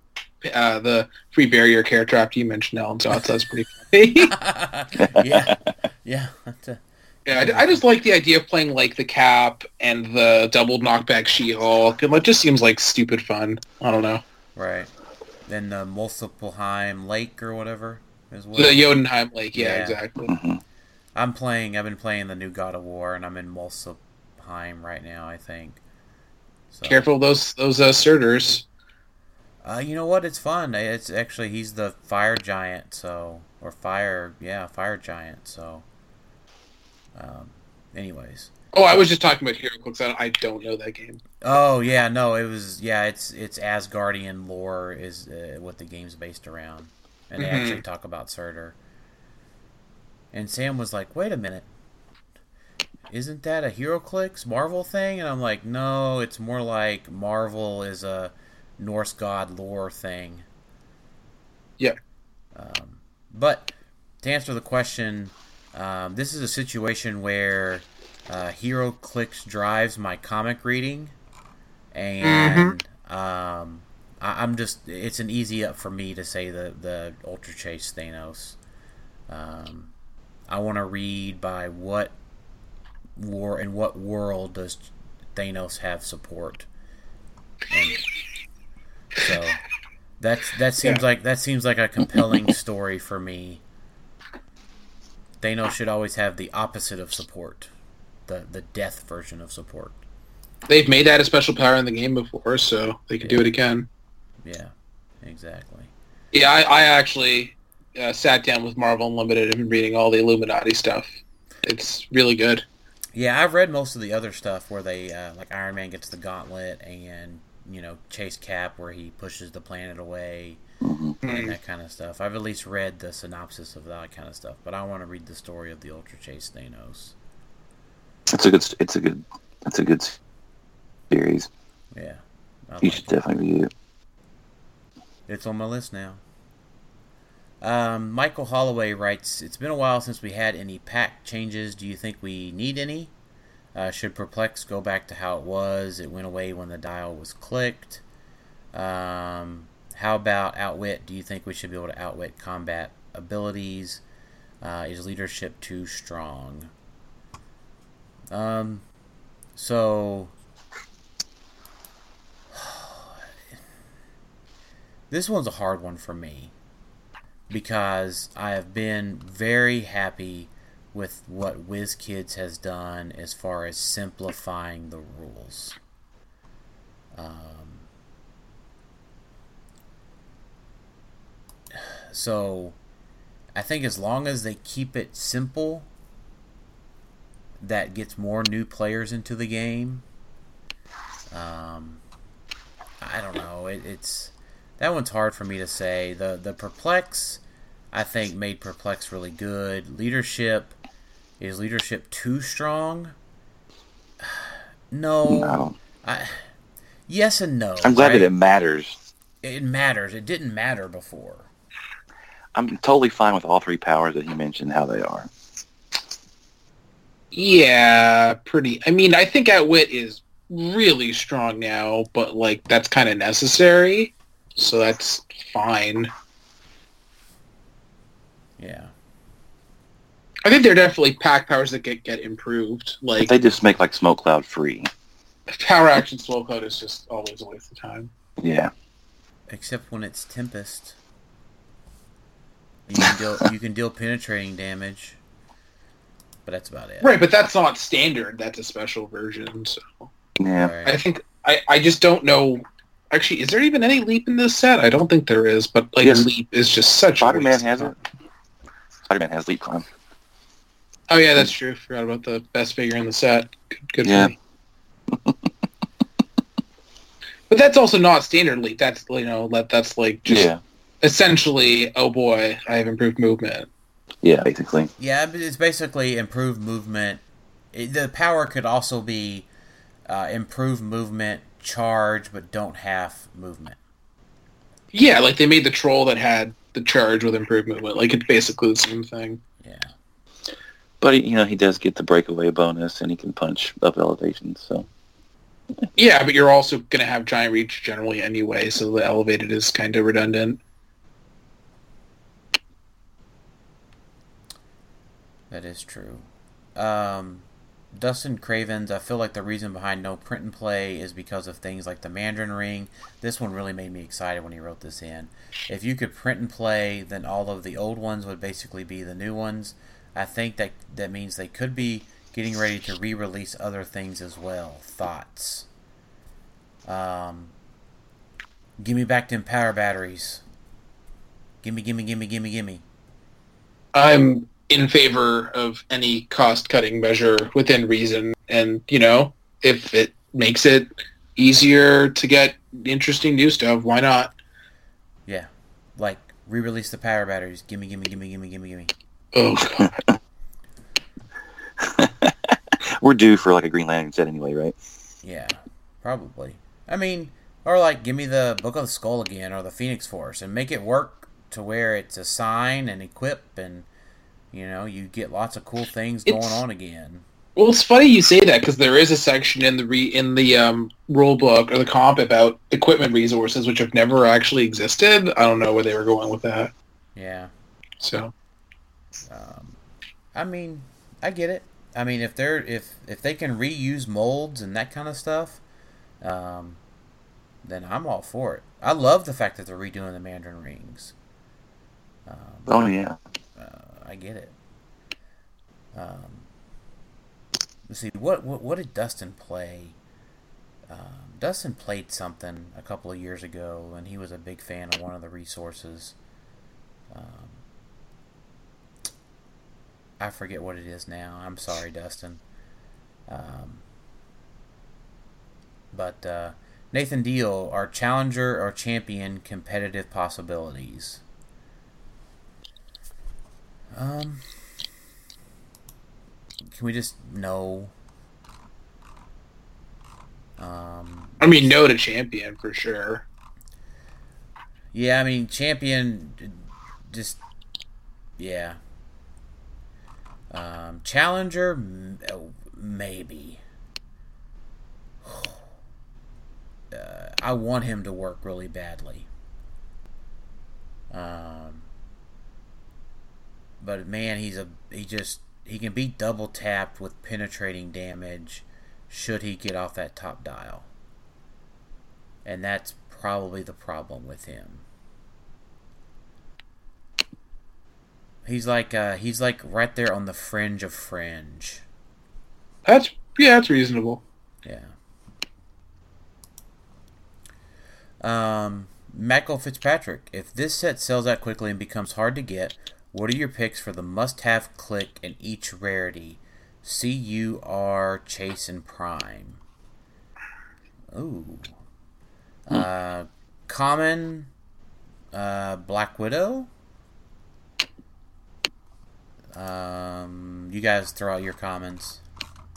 uh, the free barrier character after you mentioned Alan Scott. So that's pretty funny. yeah, yeah. that's a- Yeah, I, I just like the idea of playing like the Cap and the double knockback She-Hulk. It like, just seems like stupid fun. I don't know. Right. Then the Muspelheim Lake or whatever as well. The Jotunheim Lake, yeah, Yeah. exactly. hmm I'm playing. I've been playing the new God of War, and I'm in Muspelheim right now. I think. So, Careful those those uh, Surturs. Uh, you know what? It's fun. It's actually he's the fire giant. So or fire, yeah, fire giant. So. Um. Anyways. Oh, I was just talking about HeroClix. I, don't know that game. Oh yeah, no, it was yeah. It's it's Asgardian lore is uh, what the game's based around, and they Mhm. actually talk about Surtur. And Sam was like, "Wait a minute, isn't that a HeroClix Marvel thing?" And I'm like, "No, it's more like Marvel is a Norse god lore thing." Yeah. Um, but to answer the question, um, this is a situation where uh, clicks drives my comic reading, and um, I, I'm just it's an easy up for me to say the the Ultra Chase Thanos. Um, I want to read by what war in what world does Thanos have support, and so that's that seems Yeah. like that seems like a compelling story for me. Thanos should always have the opposite of support, the the death version of support. They've made that a special power in the game before, so they can do it again. Yeah, exactly. Yeah, I, I actually uh, sat down with Marvel Unlimited and been reading all the Illuminati stuff. It's really good. Yeah, I've read most of the other stuff where they uh, like Iron Man gets the gauntlet and you know Chase Cap where he pushes the planet away hmm and that kind of stuff. I've at least read the synopsis of that kind of stuff, but I want to read the story of the Ultra Chase Thanos. It's a good. It's a good. It's a good series. Yeah, I You like should it. definitely read it. It's on my list now. Um, Michael Holloway writes, "It's been a while since we had any pack changes. Do you think we need any? Uh, should Perplex go back to how it was? It went away when the dial was clicked. Um, how about Outwit? Do you think we should be able to outwit combat abilities? Uh, is leadership too strong? Um, so this one's a hard one for me because I have been very happy with what WizKids has done as far as simplifying the rules. Um, so I think as long as they keep it simple, that gets more new players into the game. Um, I don't know. It, it's that one's hard for me to say. The the perplex, I think, made perplex really good. Leadership is leadership too strong? No, No. I, yes and no. I'm glad right? that it matters. it matters. It didn't matter before. I'm totally fine with all three powers that he mentioned how they are. Yeah, pretty. I mean, I think Outwit is really strong now, but like that's kind of necessary, so that's fine. Yeah. I think there are definitely pack powers that get get improved. Like They just make like Smoke Cloud free. power action slow code is just always a waste of time. Yeah. Except when it's Tempest. You can deal you can deal penetrating damage. But that's about it. Right, but that's not standard. That's a special version. So Yeah. Right. I think I I just don't know. Actually, is there even any leap in this set? I don't think there is. But like Yes. leap is just such. a Spider-Man has it. Spider-Man has Leap Climb. Oh yeah, that's true. Forgot about the best figure in the set. Good, good Yeah. for but that's also not standard leap. That's you know that that's like just Yeah. essentially. Oh boy, I have improved movement. Yeah, basically. Yeah, but it's basically improved movement. It, the power could also be uh, improved movement, charge, but don't have movement. Yeah, like they made the troll that had the charge with improved movement. Like it's basically the same thing. Yeah. But he- you know, he does get the breakaway bonus and he can punch up elevations, so Yeah, but you're also gonna have giant reach generally anyway, so the elevated is kind of redundant. That is true. Um, Dustin Cravens, I feel like the reason behind no print and play is because of things like the Mandarin Ring. This one really made me excited when he wrote this in. If you could print and play, then all of the old ones would basically be the new ones. I think that that means they could be getting ready to re-release other things as well. Thoughts? Um, give me back them power batteries. Gimme, gimme, gimme, gimme, gimme. I'm in favor of any cost cutting measure within reason and you know if it makes it easier to get interesting new stuff why not Yeah, like re-release the power batteries. Gimme, gimme, gimme, gimme, gimme, gimme. Oh We're due for like a Green Lantern set anyway, right? Yeah, probably. I mean, or like give me the Book of the Skull again or the Phoenix Force and make it work to where it's a sign and equip and you know you get lots of cool things going It's- on again. Well, it's funny you say that because there is a section in the re, in the um, rule book or the comp about equipment resources, which have never actually existed. I don't know where they were going with that. Yeah. So Um, I mean, I get it. I mean, if they're if if they can reuse molds and that kind of stuff, um, then I'm all for it. I love the fact that they're redoing the Mandarin rings. Um, Oh yeah. uh, I get it. Um, let's see what what what did Dustin play? Um, Dustin played something a couple of years ago, and he was a big fan of one of the resources. Um, I forget what it is now. I'm sorry, Dustin. Um, but uh, Nathan Deal, our challenger or champion competitive possibilities. Um, can we just know? Um, I mean, no to champion for sure. yeah, I mean, champion, just yeah. Um, challenger, m- maybe. Uh, I want him to work really badly. Um, but man, he's a he just he can be double tapped with penetrating damage should he get off that top dial. And that's probably the problem with him. He's like uh, he's like right there on the fringe of fringe. That's yeah, that's reasonable. Yeah. Um, Michael Fitzpatrick. If this set sells out quickly and becomes hard to get, what are your picks for the must-have click in each rarity? C U R Chase and Prime. Ooh. Uh, common. Uh, Black Widow. Um, you guys throw out your comments.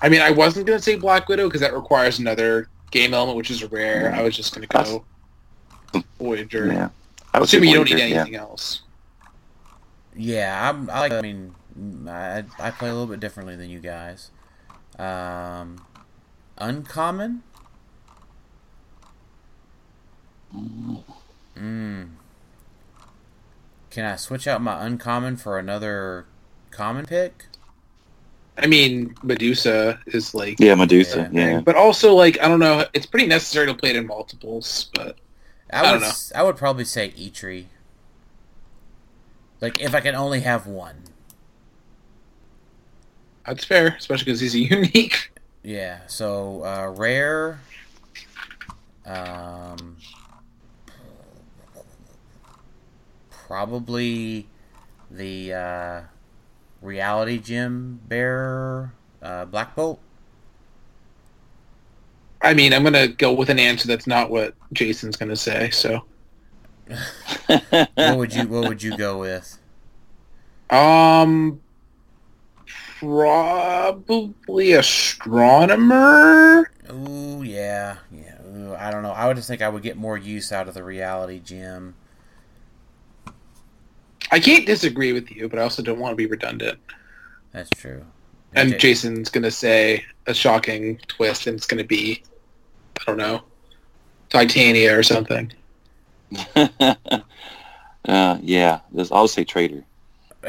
I mean, I wasn't gonna say Black Widow because that requires another game element, which is rare. I was just gonna go Voyager. Yeah. I would say Assuming you don't need Voyager, yeah. anything else. Yeah, I'm, I like. I mean, I, I play a little bit differently than you guys. Um, uncommon. Mm. Can I switch out my uncommon for another common pick? I mean, Medusa is like, Yeah, Medusa. Yeah. Yeah. but also like I don't know. It's pretty necessary to play it in multiples, but I I would. don't know. s- I would probably say Eitri. Like if I can only have one. that's fair, especially because he's a unique. Yeah. So uh, rare. Um, probably the uh, reality Gem Bearer uh, Black Bolt. I mean, I'm gonna go with an answer that's not what Jason's gonna say. So, What would you What would you go with? um, probably astronomer. Oh yeah, yeah. Ooh, I don't know. I would just think I would get more use out of the reality gym. I can't disagree with you, but I also don't want to be redundant. That's true. And Ja- Jason's gonna say a shocking twist, and it's gonna be, I don't know, Titania or something. uh, yeah. This, I'll say Trader.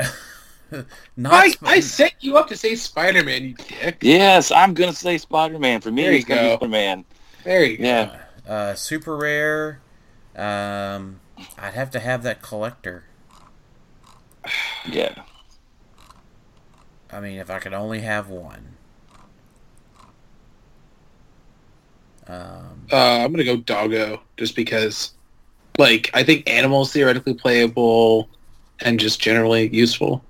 Not I, sp- I set you up to say Spider-Man, you dick. Yes, I'm gonna say Spider-Man. For me, There you it's gonna be go. Spider-Man. There you go. Yeah. uh, super rare. Um, I'd have to have that collector. Yeah. I mean, if I could only have one. Um, Uh, I'm gonna go Doggo just because, like, I think animals theoretically playable and just generally useful,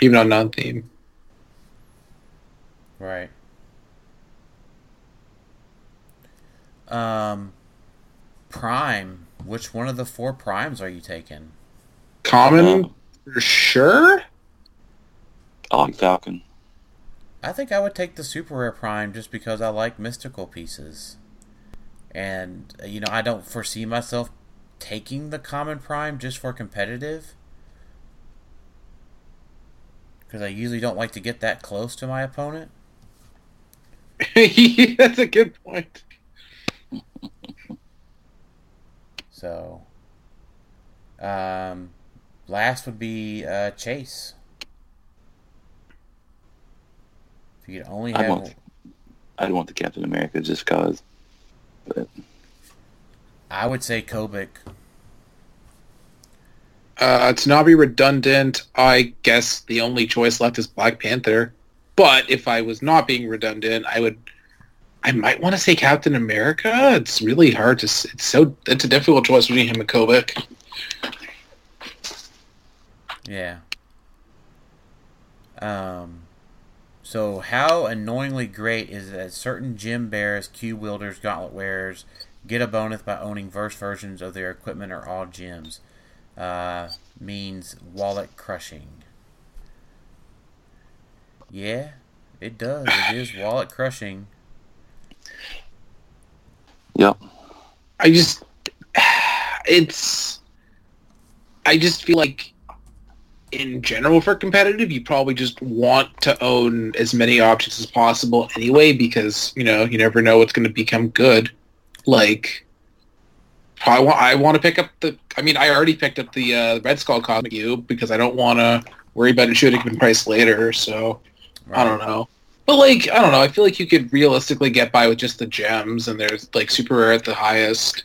even on non-theme. right. Um, Prime. Which one of the four primes are you taking? Common Uh, for sure. I like Falcon. I think I would take the super rare prime just because I like mystical pieces. And you know, I don't foresee myself taking the common prime just for competitive. Because I usually don't like to get that close to my opponent. That's a good point. So, um, last would be uh, Chase. If you could only I have, want, I don't want the Captain America just cause. But I would say Kobik. Uh, to not be redundant, I guess the only choice left is Black Panther. But if I was not being redundant, I would. I might want to say Captain America. It's really hard to. It's so. It's a difficult choice between him and Kobik. Yeah. Um. So, how annoyingly great is it that certain Gem Bearers, cube wielders, gauntlet wearers get a bonus by owning verse versions of their equipment or all gems? Uh, means wallet crushing. Yeah, it does. It is wallet crushing. yep, I just. It's. I just feel like, in general, for competitive, you probably just want to own as many objects as possible anyway, because you know you never know what's going to become good. Like, I want I want to pick up the. I mean, I already picked up the uh, Red Skull Cosmic Cube because I don't want to worry about it shooting in price later. So I don't know. But like, I don't know. I feel like you could realistically get by with just the gems, and there's like super rare at the highest.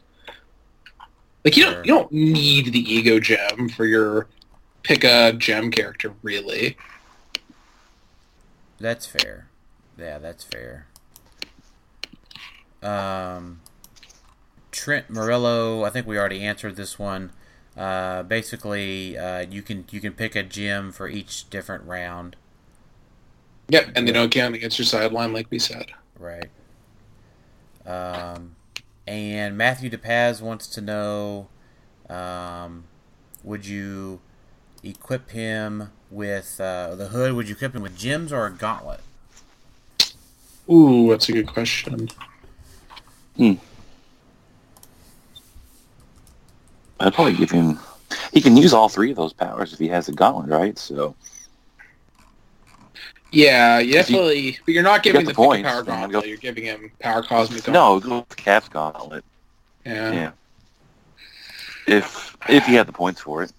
Like you don't you don't need the ego gem for your pick a gem character, really. That's fair. Yeah, that's fair. Um, Trent Morello. I think we already answered this one. Uh, basically, uh, you can you can pick a gem for each different round. Yep, and they don't count against your sideline, like we said. Right. Um, and Matthew DePaz wants to know, um, would you equip him with uh, the hood? Would you equip him with gems or a gauntlet? Ooh, that's a good question. Hmm. I'd probably give him. He can use all three of those powers if he has a gauntlet, right? So Yeah, you If you- definitely. but you're not giving the the, points, power man, gauntlet. go- You're giving him power cosmic. Gauntlet. no, go with Cap's gauntlet. Yeah. Yeah. If if you have the points for it,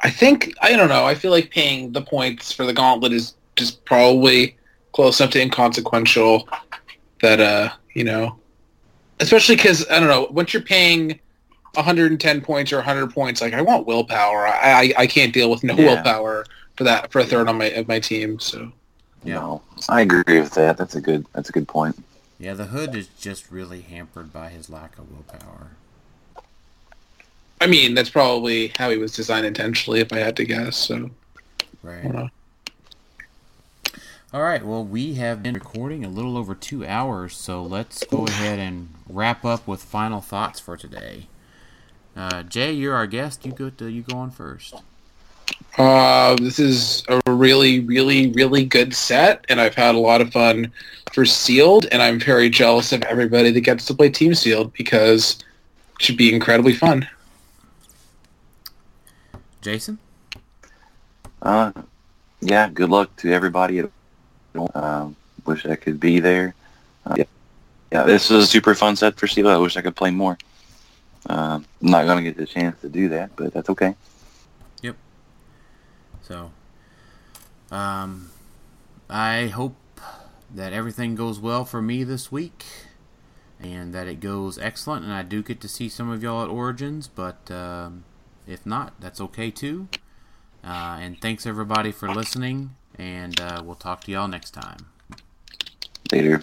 I think I don't know. I feel like paying the points for the gauntlet is just probably close enough to inconsequential that uh you know, especially because I don't know once you're paying 110 points or 100 points, like I want willpower. I I, I can't deal with no Yeah. willpower for that for a third on my of my team. So Yeah. no, I agree with that. That's a good. That's a good point. Yeah, the hood is just really hampered by his lack of willpower. I mean that's probably how he was designed intentionally, if I had to guess. So Right. All right. Well, we have been recording a little over two hours, so let's go ahead and wrap up with final thoughts for today. Uh, Jay, you're our guest. You go. To, you go on first. Uh, this is a really, really, really good set, and I've had a lot of fun for Sealed, and I'm very jealous of everybody that gets to play Team Sealed because it should be incredibly fun. Jason. Uh, yeah. Good luck to everybody. At, um, wish I could be there. Uh, yeah, yeah. This is a super fun set for Sealed. I wish I could play more. Um, I'm not gonna get the chance to do that, but that's okay. Yep. So, um, I hope that everything goes well for me this week, and that it goes excellent. And I do get to see some of y'all at Origins, but um, if not, that's okay too. Uh, and thanks everybody for listening, and uh, we'll talk to y'all next time. Later.